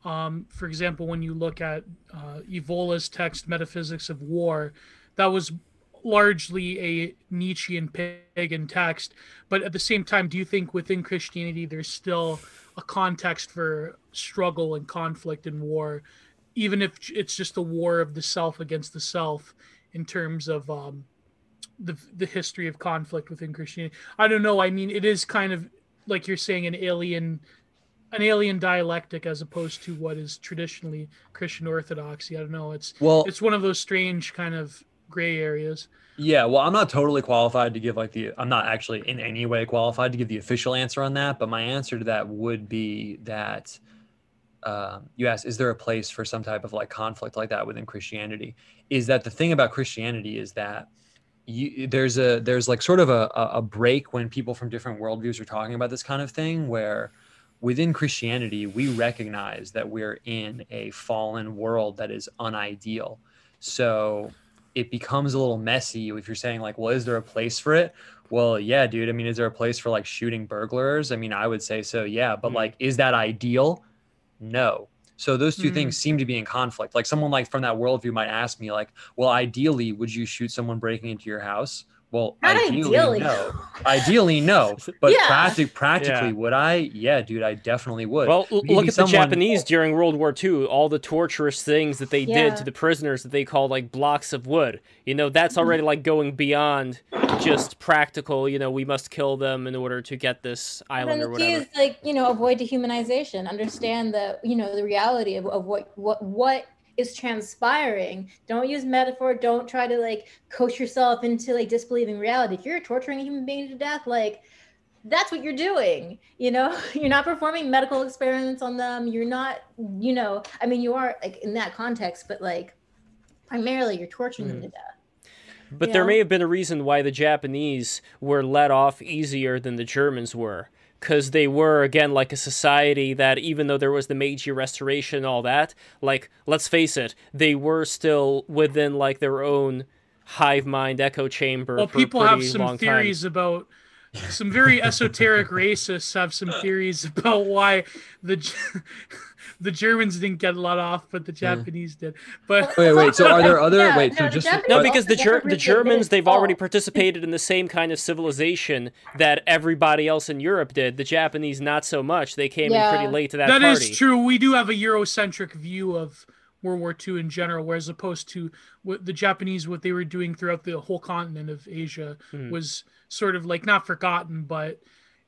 B: um, for example, when you look at uh, Evola's text "Metaphysics of War," that was largely a Nietzschean pagan text. But at the same time, do you think within Christianity there's still a context for struggle and conflict and war, even if it's just a war of the self against the self in terms of um, the the history of conflict within Christianity. I don't know. I mean, it is kind of like you're saying an alien an alien dialectic as opposed to what is traditionally Christian orthodoxy. I don't know. It's
D: well
B: it's one of those strange kind of gray areas.
D: Yeah, well, I'm not totally qualified to give like the I'm not actually in any way qualified to give the official answer on that, but my answer to that would be that um, you asked, is there a place for some type of like conflict like that within Christianity? Is that the thing about Christianity is that you there's a there's like sort of a, a a break when people from different worldviews are talking about this kind of thing where within Christianity we recognize that we're in a fallen world that is unideal. So it becomes a little messy if you're saying like, well, is there a place for it? Well, yeah, dude. I mean, is there a place for like shooting burglars? I mean, I would say so, yeah. But
A: Hmm.
D: like, is that ideal? No. So those two
B: Hmm.
D: things seem to be in conflict. Like someone like from that worldview might ask me, like, well, ideally, would you shoot someone breaking into your house? Well,
E: Not
D: ideally,
E: ideally.
D: no. Ideally, no. But
E: Yeah.
D: practic- practically,
A: Yeah.
D: would I? Yeah, dude, I definitely would.
A: Well, l-
D: Maybe
A: look at
D: someone-
A: the Japanese during World War II. All the torturous things that they did to the prisoners that they called like blocks of wood. You know, that's mm-hmm. already like going beyond just practical. You know, we must kill them in order to get this island or whatever.
E: is like you know avoid dehumanization. Understand the you know the reality of, of what what what is transpiring. Don't use metaphor. Don't try to like coach yourself into like disbelieving reality. If you're torturing a human being to death, like that's what you're doing. You know, you're not performing medical experiments on them. You're not, you know, I mean, you are like in that context, but like primarily you're torturing them to mm-hmm. death.
A: But
E: you
A: there
E: know?
A: may have been a reason why the Japanese were let off easier than the Germans were. Because they were, again, like a society that, even though there was the Meiji Restoration and all that, like, let's face it, they were still within, like, their own hive mind echo chamber.
B: Well, people have some theories about some very esoteric racists have some theories about why the the Germans didn't get a lot off, but the Japanese did. But
D: Wait, wait. So are there other?
E: Yeah,
D: wait. So
E: no, the
D: just
E: Japanese-
A: No, because the Ger- the Germans they've already participated in the same kind of civilization that everybody else in Europe did. The Japanese not so much. They came in pretty late to that,
B: that is
A: party.
B: true. We do have a Eurocentric view of World War II in general, whereas opposed to what the Japanese, what they were doing throughout the whole continent of Asia
A: Hmm.
B: was sort of like not forgotten, but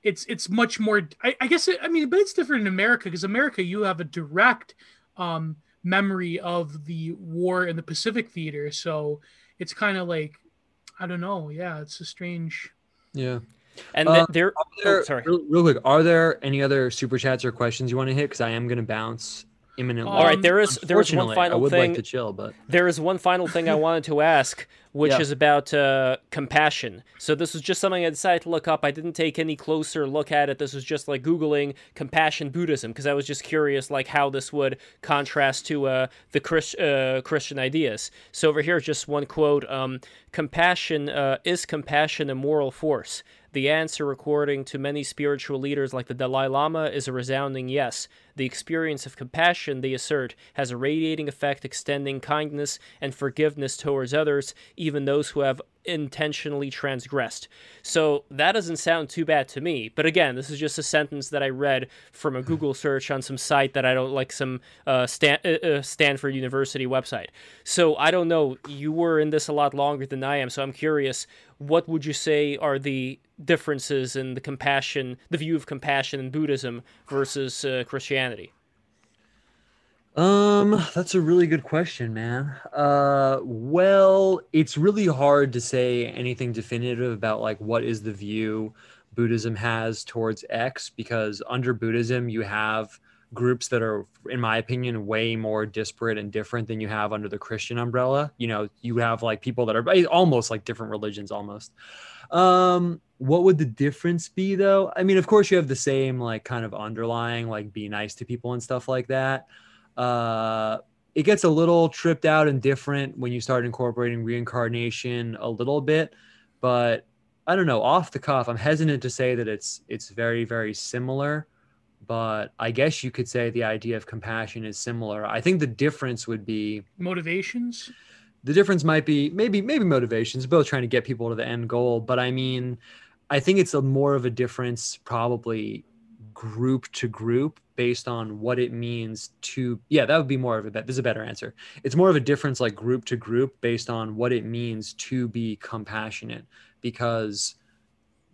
B: it's it's much more. I, I guess it, I mean, but it's different in America because America, you have a direct um, memory of the war in the Pacific theater, so it's kind of like I don't know. Yeah, it's a strange.
D: yeah.
A: And
D: Uh,
A: there,
D: Are there-
A: oh, sorry.
D: Real, real quick, are there any other super chats or questions you want to hit? Because I am going to bounce imminently.
B: All right,
A: there is- there is one final
D: I would
A: thing-
D: like to chill, but
A: There is one final thing I wanted to ask. which
G: Yeah.
A: is about uh, compassion. So this was just something I decided to look up. I didn't take any closer look at it. This was just like googling compassion Buddhism because I was just curious, like how this would contrast to uh, the Chris- uh, Christian ideas. So over here, just one quote: um, "Compassion uh, is compassion a moral force." The answer, according to many spiritual leaders like the Dalai Lama, is a resounding yes. The experience of compassion, they assert, has a radiating effect extending kindness and forgiveness towards others, even those who have intentionally transgressed. So that doesn't sound too bad to me. But again, this is just a sentence that I read from a Google search on some site that I don't like, some uh, Stan- uh, uh, Stanford University website. So I don't know. You were in this a lot longer than I am, so I'm curious. What would you say are the differences in the compassion, the view of compassion in Buddhism versus uh, Christianity?
D: Um, that's a really good question, man. Uh, well, it's really hard to say anything definitive about like what is the view Buddhism has towards X because under Buddhism you have groups that are in my opinion way more disparate and different than you have under the Christian umbrella. You know, you have like people that are eh, almost like different religions almost. Um, what would the difference be though? I mean, of course you have the same like kind of underlying like be nice to people and stuff like that uh it gets a little tripped out and different when you start incorporating reincarnation a little bit but i don't know off the cuff i'm hesitant to say that it's it's very very similar but i guess you could say the idea of compassion is similar i think the difference would be
B: Motivations.
D: the difference might be maybe maybe motivations both trying to get people to the end goal but i mean i think it's a more of a difference probably group to group based on what it means to yeah that would be more of a bet this is a better answer. It's more of a difference like group to group based on what it means to be compassionate because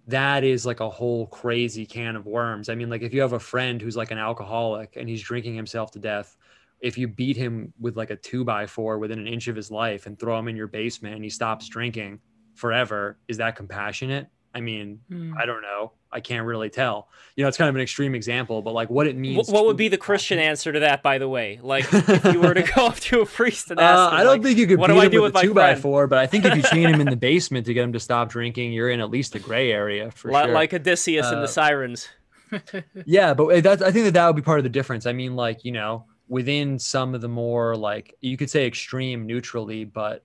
D: that is like a whole crazy can of worms. I mean like if you have a friend who's like an alcoholic and he's drinking himself to death if you beat him with like a two by four within an inch of his life and throw him in your basement and he stops drinking forever is that compassionate i mean
B: Hmm.
D: I don't know. I can't really tell. You know, it's kind of an extreme example, but like what it means.
A: What, what would be the Christian answer to that, by the way? Like, if you were to go up to a priest and ask,
D: Uh,
A: him,
D: I don't
A: like,
D: think you could
A: what
D: beat
A: do I do
D: with,
A: with
D: a
A: my
D: two by four, but I think if you chain him in the basement to get him to stop drinking, you're in at least a gray area for
A: li-
D: sure.
A: like Odysseus in
D: Uh,
A: the Sirens.
D: yeah, but that's I think that that would be part of the difference. I mean, like you know, within some of the more like you could say extreme neutrally, but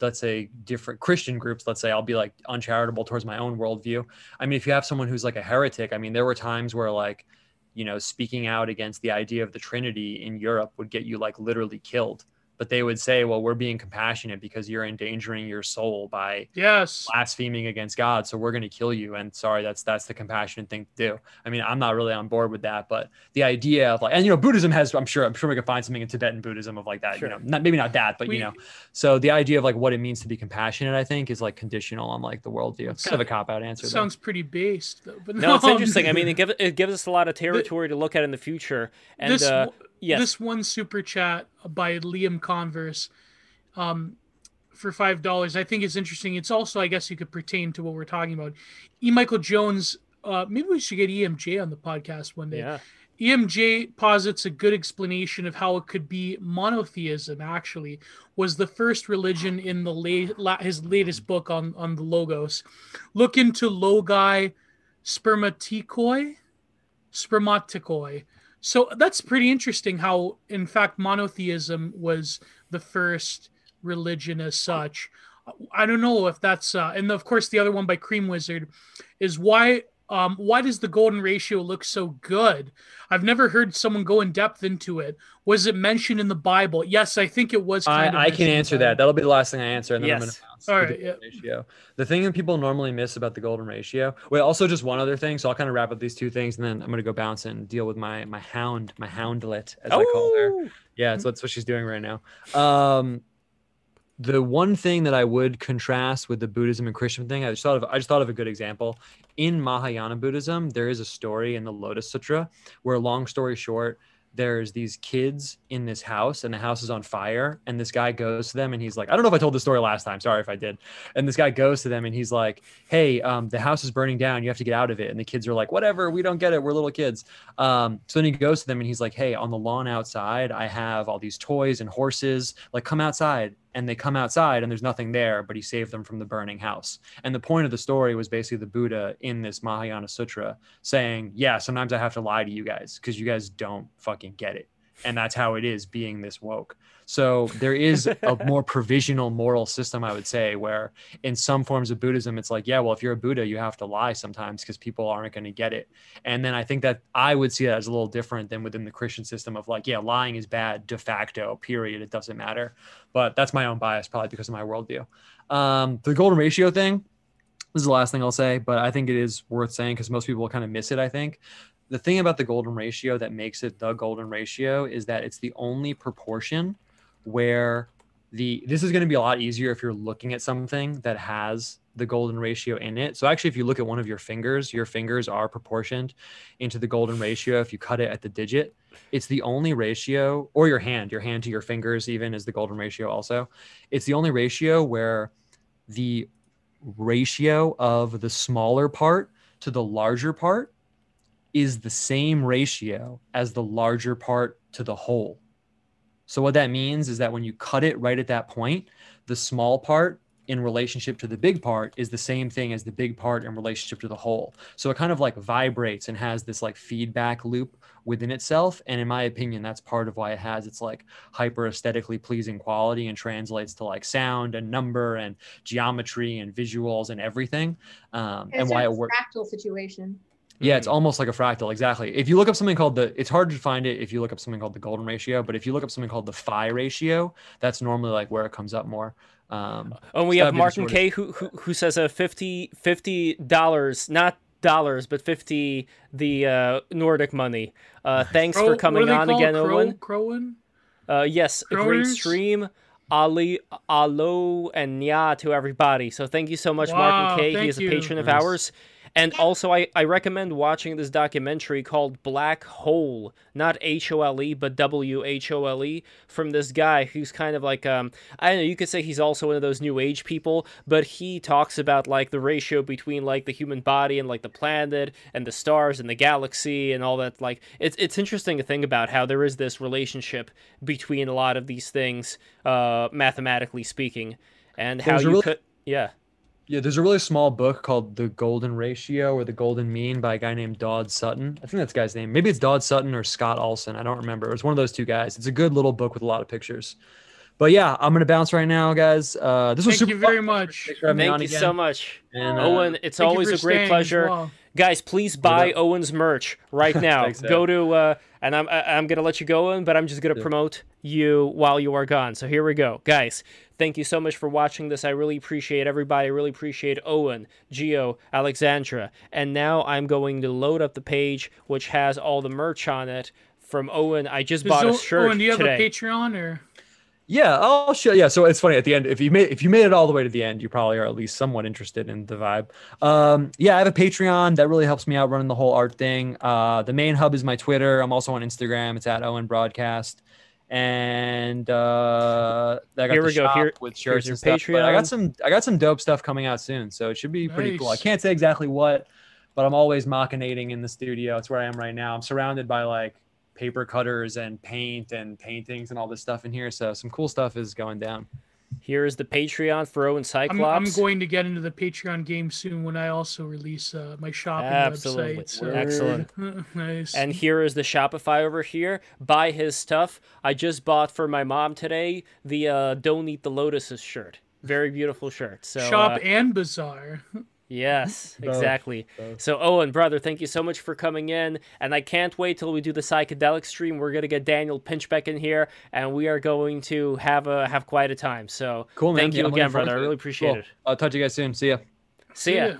D: let's say different Christian groups, let's say I'll be like uncharitable towards my own worldview. I mean, if you have someone who's like a heretic, I mean, there were times where like, you know, speaking out against the idea of the Trinity in Europe would get you like literally killed. But they would say, well, we're being compassionate because you're endangering your soul by
B: Yes.
D: blaspheming against God, so we're going to kill you. And sorry, that's that's the compassionate thing to do. I mean, I'm not really on board with that, but the idea of like, and you know, Buddhism has, I'm sure, I'm sure we could find something in Tibetan Buddhism of like that.
A: Sure.
D: You know, not maybe not that, but
B: We-
D: you know, so the idea of like what it means to be compassionate, I think, is like conditional on like the worldview. It's kind of a cop out answer. though.
B: Sounds pretty based though. But
A: No, it's
B: um,
A: interesting. I mean, it gives it gives us a lot of territory to look at in the future. And
B: this
A: uh,
B: w-
A: yes,
B: this one super chat by Liam Converse um for five dollars I think it's interesting. It's also I guess you could pertain to what we're talking about. E. Michael Jones. Uh, maybe we should get EMJ on the podcast one day.
A: yeah,
B: EMJ posits a good explanation of how it could be monotheism. Actually, was the first religion in the late la- his latest book on on the logos. Look into logoi spermatikoi, spermatikoi. So that's pretty interesting. How in fact monotheism was the first religion as such. I don't know if that's uh, and of course the other one by Cream Wizard is why um, why does the golden ratio look so good? I've never heard someone go in depth into it. Was it mentioned in the Bible? Yes, I think it was.
D: I,
B: of
D: I can
B: mentioned in the
D: answer that. That'll be the last thing I answer, and then I'm
A: Yes.
D: gonna bounce.
B: All
D: The
B: right,
D: golden ratio. The thing that people normally miss about the golden ratio. Wait, also just one other thing. So I'll kind of wrap up these two things, and then I'm gonna go bounce and deal with my my hound, my houndlet, as I call her.
A: Oh,
D: Yeah, so that's what she's doing right now. Um, the one thing that I would contrast with the Buddhism and Christian thing, I just thought of I just thought of a good example. In Mahayana Buddhism, there is a story in the Lotus Sutra where, long story short, there's these kids in this house and the house is on fire and this guy goes to them and he's like i don't know if i told this story last time sorry if i did. And this guy goes to them and he's like hey um, the house is burning down you have to get out of it. And the kids are like whatever we don't get it we're little kids. Um, so then he goes to them and he's like hey on the lawn outside i have all these toys and horses like come outside and they come outside and there's nothing there, but he saved them from the burning house. And the point of the story was basically the Buddha in this Mahayana Sutra saying, Yeah, sometimes I have to lie to you guys because you guys don't fucking get it. And that's how it is being this woke. So there is a more provisional moral system, I would say, where in some forms of Buddhism, it's like, yeah, well, if you're a Buddha, you have to lie sometimes because people aren't going to get it. And then I think that I would see that as a little different than within the Christian system of like, yeah, lying is bad de facto, period. It doesn't matter. But that's my own bias, probably because of my worldview. Um, the golden ratio thing, this is the last thing I'll say, but I think it is worth saying because most people kind of miss it, I think the thing about the golden ratio that makes it the golden ratio is that it's the only proportion where the this is going to be a lot easier if you're looking at something that has the golden ratio in it. So actually if you look at one of your fingers, your fingers are proportioned into the golden ratio if you cut it at the digit. It's the only ratio or your hand, your hand to your fingers even is the golden ratio also. It's the only ratio where the ratio of the smaller part to the larger part is the same ratio as the larger part to the whole. So what that means is that when you cut it right at that point, the small part in relationship to the big part is the same thing as the big part in relationship to the whole. So it kind of like vibrates and has this like feedback loop within itself. And in my opinion, that's part of why it has its like hyper aesthetically pleasing quality and translates to like sound and number and geometry and visuals and everything. Um, and why it works.
E: Fractal situation.
D: Yeah, it's almost like a fractal. Exactly. If you look up something called the, it's hard to find it if you look up something called the golden ratio, but if you look up something called the phi ratio, that's normally like where it comes up more. Um,
A: and we
D: so
A: have
D: that'd be the
A: Martin K who, who who says a 50 dollars, not dollars, but fifty the uh, Nordic money. Uh, thanks
B: Crow-
A: for coming on
B: called?
A: again,
B: Crow,
A: Owen.
B: Crowan?
A: Uh, yes, a great stream. Ali, alo, and nya to everybody. So thank you so much,
B: Wow,
A: Martin K. He is a
B: you.
A: patron of
D: Nice.
A: ours. And also, I, I recommend watching this documentary called Black Whole, not H O L E, but W H O L E, from this guy who's kind of like, um, I don't know, you could say he's also one of those new age people, but he talks about like the ratio between like the human body and like the planet and the stars and the galaxy and all that. Like, it's, it's interesting to think about how there is this relationship between a lot of these things, uh, mathematically speaking, and how
D: There's
A: you
D: really-
A: could, yeah.
D: Yeah, there's a really small book called The Golden Ratio or The Golden Mean by a guy named Dodd Sutton. I think that's the guy's name. Maybe it's Dodd Sutton or Scott Olsen. I don't remember. It was one of those two guys. It's a good little book with a lot of pictures. But yeah, I'm gonna bounce right now, guys. Uh, this was
B: Thank you very
D: fun.
B: much.
D: Thanks me
A: Thank
D: on
A: you
D: again.
A: so much.
D: And, uh,
A: Owen, it's always a great pleasure.
B: well.
A: Guys, please buy? Owen's merch right now.
D: Thanks,
A: Go to uh, and I'm I- I'm gonna let you go in, but I'm just gonna
D: Yeah.
A: promote you while you are gone. So here we go, guys. Thank you so much for watching this. I really appreciate everybody. I really appreciate Owen, Gio, Alexandra, and now I'm going to load up the page which has all the merch on it from Owen. I just
B: Does
A: bought a shirt
B: Owen, do you have
A: today.
B: a Patreon or?
D: Yeah, I'll show. Yeah, so it's funny at the end. If you made if you made it all the way to the end, you probably are at least somewhat interested in the vibe. Um, yeah, I have a Patreon that really helps me out running the whole art thing. Uh, the main hub is my Twitter. I'm also on Instagram. It's at Owen Broadcast. And uh, I got
A: Here
D: the
A: we go. Here-
D: with shirts and stuff. But I got some I got some dope stuff coming out soon, so it should be pretty cool. I can't say exactly what, but I'm always machinating in the studio. It's where I am right now. I'm surrounded by like paper cutters and paint and paintings and all this stuff in here. So some cool stuff is going down.
A: Here is the Patreon for Owen
B: I'm,
A: Cyclops.
B: I'm going to get into the Patreon game soon when I also release uh, my shopping
A: Absolutely.
B: website. So.
A: Excellent.
B: nice.
A: And here is the Shopify over here. Buy his stuff. I just bought for my mom today the uh, "Don't Eat the Lotuses" shirt. Very beautiful shirt. So
B: Shop
A: uh,
B: and Bazaar.
A: yes, exactly.
D: both.
A: So Owen, brother, thank you so much for coming in, and I can't wait till we do the psychedelic stream. We're gonna get Daniel Pinchbeck in here, and we are going to have a have quite a time. So
D: Cool, man.
A: thank you
D: Yeah,
A: again,
D: forward
A: brother. I really appreciate
D: Cool.
A: it.
D: I'll talk to you guys soon. See ya.
A: See ya.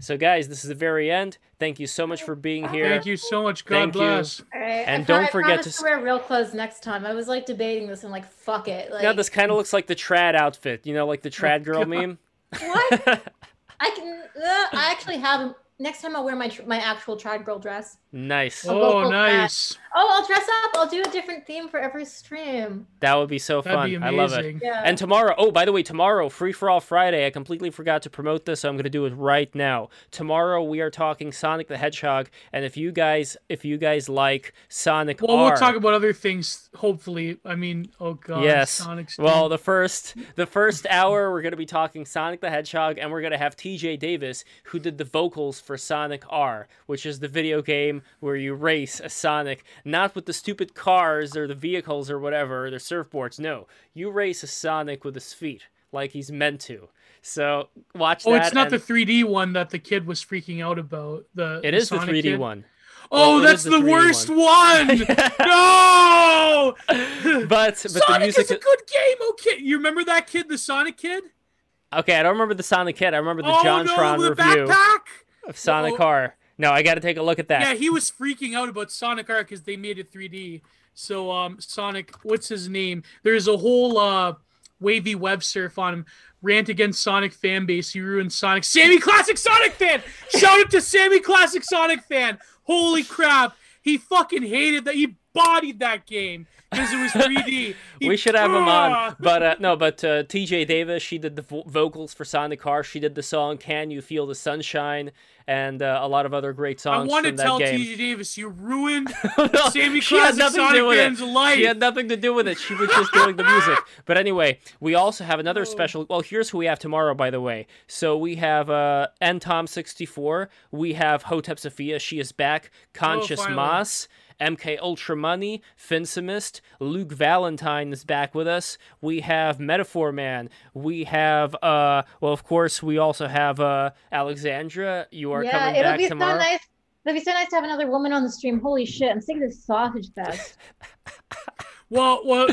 A: So guys, this is the very end. Thank you so much for being here.
B: Thank you so much. God
A: Thank you.
B: bless.
A: And
E: I
A: don't
E: I
A: forget
E: promise
A: to
E: wear real clothes next time. I was like debating this and like fuck it. Like
A: Now this kind of looks like the trad outfit, you know, like the trad girl
B: God.
A: meme.
E: what? I can. Uh, I actually have next time I'll wear my my actual trad girl dress.
A: Nice.
E: Oh. go
B: Oh,
E: full
B: nice.
E: Oh, I'll dress up. I'll do a different theme for every stream.
A: That would be so
B: That'd
A: fun.
B: be
A: I love it.
E: Yeah.
A: And tomorrow, oh, by the way, tomorrow, Free for All Friday, I completely forgot to promote this, so I'm going to do it right now. Tomorrow we are talking Sonic the Hedgehog, and if you guys if you guys like Sonic
B: Well,
A: R,
B: we'll talk about other things. Hopefully, I mean, oh god,
A: Yes.
B: Sonic.
A: Well, the first the first hour we're going to be talking Sonic the Hedgehog and we're going to have TJ Davis who did the vocals for Sonic R, which is the video game where you race a Sonic not with the stupid cars or the vehicles or whatever, or the surfboards. No, you race a Sonic with his feet like he's meant to. So, watch that.
B: oh, it's not
A: and
B: the 3D one that the kid was freaking out about. The
A: It
B: the
A: is the 3D
B: kid.
A: one.
B: Oh,
A: Well,
B: that's
A: the
B: the, worst
A: one.
B: one. no.
A: but but the
B: Sonic
A: music
B: is a good game. Okay, you remember that kid, the Sonic kid?
A: Okay, I don't remember the Sonic Kid. I remember the
B: oh
A: JonTron
B: no, the
A: review
B: backpack.
A: Of Sonic
B: Oh.
A: R. No, I got to take a look at that.
B: Yeah, he was freaking out about Sonic R because they made it 3D. So um, Sonic, what's his name? There's a whole uh wavy web surf on him. Rant against Sonic fan base. He ruined Sonic. Sammy Classic Sonic fan. Shout out to Sammy Classic Sonic fan. Holy crap. He fucking hated that. He bodied that game because it was 3D.
A: We should have him on.
B: Ah!
A: But uh, no, but uh, TJ Davis, she did the vo- vocals for Sonic R. She did the song "Can You Feel the Sunshine" and uh, a lot of other great songs.
B: I want to tell. TJ Davis, you ruined
A: No,
B: Sammy
A: she had
B: Classic
A: nothing to
B: Sonic
A: do with
B: fan's
A: it.
B: life.
A: She had nothing to do with it. She was just doing the music. But anyway, we also have another special. Well, here's who we have tomorrow, by the way. So we have uh, Tom64. We have Hotep Sophia. She is back. Conscious
B: finally.
A: Moss. MK Ultra Money, Finsimist, Luke Valentine is back with us. We have Metaphor Man. We have, uh, well, of course, we also have uh, Alexandra. You are
E: yeah,
A: coming
E: it'll
A: back
E: be
A: tomorrow.
E: so nice. It'll be so nice to have another woman on the stream. Holy shit, I'm sick of this sausage fest.
B: Well, well,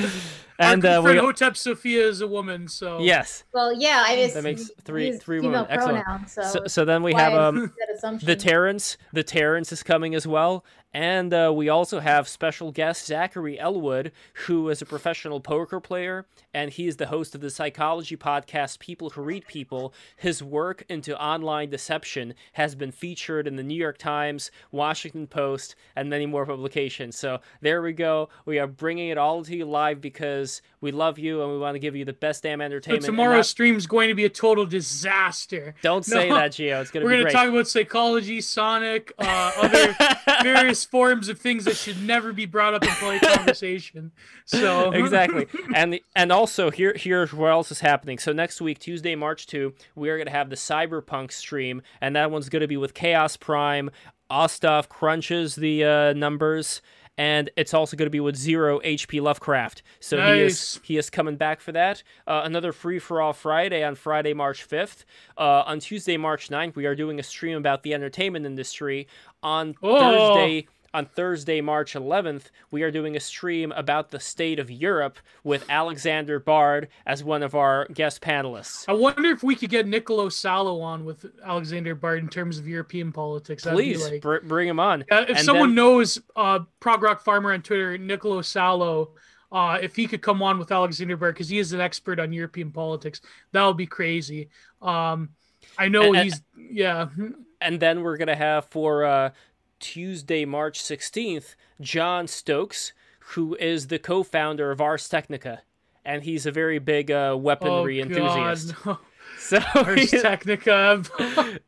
A: And
B: our
A: uh, we,
B: Hotep Sophia is a woman, so
A: yes.
E: well, yeah, I just
A: That makes three- three
E: female
A: women. Excellent.
E: pronouns, so,
A: So, so then we have um,
E: made that assumption.
A: the Terrence. The Terrence is coming as well. And uh, we also have special guest Zachary Elwood, who is a professional poker player, and he is the host of the psychology podcast People Who Read People. His work into online deception has been featured in the New York Times, Washington Post, and many more publications. So there we go. We are bringing it all to you live because we love you and we want to give you the best damn entertainment. and
B: tomorrow's
A: stream
B: is going to be a total disaster.
A: don't say
B: No.
A: that, Gio. It's going to be great.
B: We're going to talk about psychology, Sonic, uh, other various forms of things that should never be brought up in polite conversation. So
A: exactly and the, and also here here's what else is happening so next week tuesday march 2 we are going to have the cyberpunk stream and that one's going to be with chaos prime ostov crunches the uh, numbers and it's also going to be with zero hp lovecraft. So he is he is coming back for that. Uh, another free for all friday on friday march 5th uh, on tuesday march 9th we are doing a stream about the entertainment industry. On
B: Oh.
A: thursday on Thursday, March 11th, we are doing a stream about the state of Europe with Alexander Bard as one of our guest panelists.
B: I wonder if we could get Niccolo Soldo on with Alexander Bard in terms of European politics. That'd
A: Please
B: like-
A: br- bring him on.
B: Uh, if
A: And
B: someone
A: then-
B: knows uh, Prog Rock Farmer on Twitter, Niccolo Soldo, uh, if he could come on with Alexander Bard because he is an expert on European politics, that would be crazy. Um, I know
A: And-
B: he's, yeah.
A: And then we're going to have for uh, Tuesday, March 16th, Jon Stokes, who is the co founder of Ars Technica. And he's a very big uh,
B: Oh,
A: weaponry
B: God.
A: enthusiast.
B: no.
A: So
B: Ars Technica.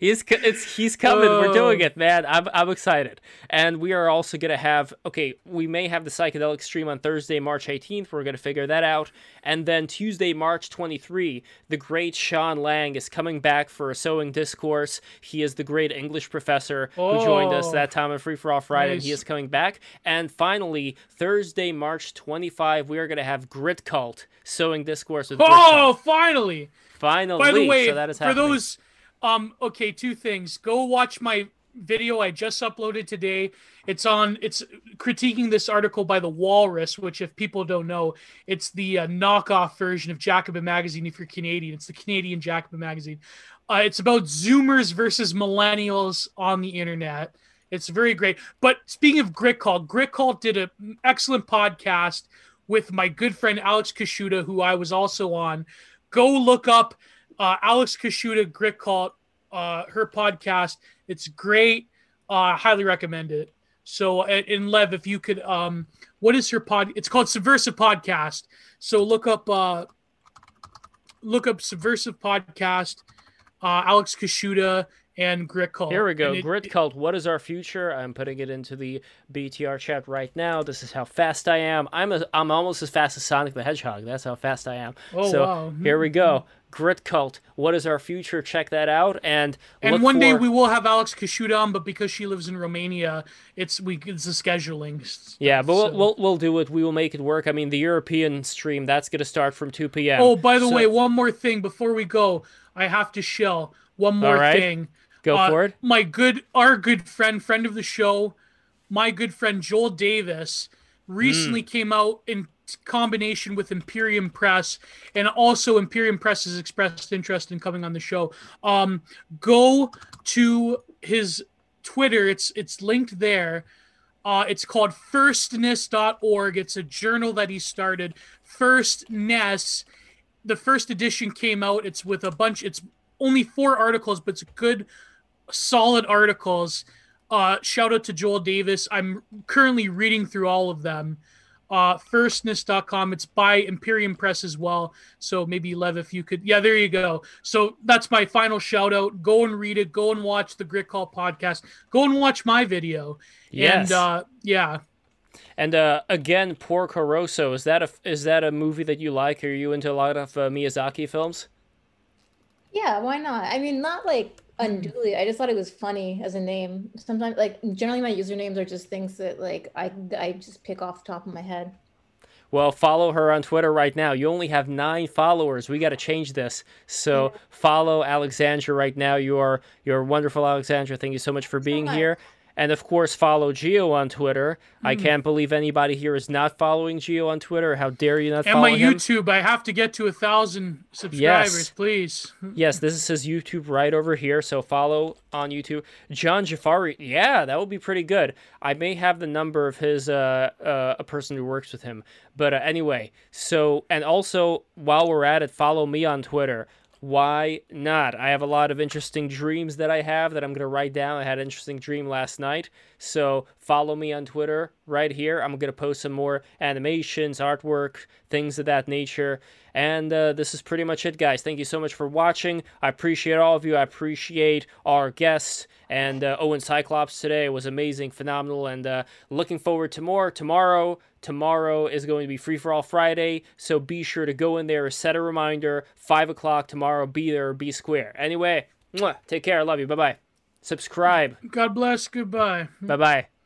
A: He's it's he's coming. We're doing
B: Oh.
A: it, man. I'm I'm excited. And we are also gonna have okay. We may have the psychedelic stream on Thursday, March 18th. We're gonna figure that out. And then Tuesday, March 23, the great Sean Lang is coming back for a sewing discourse. He is the great English professor who joined us
B: Oh.
A: that time on Free for All Friday, and he is coming back. And finally, Thursday, March 25, we are gonna have Grit Cult sewing discourse with
B: oh, finally.
A: Finally,
B: By the way,
A: so that is
B: for those, um, okay, two things. Go watch my video I just uploaded today. It's on. It's critiquing this article by the Walrus, which, if people don't know, it's the uh, knockoff version of Jacobin magazine. If you're Canadian, it's the Canadian Jacobin magazine. Uh, it's about Zoomers versus millennials on the internet. It's very great. But speaking of Grit Cult, Grit Cult did an excellent podcast with my good friend Alex Kaschuta, who I was also on. Go look up uh, Alex Kaschuta Grit Cult uh, her podcast. It's great. Uh, highly recommend it. So, and, and Lev, if you could, um, what is her pod? It's called Subversive Podcast. So look up, uh, look up Subversive Podcast. Uh, Alex Kaschuta and Grit Cult.
A: Here we go.
B: It-
A: Grit Cult, what is our future? I'm putting it into the BTR chat right now. This is how fast I am. I'm a, I'm almost as fast as Sonic the Hedgehog. That's how fast I am.
B: Oh,
A: so
B: wow.
A: here we go. Grit Cult, what is our future? Check that out. And
B: And one day we will have Alex Kaschuta on, but because she lives in Romania, it's we it's the scheduling.
A: Yeah, but we'll, we'll we'll do it. We will make it work. I mean, the European stream that's going to start from 2 p.m.
B: Oh, by the
A: So-
B: way, one more thing before we go, I have to shell one more
A: All right.
B: thing.
A: go
B: Uh,
A: for it.
B: My good, our good friend, friend of the show, my good friend Joel Davis, recently came out in t- combination with Imperium Press, and also Imperium Press has expressed interest in coming on the show. Um, go to his Twitter; it's it's linked there. Uh, it's called firstness.org. It's a journal that he started. Firstness. The first edition came out. It's with a bunch. It's only four articles, but it's good, solid articles. Uh, shout out to Joel Davis. I'm currently reading through all of them. Uh, firstness.com. It's by Imperium Press as well. So maybe Lev, if you could, yeah, there you go. So that's my final shout out. Go and read it. Go and watch the Grit Cult podcast. Go and watch my video.
A: Yes.
B: And uh, yeah,
A: And uh, again, Porco Rosso. Is that a is that a movie that you like? Are you into a lot of uh, Miyazaki films?
E: Yeah, why not? I mean, not like Mm. unduly. I just thought it was funny as a name. Sometimes, like, generally, my usernames are just things that like I I just pick off the top of my head.
A: Well, follow her on Twitter right now. You only have nine followers. We got to change this. So follow Alexandra right now. You are you're wonderful, Alexandra. Thank you so much for being
E: much.
A: here. And of course, follow Gio on Twitter. I
B: Hmm.
A: can't believe anybody here is not following Gio on Twitter. How dare you not
B: and
A: follow
B: my? YouTube. I have to get to a thousand subscribers,
A: Yes.
B: please.
A: Yes, this is his YouTube right over here. So follow on YouTube. John Jafari. Yeah, that would be pretty good. I may have the number of his uh, uh a person who works with him. But uh, anyway, so and also while we're at it, follow me on Twitter. Why not? I have a lot of interesting dreams that I have that I'm going to write down. I had an interesting dream last night. So follow me on Twitter right here. I'm going to post some more animations, artwork, things of that nature. And uh, this is pretty much it, guys. Thank you so much for watching. I appreciate all of you. I appreciate our guests and uh, Owen Cyclops today. It was amazing, phenomenal, and uh, looking forward to more tomorrow. Tomorrow is going to be Free for All Friday, so be sure to go in there, set a reminder, 5 o'clock tomorrow, be there, be square. Anyway, mwah, take care. I love you. Bye bye. Subscribe.
B: God bless. Goodbye.
A: Bye bye.